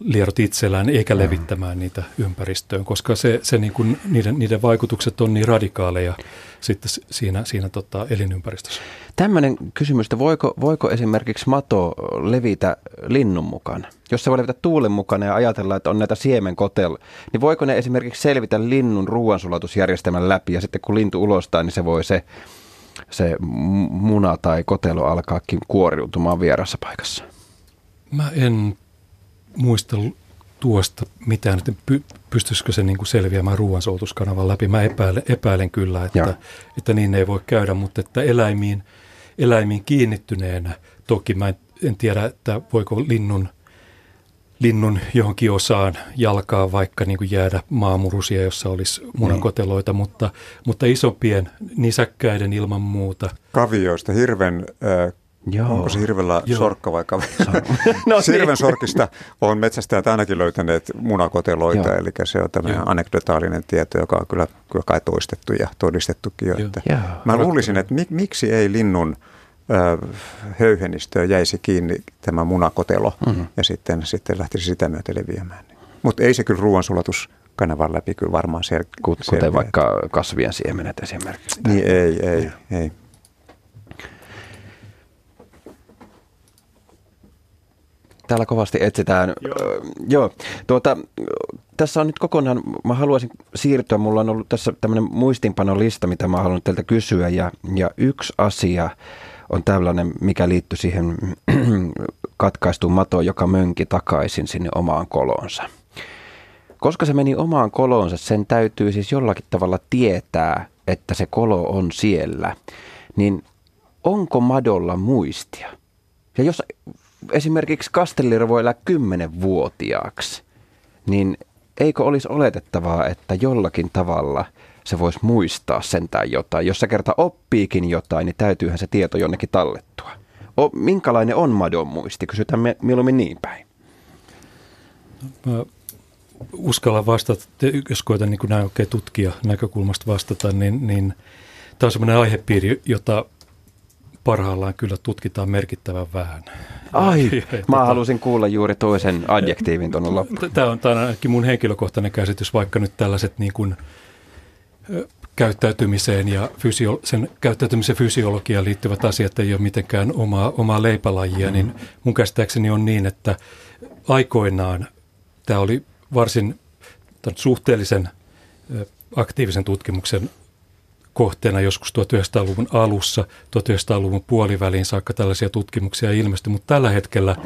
lierot itsellään eikä levittämään niitä ympäristöön, koska se, se niin kuin, niiden, niiden vaikutukset on niin radikaaleja sitten siinä, siinä tota elinympäristössä. Tämmöinen kysymys, että voiko, voiko esimerkiksi mato levitä linnun mukana? Jos se voi levitä tuulen mukana ja ajatella, että on näitä siemenkotel, niin voiko ne esimerkiksi selvitä linnun ruoansulatusjärjestelmän läpi ja sitten kun lintu ulostaa, niin se voi se, se muna tai kotelo alkaakin kuoriutumaan vierassa paikassa? Mä en muista tuosta mitään, että py, pystyisikö se niin kuin selviämään ruoansoutuskanavan läpi. Mä epäilen, epäilen kyllä, että, että niin ei voi käydä, mutta että eläimiin, eläimiin kiinnittyneenä, toki mä en, en tiedä, että voiko linnun, linnun johonkin osaan jalkaa vaikka niin kuin jäädä maamurusia, jossa olisi munakoteloita, niin. mutta, mutta isompien nisäkkäiden ilman muuta. Kavioista hirven äh, Joo. Onko se hirvellä Joo. sorkka vai kaveri? <laughs> no, Sirven niin. sorkista on metsästäjät ainakin löytäneet munakoteloita, Joo. eli se on tämmöinen Joo. anekdotaalinen tieto, joka on kyllä, kyllä kai toistettu ja todistettukin. Joo. Että Joo. Mä luulisin, että mik, miksi ei linnun höyhenistöä jäisi kiinni tämä munakotelo mm-hmm. ja sitten, sitten lähtisi sitä myötä leviämään. Mutta ei se kyllä ruoansulatus kanavan läpi kyllä varmaan sel- Kuten selviä. vaikka kasvien siemenet esimerkiksi. Niin ei, ei, ei. ei. Täällä kovasti etsitään. Joo. Öö, joo. Tuota, tässä on nyt kokonaan, mä haluaisin siirtyä, mulla on ollut tässä tämmöinen muistinpanolista, mitä mä haluan teiltä kysyä, ja, ja yksi asia on tällainen, mikä liittyy siihen <clears throat> katkaistuun matoon, joka mönki takaisin sinne omaan kolonsa. Koska se meni omaan kolonsa, sen täytyy siis jollakin tavalla tietää, että se kolo on siellä. Niin onko madolla muistia? Ja jos esimerkiksi Kastellir voi elää kymmenenvuotiaaksi, niin eikö olisi oletettavaa, että jollakin tavalla se voisi muistaa sentään jotain? Jos se kerta oppiikin jotain, niin täytyyhän se tieto jonnekin tallettua. O, minkälainen on madon muisti? Kysytään me, mieluummin niin päin. Mä uskallan vastata, jos koetan niin näin oikein tutkia näkökulmasta vastata, niin, niin tämä on sellainen aihepiiri, jota parhaillaan kyllä tutkitaan merkittävän vähän. Ai, <laughs> ja, mä tota, halusin kuulla juuri toisen adjektiivin tuonne loppuun. Tämä on, tämä on ainakin mun henkilökohtainen käsitys, vaikka nyt tällaiset niin kuin, käyttäytymiseen ja fysio- sen käyttäytymisen fysiologiaan liittyvät asiat ei ole mitenkään omaa, omaa leipälajia, niin mun käsittääkseni on niin, että aikoinaan tämä oli varsin suhteellisen aktiivisen tutkimuksen kohteena joskus 1900-luvun alussa, 1900-luvun puoliväliin saakka tällaisia tutkimuksia ilmestyi, mutta tällä hetkellä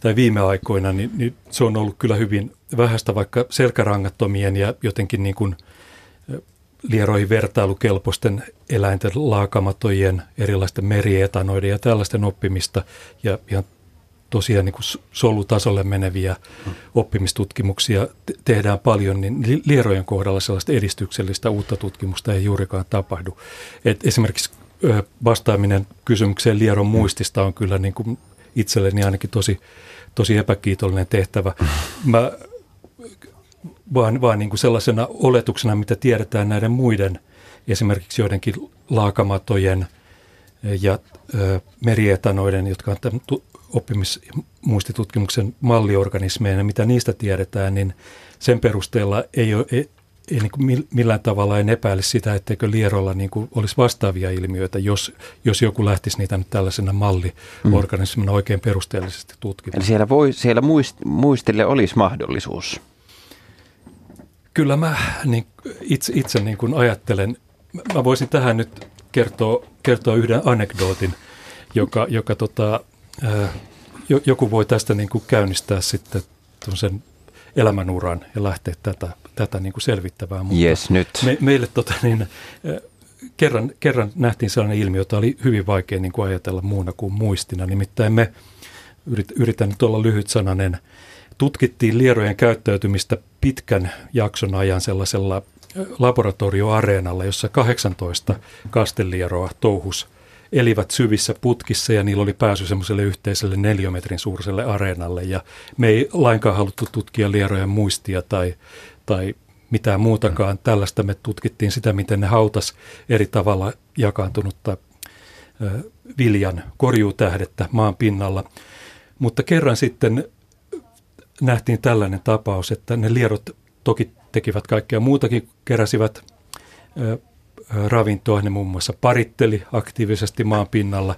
tai viime aikoina, niin, niin se on ollut kyllä hyvin vähäistä, vaikka selkärangattomien ja jotenkin niin kuin lieroihin vertailukelpoisten eläinten laakamatojen, erilaisten merietanoiden ja tällaisten oppimista ja ihan tosiaan niin kuin solutasolle meneviä oppimistutkimuksia tehdään paljon, niin lierojen kohdalla sellaista edistyksellistä uutta tutkimusta ei juurikaan tapahdu. Et esimerkiksi vastaaminen kysymykseen lieron muistista on kyllä niin kuin itselleni ainakin tosi, tosi epäkiitollinen tehtävä. Mä, vaan vaan niin kuin sellaisena oletuksena, mitä tiedetään näiden muiden, esimerkiksi joidenkin laakamatojen ja ö, merietanoiden, jotka on oppimismuistitutkimuksen malliorganismeina, mitä niistä tiedetään, niin sen perusteella ei, ole, ei, ei niin kuin millään tavalla en epäile sitä, etteikö Lierolla niin kuin olisi vastaavia ilmiöitä, jos, jos joku lähtisi niitä nyt tällaisena malliorganismina mm. oikein perusteellisesti tutkimaan. Eli siellä, voi, siellä muist, muistille olisi mahdollisuus? Kyllä mä niin, itse, itse niin kuin ajattelen, mä voisin tähän nyt kertoa, kertoa yhden anekdootin, joka, joka tota, joku voi tästä niin kuin käynnistää sitten sen elämänuran ja lähteä tätä, tätä niin kuin selvittämään. Mutta yes, nyt. Me, meille tota, niin, kerran, kerran nähtiin sellainen ilmiö, jota oli hyvin vaikea niin kuin ajatella muuna kuin muistina. Nimittäin me, yritän nyt olla lyhyt sananen, tutkittiin lierojen käyttäytymistä pitkän jakson ajan sellaisella laboratorioareenalla, jossa 18 kastelieroa touhus elivät syvissä putkissa ja niillä oli pääsy semmoiselle yhteiselle neliömetrin suuriselle areenalle. Ja me ei lainkaan haluttu tutkia lierojen muistia tai, tai mitään muutakaan. Tällaista me tutkittiin sitä, miten ne hautas eri tavalla jakaantunutta viljan korjuutähdettä maan pinnalla. Mutta kerran sitten nähtiin tällainen tapaus, että ne lierot toki tekivät kaikkea muutakin, keräsivät ravintoa, ne muun muassa paritteli aktiivisesti maan pinnalla.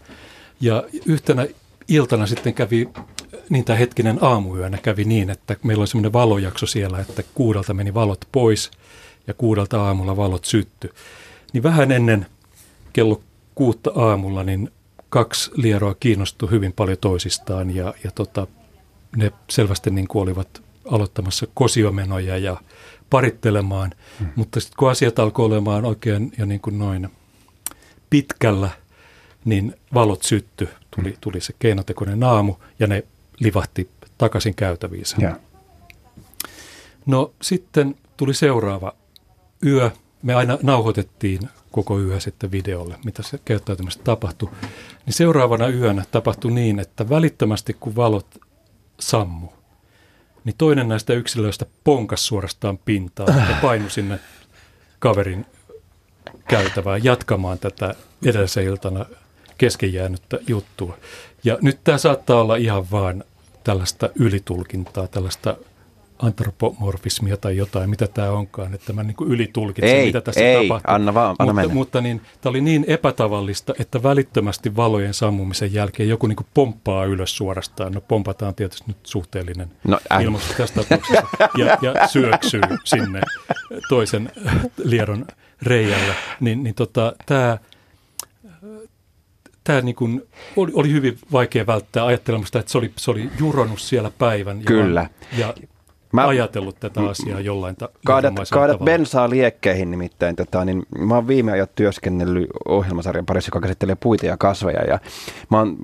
Ja yhtenä iltana sitten kävi, niin tämä hetkinen aamuyönä kävi niin, että meillä oli semmoinen valojakso siellä, että kuudelta meni valot pois ja kuudelta aamulla valot sytty. Niin vähän ennen kello kuutta aamulla, niin kaksi lieroa kiinnostui hyvin paljon toisistaan ja, ja tota, ne selvästi niin kuin olivat aloittamassa kosiomenoja ja parittelemaan, hmm. mutta sitten kun asiat alkoi olemaan oikein jo niin kuin noin pitkällä, niin valot sytty, tuli, tuli se keinotekoinen aamu ja ne livahti takaisin käytäviinsä. Ja. No sitten tuli seuraava yö. Me aina nauhoitettiin koko yö sitten videolle, mitä se käyttäytymistä tapahtui. Niin seuraavana yönä tapahtui niin, että välittömästi kun valot sammu, niin toinen näistä yksilöistä ponkas suorastaan pintaa ja <clears throat> painu sinne kaverin käytävään jatkamaan tätä edellisen iltana kesken jäänyttä juttua. Ja nyt tämä saattaa olla ihan vaan tällaista ylitulkintaa, tällaista antropomorfismia tai jotain, mitä tämä onkaan, että mä niin ylitulkitsen, ei, mitä tässä ei, tapahtuu. anna vaan, anna mutta, mennä. mutta niin, tämä oli niin epätavallista, että välittömästi valojen sammumisen jälkeen joku niin pomppaa ylös suorastaan. No pompataan tietysti nyt suhteellinen no, äh. ilmasto tässä tapauksessa ja, ja syöksyy sinne toisen lieron reijällä. Niin, niin tota, tämä tämä niin kuin oli, oli hyvin vaikea välttää ajattelemasta, että se oli, se oli juronut siellä päivän. Kyllä. Ja, ja Mä, ajatellut tätä asiaa jollain ta- kaadat, kaadat tavalla. bensaa liekkeihin nimittäin. Tota, niin mä oon viime ajat työskennellyt ohjelmasarjan parissa, joka käsittelee puita ja kasveja. Ja mä oon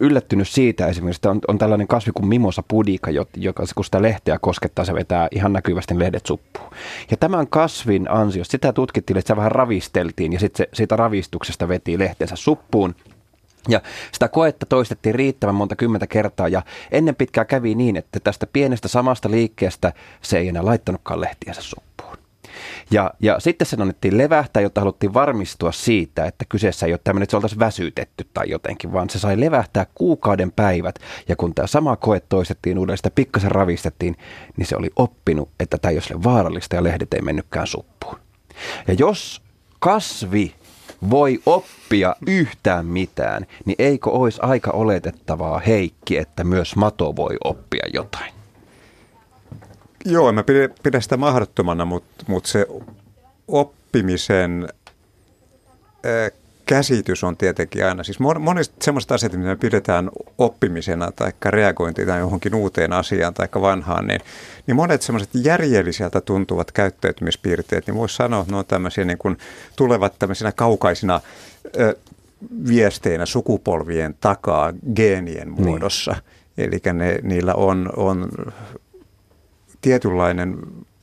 yllättynyt siitä esimerkiksi, että on, on tällainen kasvi kuin mimosa pudika, joka kun sitä lehteä koskettaa, se vetää ihan näkyvästi lehdet suppuun. Ja tämän kasvin ansiosta sitä tutkittiin, että se vähän ravisteltiin ja sitten siitä ravistuksesta veti lehteensä suppuun. Ja sitä koetta toistettiin riittävän monta kymmentä kertaa ja ennen pitkää kävi niin, että tästä pienestä samasta liikkeestä se ei enää laittanutkaan lehtiänsä suppuun. Ja, ja sitten sen annettiin levähtää, jotta haluttiin varmistua siitä, että kyseessä ei ole tämmöinen, että se oltaisiin väsytetty tai jotenkin, vaan se sai levähtää kuukauden päivät. Ja kun tämä sama koe toistettiin uudelleen, sitä pikkasen ravistettiin, niin se oli oppinut, että tämä ei ole vaarallista ja lehdet ei mennytkään suppuun. Ja jos kasvi voi oppia yhtään mitään, niin eikö olisi aika oletettavaa, Heikki, että myös mato voi oppia jotain? Joo, mä pidä, pidä sitä mahdottomana, mutta, mutta se oppimisen äh, käsitys on tietenkin aina, siis monista semmoista asiat, mitä me pidetään oppimisena tai reagointina johonkin uuteen asiaan tai vanhaan, niin, niin monet semmoiset järjelliseltä tuntuvat käyttäytymispiirteet, niin voisi sanoa, että ne on tämmöisiä niin kuin tulevat tämmöisinä kaukaisina ö, viesteinä sukupolvien takaa geenien niin. muodossa. Niin. Eli ne, niillä on, on tietynlainen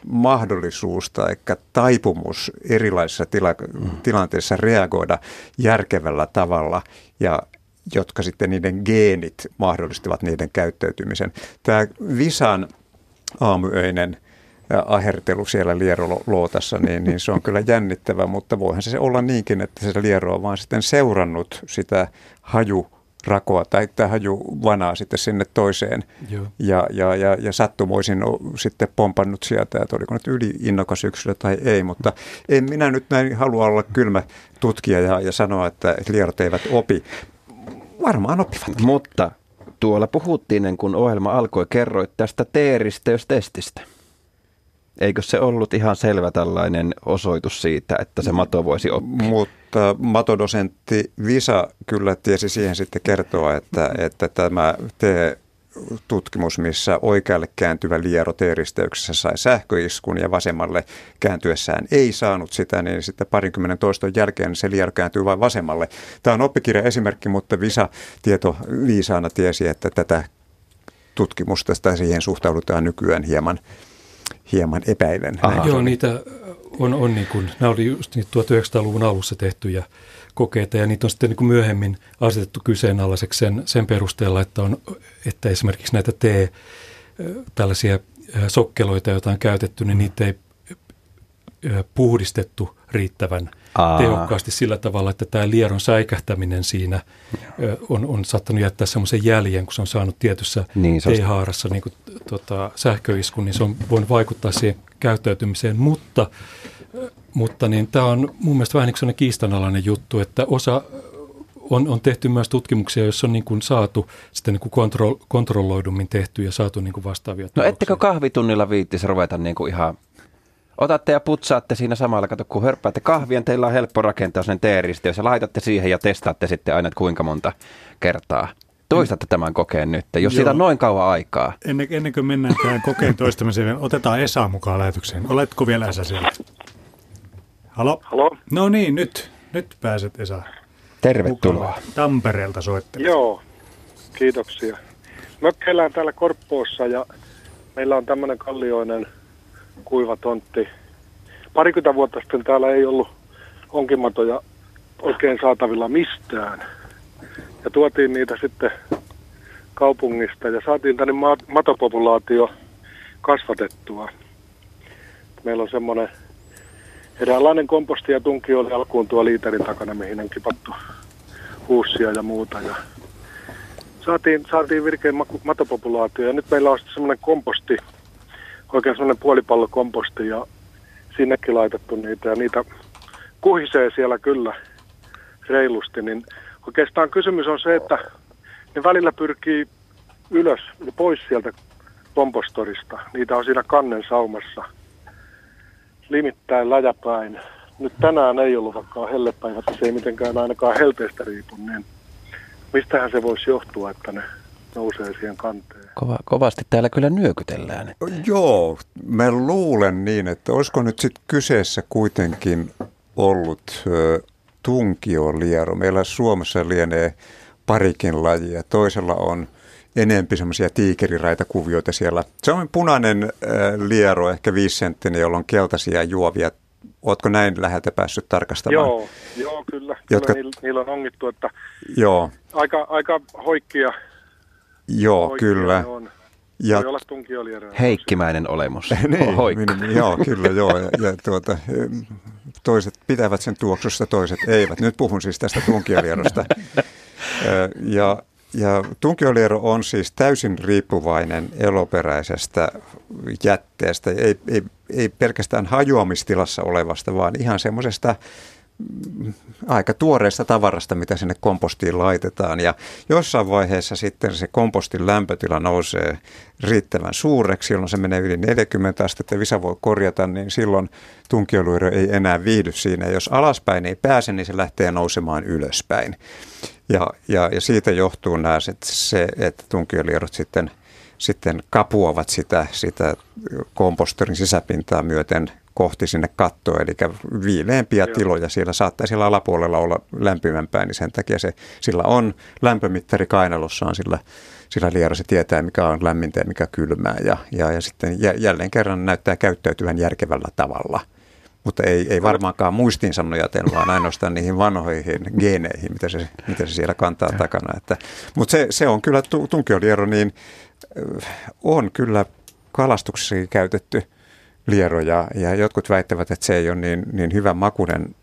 mahdollisuus tai taipumus erilaisissa tila- mm. tilanteissa reagoida järkevällä tavalla ja jotka sitten niiden geenit mahdollistavat niiden käyttäytymisen. Tämä Visan aamuyöinen ahertelu siellä lieroluotassa, niin, niin se on kyllä jännittävä, mutta voihan se olla niinkin, että se liero on vaan sitten seurannut sitä haju rakoa tai tämä haju vanaa sitten sinne toiseen. Joo. Ja, ja, ja, ja sattumoisin on sitten pompannut sieltä, että oliko nyt yli innokas yksilö tai ei, mutta en minä nyt näin halua olla kylmä tutkija ja, ja sanoa, että liarot eivät opi. Varmaan oppivat. Mutta tuolla puhuttiin, kun ohjelma alkoi, kerroit tästä T-risteystestistä. Eikö se ollut ihan selvä tällainen osoitus siitä, että se mato voisi oppia? Mutta matodosentti Visa kyllä tiesi siihen sitten kertoa, että, että tämä te tutkimus, missä oikealle kääntyvä liero T-risteyksessä sai sähköiskun ja vasemmalle kääntyessään ei saanut sitä, niin sitten parinkymmenen toiston jälkeen se liero kääntyy vain vasemmalle. Tämä on oppikirja esimerkki, mutta Visa tieto viisaana tiesi, että tätä tutkimusta siihen suhtaudutaan nykyään hieman hieman epäilen. Aha. Joo, niitä on, on niin kuin, nämä oli just niitä 1900-luvun alussa tehtyjä kokeita ja niitä on sitten niin kuin myöhemmin asetettu kyseenalaiseksi sen, sen perusteella, että, on, että esimerkiksi näitä T, tällaisia sokkeloita, joita on käytetty, niin niitä ei puhdistettu riittävän Aa. tehokkaasti sillä tavalla, että tämä lieron säikähtäminen siinä on, on saattanut jättää semmoisen jäljen, kun se on saanut tietyssä niin, T-haarassa niin kuin, tota, sähköiskun, niin se on voinut vaikuttaa siihen käyttäytymiseen, mutta, mutta niin tämä on mun mielestä vähän niin kiistanalainen juttu, että osa on, on tehty myös tutkimuksia, joissa on niin kuin saatu sitten niin kuin kontro, kontrolloidummin tehty ja saatu niin kuin vastaavia No ettekö kahvitunnilla viittisi ruveta niin kuin ihan otatte ja putsaatte siinä samalla, kato kun hörppäätte kahvien, teillä on helppo rakentaa sen teeristi, jos ja laitatte siihen ja testaatte sitten aina, että kuinka monta kertaa. Toistatte tämän kokeen nyt, jos Joo. siitä on noin kauan aikaa. Ennen, ennen kuin mennään tähän kokeen toistamiseen, otetaan Esa mukaan lähetykseen. Oletko vielä Esa siellä? Halo? Halo? No niin, nyt, nyt pääset Esa. Tervetuloa. Mukaan. Tampereelta soittelet. Joo, kiitoksia. Mökkeillään täällä Korppoossa ja meillä on tämmöinen kallioinen – kuiva tontti. Parikymmentä vuotta sitten täällä ei ollut onkimatoja oikein saatavilla mistään. Ja tuotiin niitä sitten kaupungista ja saatiin tänne matopopulaatio kasvatettua. Meillä on semmoinen eräänlainen komposti ja tunki oli alkuun tuo liiterin takana, mihin on kipattu huussia ja muuta. Ja saatiin, saatiin virkein matopopulaatio ja nyt meillä on semmoinen komposti, oikein semmoinen puolipallokomposti ja sinnekin laitettu niitä ja niitä kuhisee siellä kyllä reilusti, niin oikeastaan kysymys on se, että ne välillä pyrkii ylös ja pois sieltä kompostorista. Niitä on siinä kannen saumassa limittäin läjäpäin. Nyt tänään ei ollut vaikka hellepäivä, että se ei mitenkään ainakaan helteestä riipu, niin mistähän se voisi johtua, että ne nousee siihen kanteen. Kova, kovasti täällä kyllä nyökytellään. Että. Joo, mä luulen niin, että olisiko nyt sitten kyseessä kuitenkin ollut ö, tunkioliero. Meillä Suomessa lienee parikin lajia. Toisella on enempi semmoisia tiikeriraita kuvioita siellä. Se on punainen liero, ehkä viisenttinen, jolla on keltaisia juovia. Oletko näin läheltä päässyt tarkastamaan? Joo, joo kyllä. Jotka... kyllä niillä, niillä on ongittu, että joo. Aika, aika hoikkia Joo, kyllä. On. Ja, Voi olla Heikkimäinen olemus. <laughs> niin, Hoikka. Niin, joo, kyllä joo. Ja, ja tuota, toiset pitävät sen tuoksussa, toiset eivät. Nyt puhun siis tästä tunkiolierosta. <laughs> ja, ja tunkioliero on siis täysin riippuvainen eloperäisestä jätteestä, ei, ei, ei pelkästään hajoamistilassa olevasta, vaan ihan semmoisesta aika tuoreesta tavarasta, mitä sinne kompostiin laitetaan. Ja jossain vaiheessa sitten se kompostin lämpötila nousee riittävän suureksi, jolloin se menee yli 40 astetta, Visa voi korjata, niin silloin tunkioluiro ei enää viihdy siinä. Jos alaspäin ei pääse, niin se lähtee nousemaan ylöspäin. Ja, ja, ja siitä johtuu nämä, se, että tunkiolierot sitten sitten kapuavat sitä, sitä kompostorin sisäpintaa myöten kohti sinne kattoon, eli viileämpiä Joo. tiloja siellä saattaa siellä alapuolella olla lämpimämpää, niin sen takia se, sillä on lämpömittari kainalossaan, sillä, sillä liero se tietää, mikä on lämmintä ja mikä kylmää, ja, ja, ja sitten jälleen kerran näyttää käyttäytyvän järkevällä tavalla. Mutta ei, ei varmaankaan muistiinsa nojaten, vaan ainoastaan niihin vanhoihin geeneihin, mitä se, mitä se siellä kantaa takana. Että, mutta se, se on kyllä, tunkioliero, niin on kyllä kalastuksessakin käytetty – liero ja, ja jotkut väittävät, että se ei ole niin, niin hyvän makunen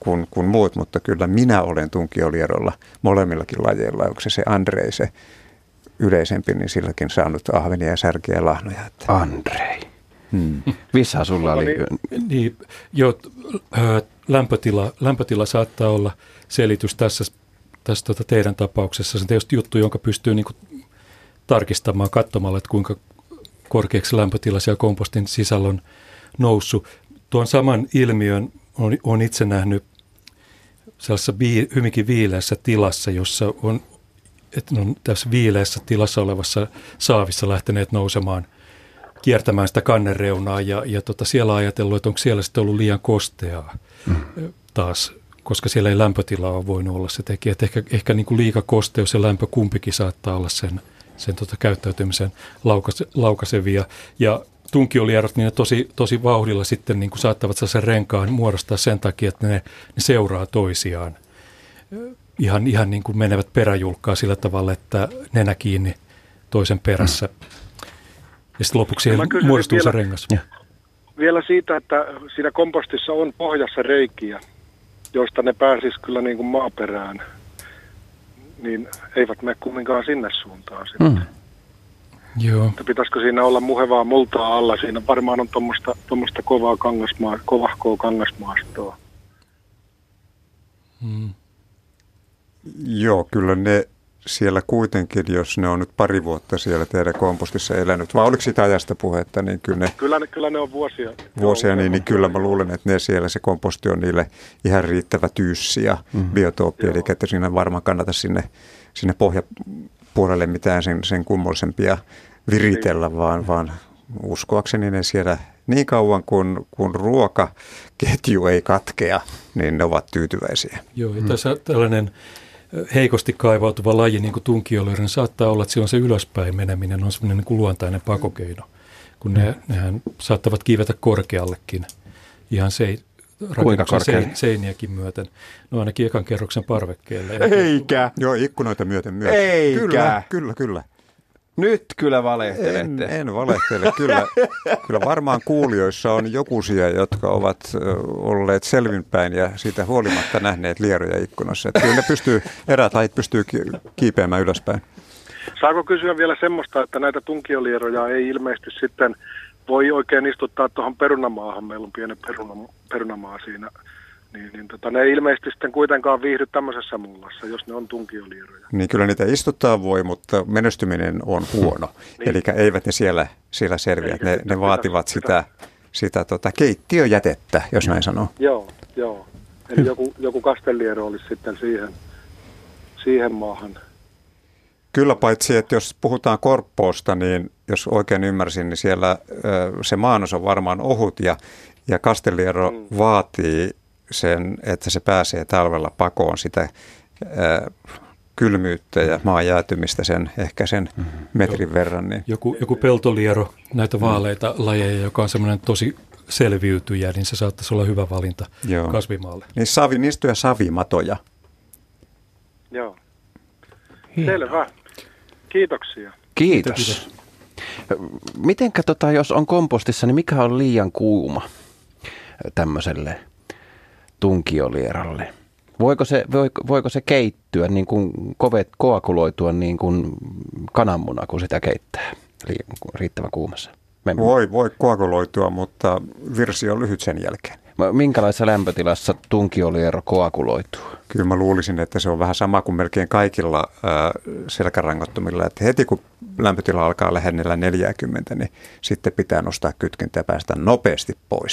kuin, kuin muut, mutta kyllä minä olen tunkiolierolla molemmillakin lajeilla. Onko se se Andrei se yleisempi, niin silläkin saanut ahvenia ja särkiä ja lahnoja. Että. Andrei. Hmm. Vissa sulla oli... Niin, jo, lämpötila, lämpötila saattaa olla selitys tässä, tässä tuota teidän tapauksessa. Se on tietysti juttu, jonka pystyy niin kuin tarkistamaan katsomalla, että kuinka korkeaksi lämpötila siellä kompostin sisällä on noussut. Tuon saman ilmiön on, on itse nähnyt sellaisessa vii, hyvinkin viileässä tilassa, jossa on, että on tässä viileässä tilassa olevassa saavissa lähteneet nousemaan, kiertämään sitä kannereunaa ja, ja tota siellä ajatellut, että onko siellä sitten ollut liian kosteaa mm. taas, koska siellä ei lämpötila ole voinut olla se tekijä. Että ehkä, ehkä niin kuin liika kosteus ja lämpö kumpikin saattaa olla sen – sen tota käyttäytymisen laukase, laukasevia. Ja tunkiolierot, niin ne tosi, tosi vauhdilla sitten niin kuin saattavat sen renkaan muodostaa sen takia, että ne, ne seuraa toisiaan. Ihan, ihan niin kuin menevät peräjulkkaa sillä tavalla, että nenä kiinni toisen perässä. Ja sitten lopuksi muodostuu vielä, se rengas. Vielä siitä, että siinä kompostissa on pohjassa reikiä, joista ne pääsis kyllä niin kuin maaperään, niin eivät mene kumminkaan sinne suuntaan sitten. Mm. Joo. Että pitäisikö siinä olla muhevaa multaa alla? Siinä varmaan on tuommoista kovaa kangasmaa, kovahkoa kangasmaastoa. Hmm. Joo, kyllä ne siellä kuitenkin, jos ne on nyt pari vuotta siellä teidän kompostissa elänyt, vai oliko sitä ajasta puhetta, niin kyllä ne... Kyllä ne, kyllä ne on vuosia. Vuosia, joo, niin, niin kyllä mä luulen, että ne siellä, se komposti on niille ihan riittävä tyyssi ja mm-hmm. biotooppi, eli että siinä varmaan kannata sinne, sinne pohjapuolelle mitään sen, sen kummollisempia viritellä, niin. vaan, vaan uskoakseni ne siellä niin kauan kun, kun ruokaketju ei katkea, niin ne ovat tyytyväisiä. Joo, ja tässä tällainen heikosti kaivautuva laji, niin kuin tunkiolijoiden, niin saattaa olla, että silloin se ylöspäin meneminen on semmoinen niin kuin luontainen pakokeino, kun ne, nehän saattavat kiivetä korkeallekin ihan se, Kuinka korkealle? seiniäkin myöten. No ainakin ekan kerroksen parvekkeelle. Eikä. Joo, ikkunoita myöten myös. Eikä. Kyllä, kyllä, kyllä. Nyt kyllä valehtelette. En, en valehtele. Kyllä, kyllä varmaan kuulijoissa on jokuisia, jotka ovat olleet selvinpäin ja siitä huolimatta nähneet lieroja ikkunassa. Että kyllä ne pystyy, lajit pystyy kiipeämään ylöspäin. Saako kysyä vielä semmoista, että näitä tunkiolieroja ei ilmeisesti sitten voi oikein istuttaa tuohon perunamaahan. Meillä on pieni peruna, perunamaa siinä niin, niin tota, ne ei ilmeisesti sitten kuitenkaan viihdy tämmöisessä mullassa, jos ne on tunkiolieroja. Niin kyllä niitä istuttaa voi, mutta menestyminen on huono. <laughs> niin. Eli eivät ne siellä, siellä selviä. Ne, ne vaativat sitä, sitä tota, keittiöjätettä, jos näin sanoo. Joo, joo. Eli joku, joku kastelliero olisi sitten siihen, siihen maahan. Kyllä paitsi, että jos puhutaan korppoosta, niin jos oikein ymmärsin, niin siellä se maanos on varmaan ohut ja, ja kastelliero mm. vaatii sen, että se pääsee talvella pakoon sitä ää, kylmyyttä ja maan jäätymistä sen, ehkä sen mm-hmm. metrin verran. Niin. Joku, joku peltoliero, näitä vaaleita mm. lajeja, joka on semmoinen tosi selviytyjä, niin se saattaisi olla hyvä valinta Joo. kasvimaalle. Niin savi, niistä on savimatoja. Joo. Hieno. Selvä. Kiitoksia. Kiitos. Kiitos. Mitenkä tota, jos on kompostissa, niin mikä on liian kuuma tämmöiselle tunkiolieralle. Voiko se, voiko, voiko se keittyä, niin kuin kovet, koakuloitua niin kuin kananmuna, kun sitä keittää riittävän kuumassa? Me... Voi, voi koakuloitua, mutta virsi on lyhyt sen jälkeen. Minkälaisessa lämpötilassa tunkioliero koakuloituu? Kyllä mä luulisin, että se on vähän sama kuin melkein kaikilla äh, selkärangottomilla, että heti kun lämpötila alkaa lähennellä 40, niin sitten pitää nostaa kytkintä ja päästä nopeasti pois